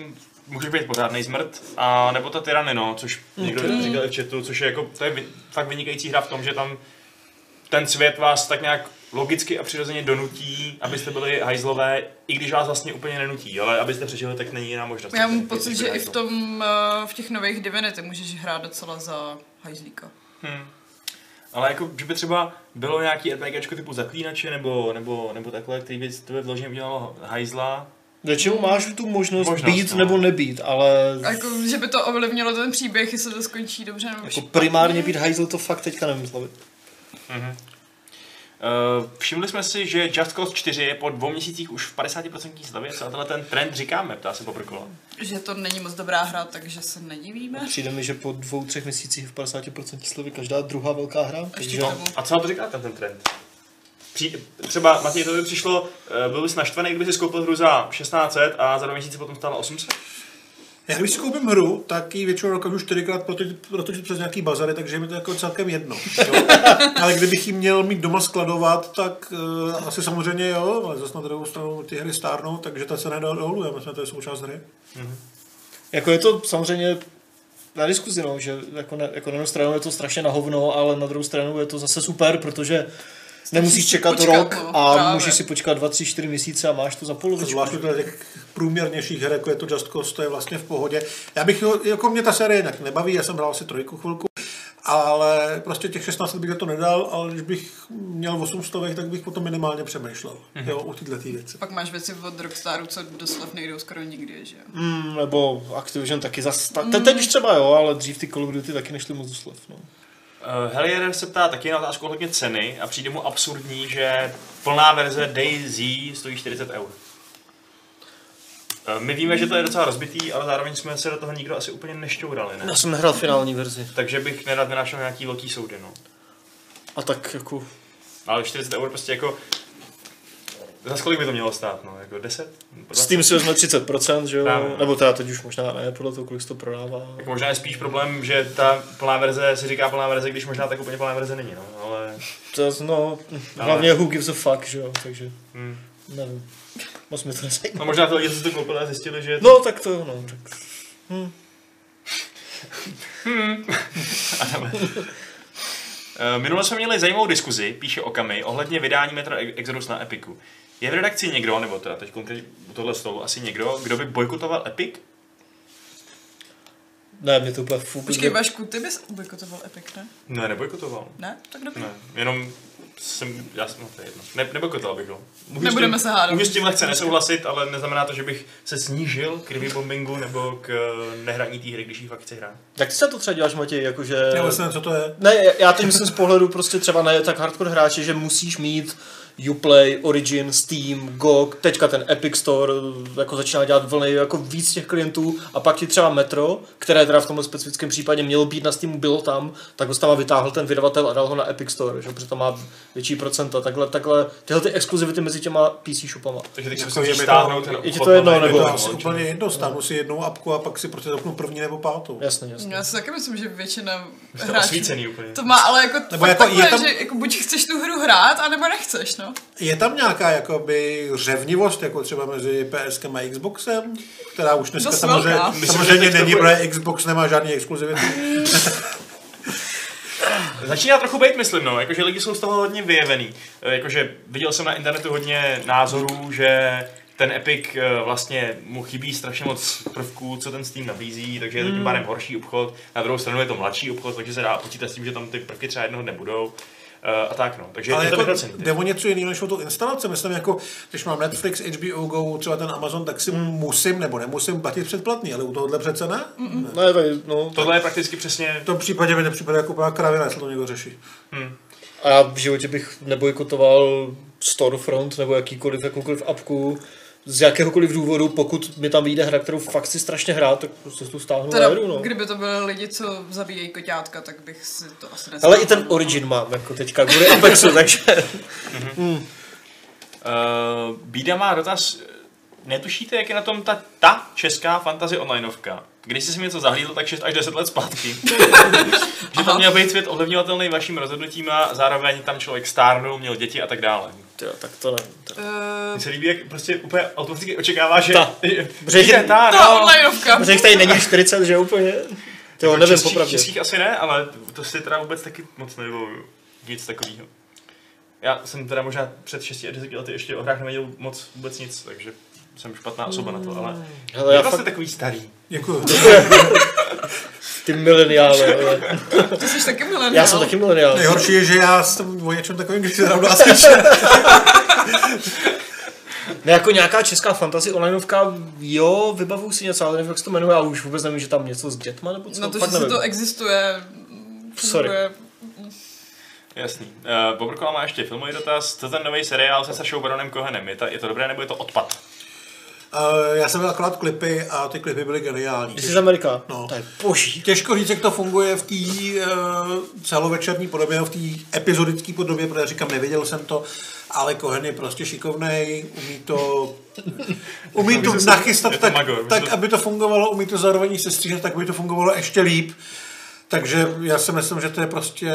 můžeš být pořádný zmrt, a nebo ta Tyrany, no, což někdo říkal i v chatu, což je jako, to je vy- fakt vynikající hra v tom, že tam ten svět vás tak nějak logicky a přirozeně donutí, abyste byli hajzlové, i když vás vlastně úplně nenutí, ale abyste přežili, tak není jiná možnost. Já mám pocit, že i v tom, uh, v těch nových Divinity můžeš hrát docela za hajzlíka. Hmm. Ale jako, že by třeba bylo nějaký RPGčko typu zaklínače nebo, nebo, nebo takhle, který by to by vloženě udělalo hajzla. Většinou máš tu možnost, Možnost, být no. nebo nebýt, ale jako, že by to ovlivnilo ten příběh, jestli to skončí dobře nebo jako špatně. primárně být hajzl to fakt teďka nevymysleli. Mhm. Uh, všimli jsme si, že Just Cause 4 je po dvou měsících už v 50% slavě. Co na tenhle ten trend říkáme, ptá se Poprkola. Že to není moc dobrá hra, takže se nedivíme. Přijde mi, že po dvou, třech měsících v 50% slevy každá druhá velká hra. Takže tomu. A co na to říká ten, ten trend? Při, třeba, Matěj, to by přišlo, eh, byl bys naštvaný, kdyby si skoupil hru za 1600 a za dva měsíce potom stála 800? Já když si koupím hru, tak ji většinou dokážu čtyřikrát protočit přes nějaký bazary, takže je mi to jako celkem jedno. Jo. Ale kdybych ji měl mít doma skladovat, tak uh, asi samozřejmě jo, ale zase na druhou stranu ty hry stárnou, takže ta se nedá dolů, já myslím, že to je součást hry. Jako je to samozřejmě na diskuzi, no, že jako, ne, jako na jednu stranu je to strašně na hovno, ale na druhou stranu je to zase super, protože nemusíš čekat počkat, rok no, a právě. můžeš si počkat 2, 3, 4 měsíce a máš to za polovičku. Zvlášť u těch průměrnějších her, jako je to Just Cause, to je vlastně v pohodě. Já bych, jako mě ta série jinak nebaví, já jsem hrál si trojku chvilku, ale prostě těch 16 bych to nedal, ale když bych měl 8 stovek, tak bych potom minimálně přemýšlel. Mm-hmm. Jo, u této věci. Pak máš věci od Rockstaru, co doslov nejdou skoro nikdy, že jo. Mm, nebo Activision taky zas... Ta, te, teď už třeba jo, ale dřív ty Call of Duty taky nešly moc doslov. No. Uh, Hellier se ptá taky na otázku ohledně ceny a přijde mu absurdní, že plná verze DayZ stojí 40 eur. Uh, my víme, že to je docela rozbitý, ale zároveň jsme se do toho nikdo asi úplně nešťourali, ne? Já jsem nehrál finální verzi. Takže bych nerad vynášel nějaký velký soudy, no. A tak jako... Ale 40 eur prostě jako... Za kolik by to mělo stát, no? Jako 10? S tím si vezme 30%, že jo? Právě. Nebo teda teď už možná ne, podle toho, kolik se to prodává. Jako možná je spíš problém, že ta plná verze si říká plná verze, když možná tak úplně plná verze není, no. Ale... To, no, hlavně who gives a fuck, že jo? Takže Hmm. nevím. Moc mi to nezajímá. No možná to lidi, co si to koupili a zjistili, že... No, tak to, no. Tak. Eh, Minule jsme měli zajímavou diskuzi, píše Okami, ohledně vydání Metro Exodus na Epiku. Je v redakci někdo, nebo teda teď konkrétně u tohle stolu asi někdo, kdo by bojkotoval Epic? Ne, mě to úplně fuk. Počkej, Vašku, ty bys bojkotoval Epic, ne? Ne, nebojkotoval. Ne? Tak dobrý. Ne, jenom jsem, já jsem, no to je jedno. Ne, nebojkotoval bych ho. Můžu s Nebudeme tím- se hádat. Můžu s tím lehce nesouhlasit, ale neznamená to, že bych se snížil k bombingu nebo k eh, nehraní té hry, když ji fakt chci hrát. Jak ty se to třeba děláš, Matěj, jakože... Já vlastně nevím, co to je. Ne, já teď myslím z pohledu prostě třeba ne tak hardcore hráče, že musíš mít Uplay, Origin, Steam, GOG, teďka ten Epic Store jako začíná dělat vlny jako víc těch klientů a pak ti třeba Metro, které teda v tomhle specifickém případě mělo být na Steamu, bylo tam, tak ho tam vytáhl ten vydavatel a dal ho na Epic Store, že? protože to má větší procenta. Takhle, takhle tyhle ty exkluzivity mezi těma PC shopama. Takže teď Jako to- stáhnout ten je ti to jedno, na Je nebo- to asi no, úplně jedno, stáhnu si jednu apku a pak si prostě zapnu první nebo pátou. Jasně, jasně. Já si taky myslím, že většina hráčů to má, ale jako, Nebo jako takhle, je tam- že jako buď chceš tu hru hrát, anebo nechceš, no. Je tam nějaká jakoby řevnivost, jako třeba mezi PSkem a Xboxem, která už dneska Dost samozřejmě, samozřejmě není, protože Xbox nemá žádný exkluzivity. Začíná trochu být, myslím, no, jakože lidi jsou z toho hodně vyjevený. Eh, Jakože viděl jsem na internetu hodně názorů, že ten Epic eh, vlastně mu chybí strašně moc prvků, co ten Steam nabízí, takže je to tím pádem horší obchod. Na druhou stranu je to mladší obchod, takže se dá počítat s tím, že tam ty prvky třeba jednoho dne budou. Eh, A tak no, takže Ale je to jako jde o něco jiného než o tu instalaci. Myslím, jako, když mám Netflix, HBO Go, třeba ten Amazon, tak si musím nebo nemusím platit předplatný, ale u tohohle přece ne. Ne, tady, no, Tohle je prakticky přesně... V tom případě mi nepřipadá jako úplná kravina, jestli to někdo řeší. A já v životě bych nebojkotoval Storefront nebo jakýkoliv, jakoukoliv apku z jakéhokoliv důvodu, pokud mi tam vyjde hra, kterou fakt si strašně hrát, tak prostě tu stáhnu Teda, a jedu, no. kdyby to byly lidi, co zabíjejí koťátka, tak bych si to asi Ale nestáhl. i ten Origin mám, jako teďka, kvůli Apexu, takže... Uh, Bída má dotaz, netušíte, jak je na tom ta, ta česká fantasy onlineovka? Když jsi si něco zahlídl, tak 6 až 10 let zpátky. že tam měl být svět ovlivňovatelný vaším rozhodnutím a zároveň tam člověk stárnul, měl děti a tak dále. Tyjo, tak to nevím. To... Uh, Mně se líbí, jak prostě úplně automaticky očekává, že... Ta. že- Protože- že ta, to no. onlineovka. Jich tady není 40, že úplně? To Jako nevím, českých- popravdě. Českých asi ne, ale to si teda vůbec taky moc nevybavuju. Nic takového. Já jsem teda možná před 6 a 10 lety ještě o hrách nevěděl moc vůbec nic, takže jsem špatná osoba na to, ale... Hele, Já vlastně fakt takový starý. Děkuji. ty mileniále, ale... Ty jsi taky mileniál. Já jsem taky mileniál. Nejhorší je, že já jsem o něčem takovým, když se Askeče. Ne, jako nějaká česká fantasy onlineovka, jo, vybavuju si něco, ale nevím, jak se to jmenuje, ale už vůbec nevím, že tam něco s dětma nebo co, No to, že nevím. to existuje, Sorry. funguje. Jasný. Uh, Bobrkola má ještě filmový dotaz. Co ten nový seriál se Sašou Baronem Kohenem? Je to, je to dobré nebo je to odpad? Uh, já jsem měl akorát klipy a ty klipy byly geniální. Jsi z Amerika? No. To je boží. Těžko říct, jak to funguje v té uh, celovečerní podobě, v té epizodické podobě, protože říkám, nevěděl jsem to, ale Cohen je prostě šikovnej, umí to, umí to nachystat tak, tak, aby to fungovalo, umí to zároveň sestříhat, tak aby to fungovalo ještě líp. Takže já si myslím, že to je prostě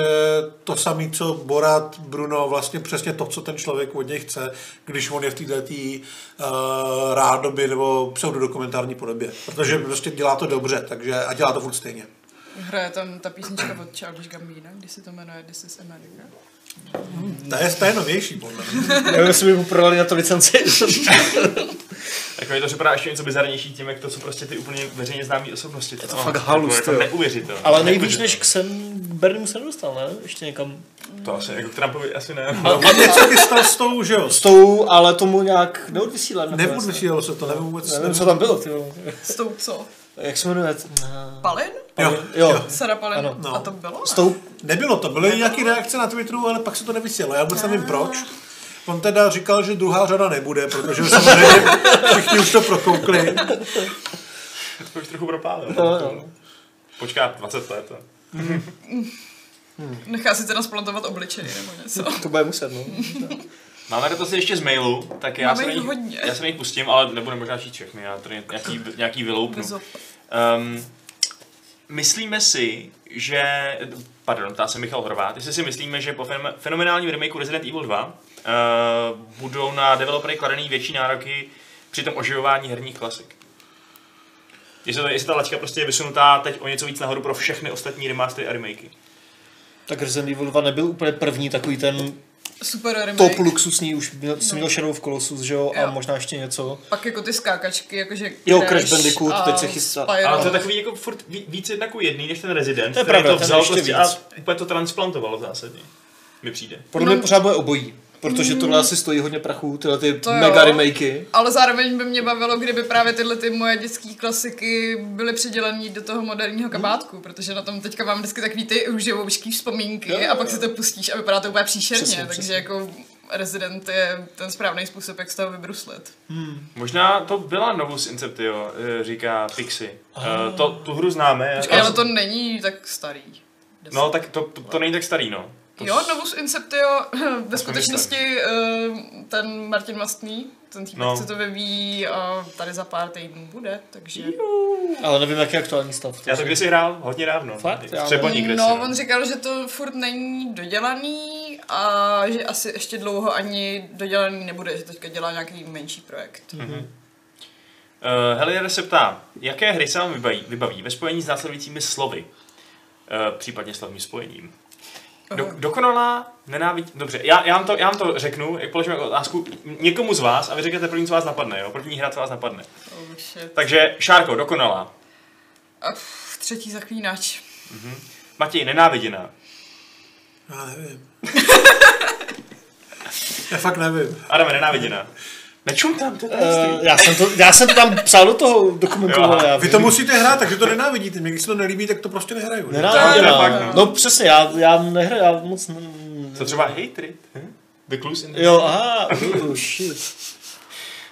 to samé, co Borat, Bruno, vlastně přesně to, co ten člověk od něj chce, když on je v této uh, rádoby nebo pseudodokumentární podobě. Protože prostě dělá to dobře, takže a dělá to furt stejně. Hraje tam ta písnička od Childish Gambino, když se to jmenuje This is America. Ta je, ta je novější, podle mě. Nevím, jestli by mu prodali na to licenci. Tak mi to připadá ještě něco bizarnější tím, jak to jsou prostě ty úplně veřejně známé osobnosti. To, to fakt halus, jako jo. neuvěřitelné. Ale nejvíc Neuvěřitelné. než k Sam Bernimu se nedostal, ne? Ještě někam. To asi, jako k Trumpovi asi ne. On něco chystal s tou, že jo? S tou, ale tomu nějak neodvysílali. nakonec, Nevím, ne? vysílalo se to, nevím vůbec. Nevím, co tam bylo, ty jo. S tou co? Jak se jmenuje? Palin? Jo, Jo. jo. Sarah Palin? Ano. No. A to bylo? S tou, Nebylo to, byly nějaké reakce na Twitteru, ale pak se to nevysílalo. Já vůbec nevím proč. On teda říkal, že druhá řada nebude, protože samozřejmě všichni už to prokoukli. To už trochu propálil. No, no. Počká 20 let. a- Nechá si teda splantovat obličej nebo něco. to bude muset, no. Máme dotazy ještě z mailu, tak já Máme se, na jich nich, hodně. já se na nich pustím, ale nebudu možná číst všechny, já tady nějaký, nějaký vyloupnu. Bez op- Um, myslíme si, že, pardon, ptá se Michal Horvát, jestli si myslíme, že po fenom- fenomenálním remakeu Resident Evil 2 uh, budou na developery kladený větší nároky při tom oživování herních klasik. Jestli, to, jestli ta laťka prostě je vysunutá teď o něco víc nahoru pro všechny ostatní remastery a remakey. Tak Resident Evil 2 nebyl úplně první takový ten Super remake. top luxusní, už měl, no. měl Shadow of Colossus, že jo, a Jo. možná ještě něco. Pak jako ty skákačky, jakože Jo, Crash Bandicoot, a teď se chystá. Spyro. Ale to je takový jako furt ví- víc jednak jako jedný než ten Resident, To je který pravda, to vzal ještě prostě víc. a úplně to transplantoval v zásadě. Mi přijde. Podle No. mě pořád bude obojí, protože tohle asi stojí hodně prachu, tyhle ty To jo. mega remakey. Ale zároveň by mě bavilo, kdyby právě tyhle ty moje dětské klasiky byly přidělené do toho moderního kabátku, protože na tom teďka mám vždycky takový ty uživoušký vzpomínky Jo, jo, a pak jo. si to pustíš a vypadá to úplně příšerně, Přesně, takže přesně. jako Resident je ten správný způsob, jak z toho vybruslit. Možná to byla Novus Inceptio, eh, říká Pixie. Eh, To, tu hru známe. Počkej, ale to není tak starý. No, tak to, to, to není tak starý, no. To Jo, s- Novus Inceptio, ve skutečnosti eh, ten Martin Mastný, ten týpek, No. co to vyvíjí, a tady za pár týdnů bude, takže... Ale nevím, jaký je aktuální stav. Já to kdysi hrál hodně dávno. Fakt? Já Třeponík kdysi. No, on říkal, že to furt není dodělaný a že asi ještě dlouho ani dodělaný nebude, že teďka dělá nějaký menší projekt. Uh, Helier se ptá, jaké hry se vám vybaví, vybaví ve spojení s následujícími slovy? Uh, případně slovním spojením. Do, dokonalá, nenávidí... Dobře, já, já, vám to, já vám to řeknu, jak položím jako otázku někomu z vás a vy řeknete první, co vás napadne, jo? První hra, co vás napadne. Oh, shit. Takže, Šárko, dokonalá. A pff, třetí zaklínač. Matěj, nenáviděná. Já nevím. Já fakt nevím. Adam, nenáviděná. Nečum tam, to je Uh, já, jsem to, já jsem to tam psal do toho dokumentu, Jo, já Vy to musíte hrát, takže to nenávidíte. Mě když se to nelíbí, tak to prostě nehraju. fakt, no. No přesně, já, já nehraju, já moc... Ne, Co třeba hatred? Hm? The Clues in the... Jo, aha, oh, shit.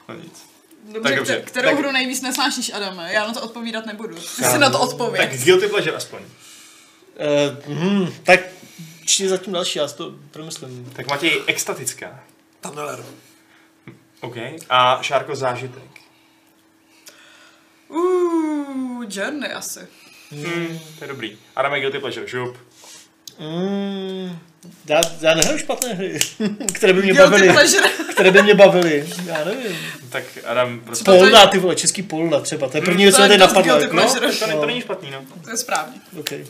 No nic. Dobře, Tak dobře, kter- kterou tak- hru nejvíc nesnášíš, Adame? Já na to odpovídat nebudu. Ty si na to odpověď. Tak guilty pleasure aspoň. Uh, hm, tak čti zatím další, já si to promyslím. Tak Matěj, extatická. Tunneler. OK. A Šárko, zážitek. Uh, Journey asi. Hmm, to je dobrý. Adam je guilty pleasure, šup. Mm, já, já nehraju špatné hry, které by mě Guilty bavily. pleasure. Které by mě bavily. Já nevím. Tak Adam, prostě... Polda, ty vole, český Polda třeba. To je první věc, to co je mě dost napadlo. Jako. No, pleasure. to, to, to není špatný, no. To je správně. Okay.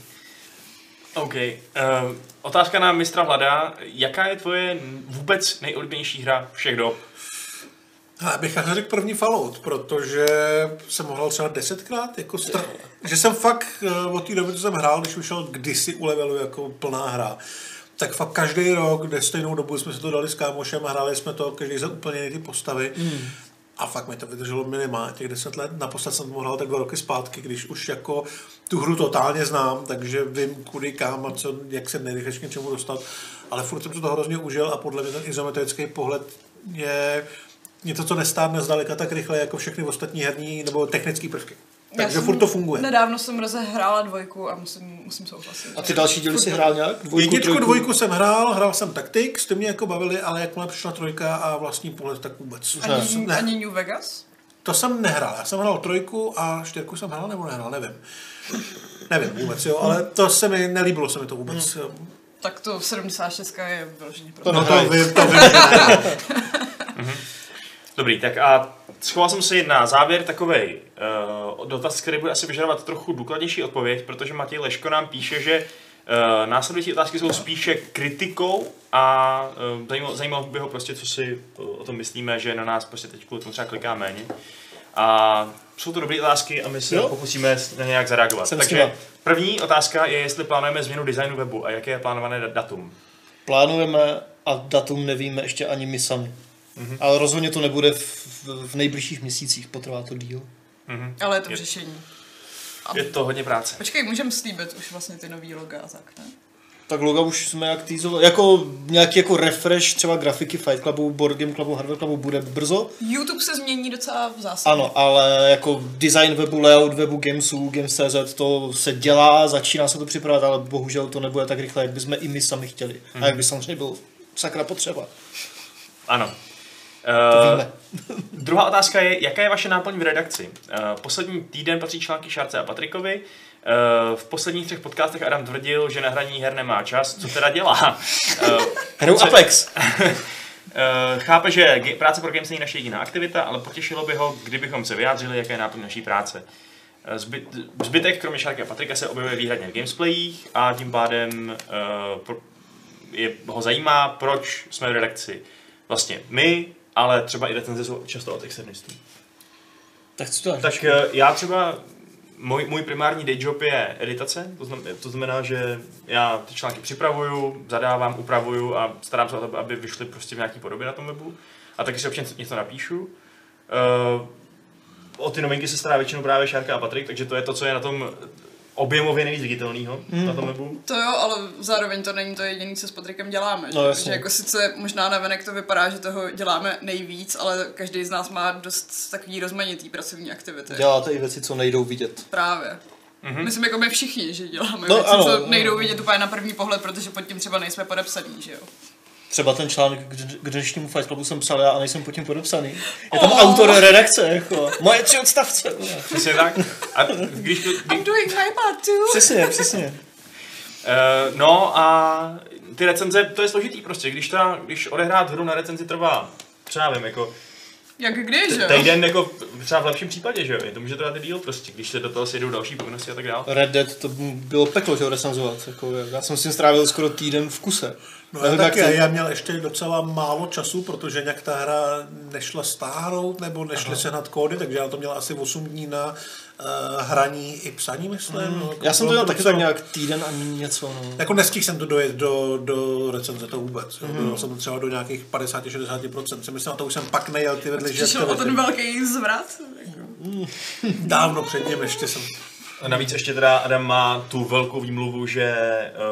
OK. Uh, otázka na mistra Vlada. Jaká je tvoje vůbec nejoblíbenější hra všech dob? Ale já bych asi řekl první Fallout, protože jsem hrál třeba desetkrát, jako str... že jsem fakt eh, od té doby, co jsem hrál, když vyšel kdysi u levelu jako plná hra, tak fakt každý rok, kde stejnou dobu jsme se to dali s kámošem a hráli jsme to každý za úplně jiné ty postavy. Mm. A fakt mi to vydrželo minimálně těch deset let. Naposled jsem to hrál tak dva roky zpátky, když už jako tu hru totálně znám, takže vím kudy kam a co, jak se nejrychleji k něčemu dostat. Ale furt jsem se to hrozně užil a podle mě ten izometrický pohled je něco, co nestárne zdaleka tak rychle jako všechny ostatní herní nebo technické prvky. Takže furt to funguje. Nedávno jsem rozehrála dvojku a musím, musím souhlasit. A ty další díly si hrál nějak? Dvojku, Jedničku, trojku? dvojku jsem hrál, hrál jsem Tactics, ty mě jako bavili, ale jakmile přišla trojka a vlastní pohled, tak vůbec. Ani, Ne, ani New Vegas? to jsem nehrál, já jsem hrál trojku a čtyřku jsem hrál nebo nehrál, nevím. Nevím vůbec, jo, ale to se mi, nelíbilo se mi to vůbec. Tak to 76 je vyloženě pro No to vím, to vím. Dobrý, tak a schoval jsem si na závěr takový uh, dotaz, který bude asi vyžadovat trochu důkladnější odpověď, protože Matěj Leško nám píše, že uh, následující otázky jsou spíše kritikou a uh, zajímalo, zajímalo by ho prostě, co si o, o tom myslíme, že na nás prostě teď kvůli tomu třeba kliká méně. A jsou to dobré otázky a my se Jo. pokusíme na nějak zareagovat. Jsem Takže první otázka je, jestli plánujeme změnu designu webu a jaké je plánované da- datum. Plánujeme a datum nevíme ještě ani my sami. Mm-hmm. Ale rozhodně to nebude v, v, v nejbližších měsících, potrvá to díl. Ale je to Je- řešení. Je to hodně práce. Počkej, můžeme slíbit už vlastně ty nový loga a tak, ne? Tak loga už jsme jak týzovali, jako nějaký jako refresh třeba grafiky Fight Clubu, Board Game Clubu, Hardware Clubu bude brzo. YouTube se změní docela v zásadě. Ano, ale jako design webu, layout webu, gamesů, games.cz, to se dělá, začíná se to připravovat, ale bohužel to nebude tak rychle, jak bychom i my sami chtěli. A jak by samozřejmě bylo sakra potřeba. Ano. To Uh, víme. druhá otázka je, jaká je vaše náplň v redakci? Uh, poslední týden patří články Šárce a Patrikovi. Uh, v posledních třech podcastech Adam tvrdil, že na hraní her nemá čas. Co teda dělá? Uh, Hraju Apex. Uh, chápe, že práce pro Games není naše jediná aktivita, ale potěšilo by ho, kdybychom se vyjádřili, jaké je náplň naší práce. Eh, Zbyt, zbytek, kromě Šárky a Patrika, se objevuje výhradně v gamesplayích a tím pádem uh, pro, je, ho zajímá, proč jsme v redakci. Vlastně my, ale třeba i recenze jsou často od externistů. Tak co to je? Tak eh, já třeba, můj, můj primární day job je editace, to znamená, to znamená, že já ty články připravuju, zadávám, upravuju a starám se o to, aby vyšly prostě v nějaký podobě na tom webu. A taky si občas něco napíšu. Uh, o ty novinky se stará většinou právě Šárka a Patrik, takže to je to, co je na tom objemově nejvíc viditelného mm. na tom webu. To jo, ale zároveň to není to jediné, co s Patrikem děláme. No, že? jasně. že jako sice možná navenek to vypadá, že toho děláme nejvíc, ale každý z nás má dost takový rozmanitý pracovní aktivity. Děláte i věci, co nejdou vidět. Právě. Mm-hmm. Myslím, jako my všichni, že děláme No, věci, ano, co ano. nejdou vidět úplně na první pohled, protože pod tím třeba nejsme podepsaní, že jo. Třeba ten článek k k dnešnímu Fight Clubu jsem psal já a nejsem pod tím podepsaný. Je tam autor redakce, jako. Moje tři odstavce. Přesně tak. A když to, I'm doing my part too. Přesně, přesně. Uh, no a ty recenze, to je složitý prostě, když, ta, když odehrát hru na recenzi trvá, třeba nevím, jako Jak kdy, že jo? týden jako třeba v lepším případě, že jo, je to může trvat i díl prostě, když se do toho sjedou další povinnosti a tak dále. Red Dead to bylo peklo, že ho recenzovat. Jako, já jsem s tím strávil skoro týden v kuse. No já taky, já měl ještě docela málo času, protože nějak ta hra nešla stáhnout, nebo nešly sehnat kódy, takže já to měl asi 8 dní na uh, hraní i psaní, myslím. Mm. No, Já jsem to měl taky tak nějak týden a něco, no. Jako nestihl jsem to dojet do, do recenze, to vůbec. Mm. Byl jsem to třeba do nějakých 50-60%. Si myslím, a to už jsem pak nejel ty vedlejší Přišel o ten velký zvrat. Jako. Dávno před ním ještě jsem. A navíc ještě teda Adam má tu velkou výmluvu, že...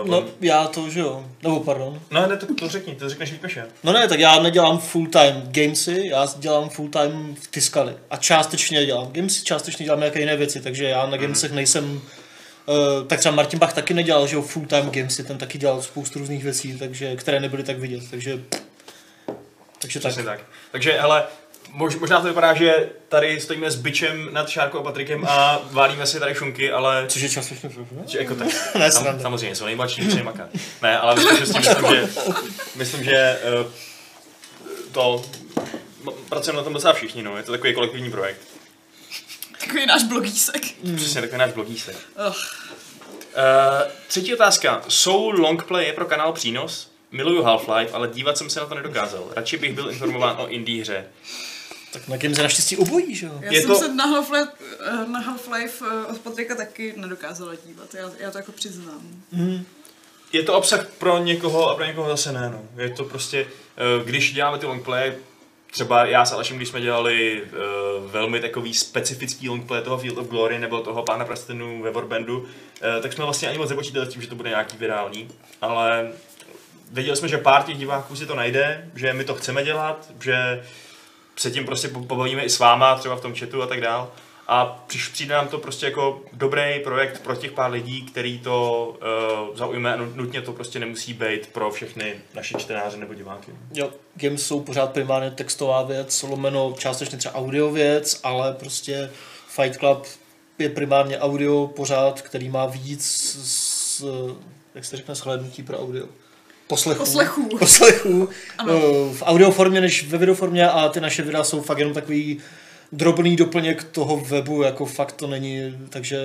Uh, No, on... já to, že jo. Nebo pardon. no ne, to, to řekni, to řekneš já. No ne, tak já nedělám full time gamesy, já dělám full time v Tiskali. A částečně dělám gamesy, částečně dělám nějaké jiné věci, takže já na gamesech nejsem... Uh, tak třeba Martin Bach taky nedělal, že jo, full time gamesy, ten taky dělal spoustu různých věcí, takže, které nebyly tak vidět, takže... Takže tak. Tak. Takže, hele, mož, možná to vypadá, že tady stojíme s bičem nad Šárkou a Patrikem a válíme si tady šunky, ale... Což je částečně ne? Že jako tak, Ne, sam, samozřejmě, jsou nejmladší, tři maka. Ne, ale myslím, že, s tím myslím, že, myslím, že uh, to pracujeme na tom docela všichni, no. Je to takový kolektivní projekt. Takový náš blogísek. Přesně takový náš blogísek. Ugh. Uh, třetí otázka. Jsou longplaye pro kanál přínos? Miluju Half-Life, ale dívat jsem se na to nedokázal. Radši bych byl informován o indie hře. Tak na games je naštěstí obojí, že jo? Já Je jsem to- se na Half-Life, eh, na Half-Life eh, od Patrika taky nedokázala dívat. Já, já to jako přiznám. Je to obsah pro někoho a pro někoho zase ne. No. Je to prostě, eh, když děláme ty longplay, třeba já s Alešem, když jsme dělali uh, velmi takový specifický longplay toho Field of Glory nebo toho Pána prstenů ve Warbandu, uh, tak jsme vlastně ani moc nepočítali s tím, že to bude nějaký virální, ale věděli jsme, že pár těch diváků si to najde, že my to chceme dělat, že se tím prostě po- pobavíme i s váma, třeba v tom chatu a tak dál. A přiš, přijde nám to prostě jako dobrý projekt pro těch pár lidí, který to uh, zaujme a nu- nutně to prostě nemusí být pro všechny naše čtenáře nebo diváky. Jo, games jsou pořád primárně textová věc, lomeno částečně třeba audio věc, ale prostě Fight Club je primárně audio pořád, který má víc s, jak se řekne, pro audio. Poslechů. Poslechů. Poslechů. Ano. eh, V audio formě než ve videoformě a ty naše videa jsou fakt jenom takový drobný doplněk toho webu, jako fakt to není, takže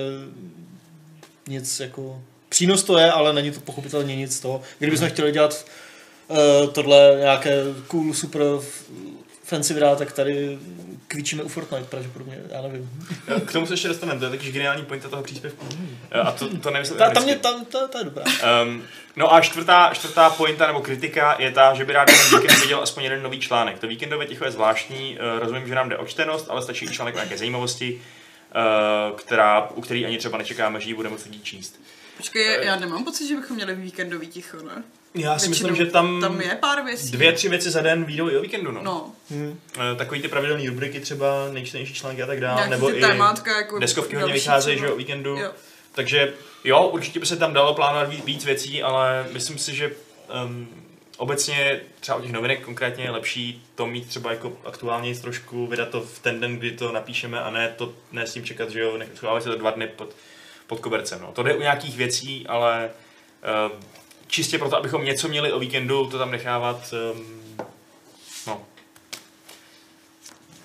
nic jako... Přínos to je, ale není to pochopitelně nic z toho. Kdybychom chtěli dělat uh, tohle nějaké cool, super fancy videa, tak tady kvíčíme u Fortnite pravděpodobně, já nevím. K tomu se ještě dostaneme, to je taky geniální point toho příspěvku. A to, to nemyslím Ta, tam je, tam, ta, ta je dobrá. Um, no a čtvrtá, čtvrtá pointa nebo kritika je ta, že by rád ten víkend viděl aspoň jeden nový článek. To víkendové ticho je zvláštní, uh, rozumím, že nám jde o čtenost, ale stačí i článek o nějaké zajímavosti, uh, která, u který ani třeba nečekáme, že ji budeme lidí číst. Počkej, já nemám pocit, že bychom měli víkendový ticho, ne? Já si myslím, že tam, Tam je pár věcí. dvě, tři věci za den výjdou i o víkendu. No. No, Uh, takový ty pravidelné rubriky třeba, nejčtenější články a tak dále, Nějaký nebo i témátka, jako deskovky hodně vycházejí, že o víkendu. Jo. Takže jo, určitě by se tam dalo plánovat víc, víc věcí, ale myslím si, že um, obecně třeba u těch novinek konkrétně je lepší to mít třeba jako aktuálně trošku, vydat to v ten den, kdy to napíšeme a ne to ne s tím čekat, že jo, nechávat se to dva dny pod, pod kobercem. No. To jde u nějakých věcí, ale um, čistě proto, abychom něco měli o víkendu, to tam nechávat, um, no.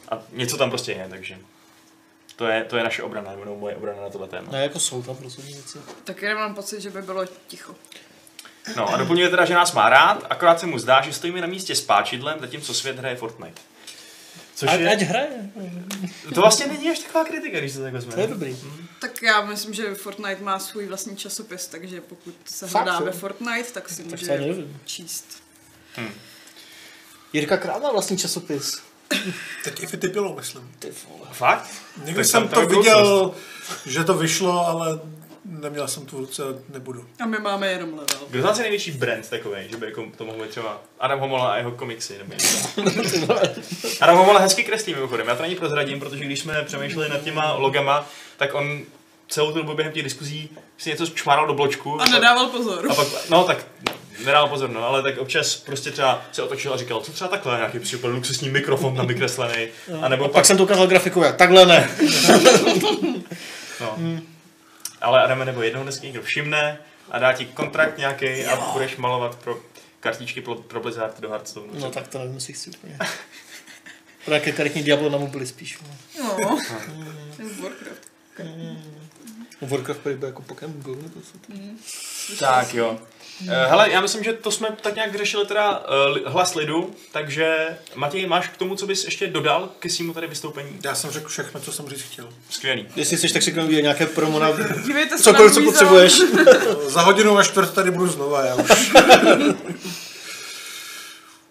A něco tam prostě je, takže to je, to je naše obrana, nebo moje obrana na tohle téma. Ne, jako jsou tam prostě věci. taky nemám pocit, že by bylo ticho. No a doplňuje teda, že nás má rád, akorát se mu zdá, že stojíme na místě s páčidlem, zatímco svět hraje Fortnite. Což Ať, je, ať hraje. to vlastně není až taková kritika, když se takhle To je vezme. dobrý. Tak já myslím, že Fortnite má svůj vlastní časopis, takže pokud se Fakt, hledá ve Fortnite, tak si Tak může číst. Jirka Král má vlastní časopis. Teď i Fitipilo, myslím. Ty vole. Fakt? Někdy Tak jsem tam to viděl, že to vyšlo, ale neměl jsem tu v ruce, nebudu. A my máme jenom level. Kdo z nás je největší brand takový, že by jako to mohl být třeba Adam Homola a jeho komiksy? Nebo něco? Adam Homola hezky kreslí mimochodem, já to ani prozradím, protože když jsme přemýšleli nad těma logama, tak on celou tu dobu během těch diskuzí si něco čmáral do bločku. A nedával pozor. A pak, no tak, nedal pozor, no, ale tak občas prostě třeba se otočil a říkal, co třeba takhle, nějaký super luxusní mikrofon tam vykreslený, a nebo Pak pak, jsem to ukázal grafiku, jak takhle ne. no. Ale Adame, nebo jednoho dnes někdo všimne a dá ti kontrakt nějaký a budeš malovat pro kartičky pro, pro Blizzard do Hearthstone. No tak to nevím, jestli chci úplně. Pro jaké karetní Diablo na mobily spíš. no. No. Warcraft. Warcraft prý jako Pokémon Go nebo co to? Tak jo. Eh, Hele, já myslím, že to jsme tak nějak řešili teda uh, hlas lidu, takže Matěj, máš k tomu, co bys ještě dodal ke svému tady vystoupení? Já jsem řekl všechno, co jsem říct chtěl. Skvělý. Jestli chceš, tak si klidně nějaké promo na Dívejte se cokoliv, co potřebuješ. Za hodinu a čtvrt tady budu znova, já už.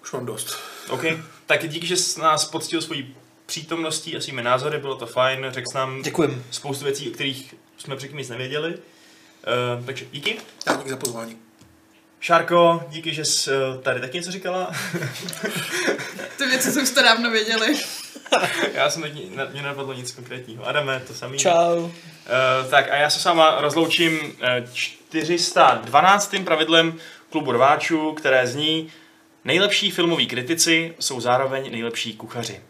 už mám dost. OK, tak díky, že jsi nás poctil svojí přítomností a svými názory, bylo to fajn, řekl nám Děkujem. spoustu věcí, o kterých jsme předtím nic nevěděli. Uh, takže díky. Já díky za pozvání. Šárko, díky, že jsi eh, tady taky něco říkala. Ty věci jsme už to dávno věděli. já jsem teď, na- mě nenapadlo nic konkrétního. Adame, to samý. Čau. Uh, tak a já se s váma rozloučím uh, 412. pravidlem klubu rváčů, které zní Nejlepší filmoví kritici jsou zároveň nejlepší kuchaři.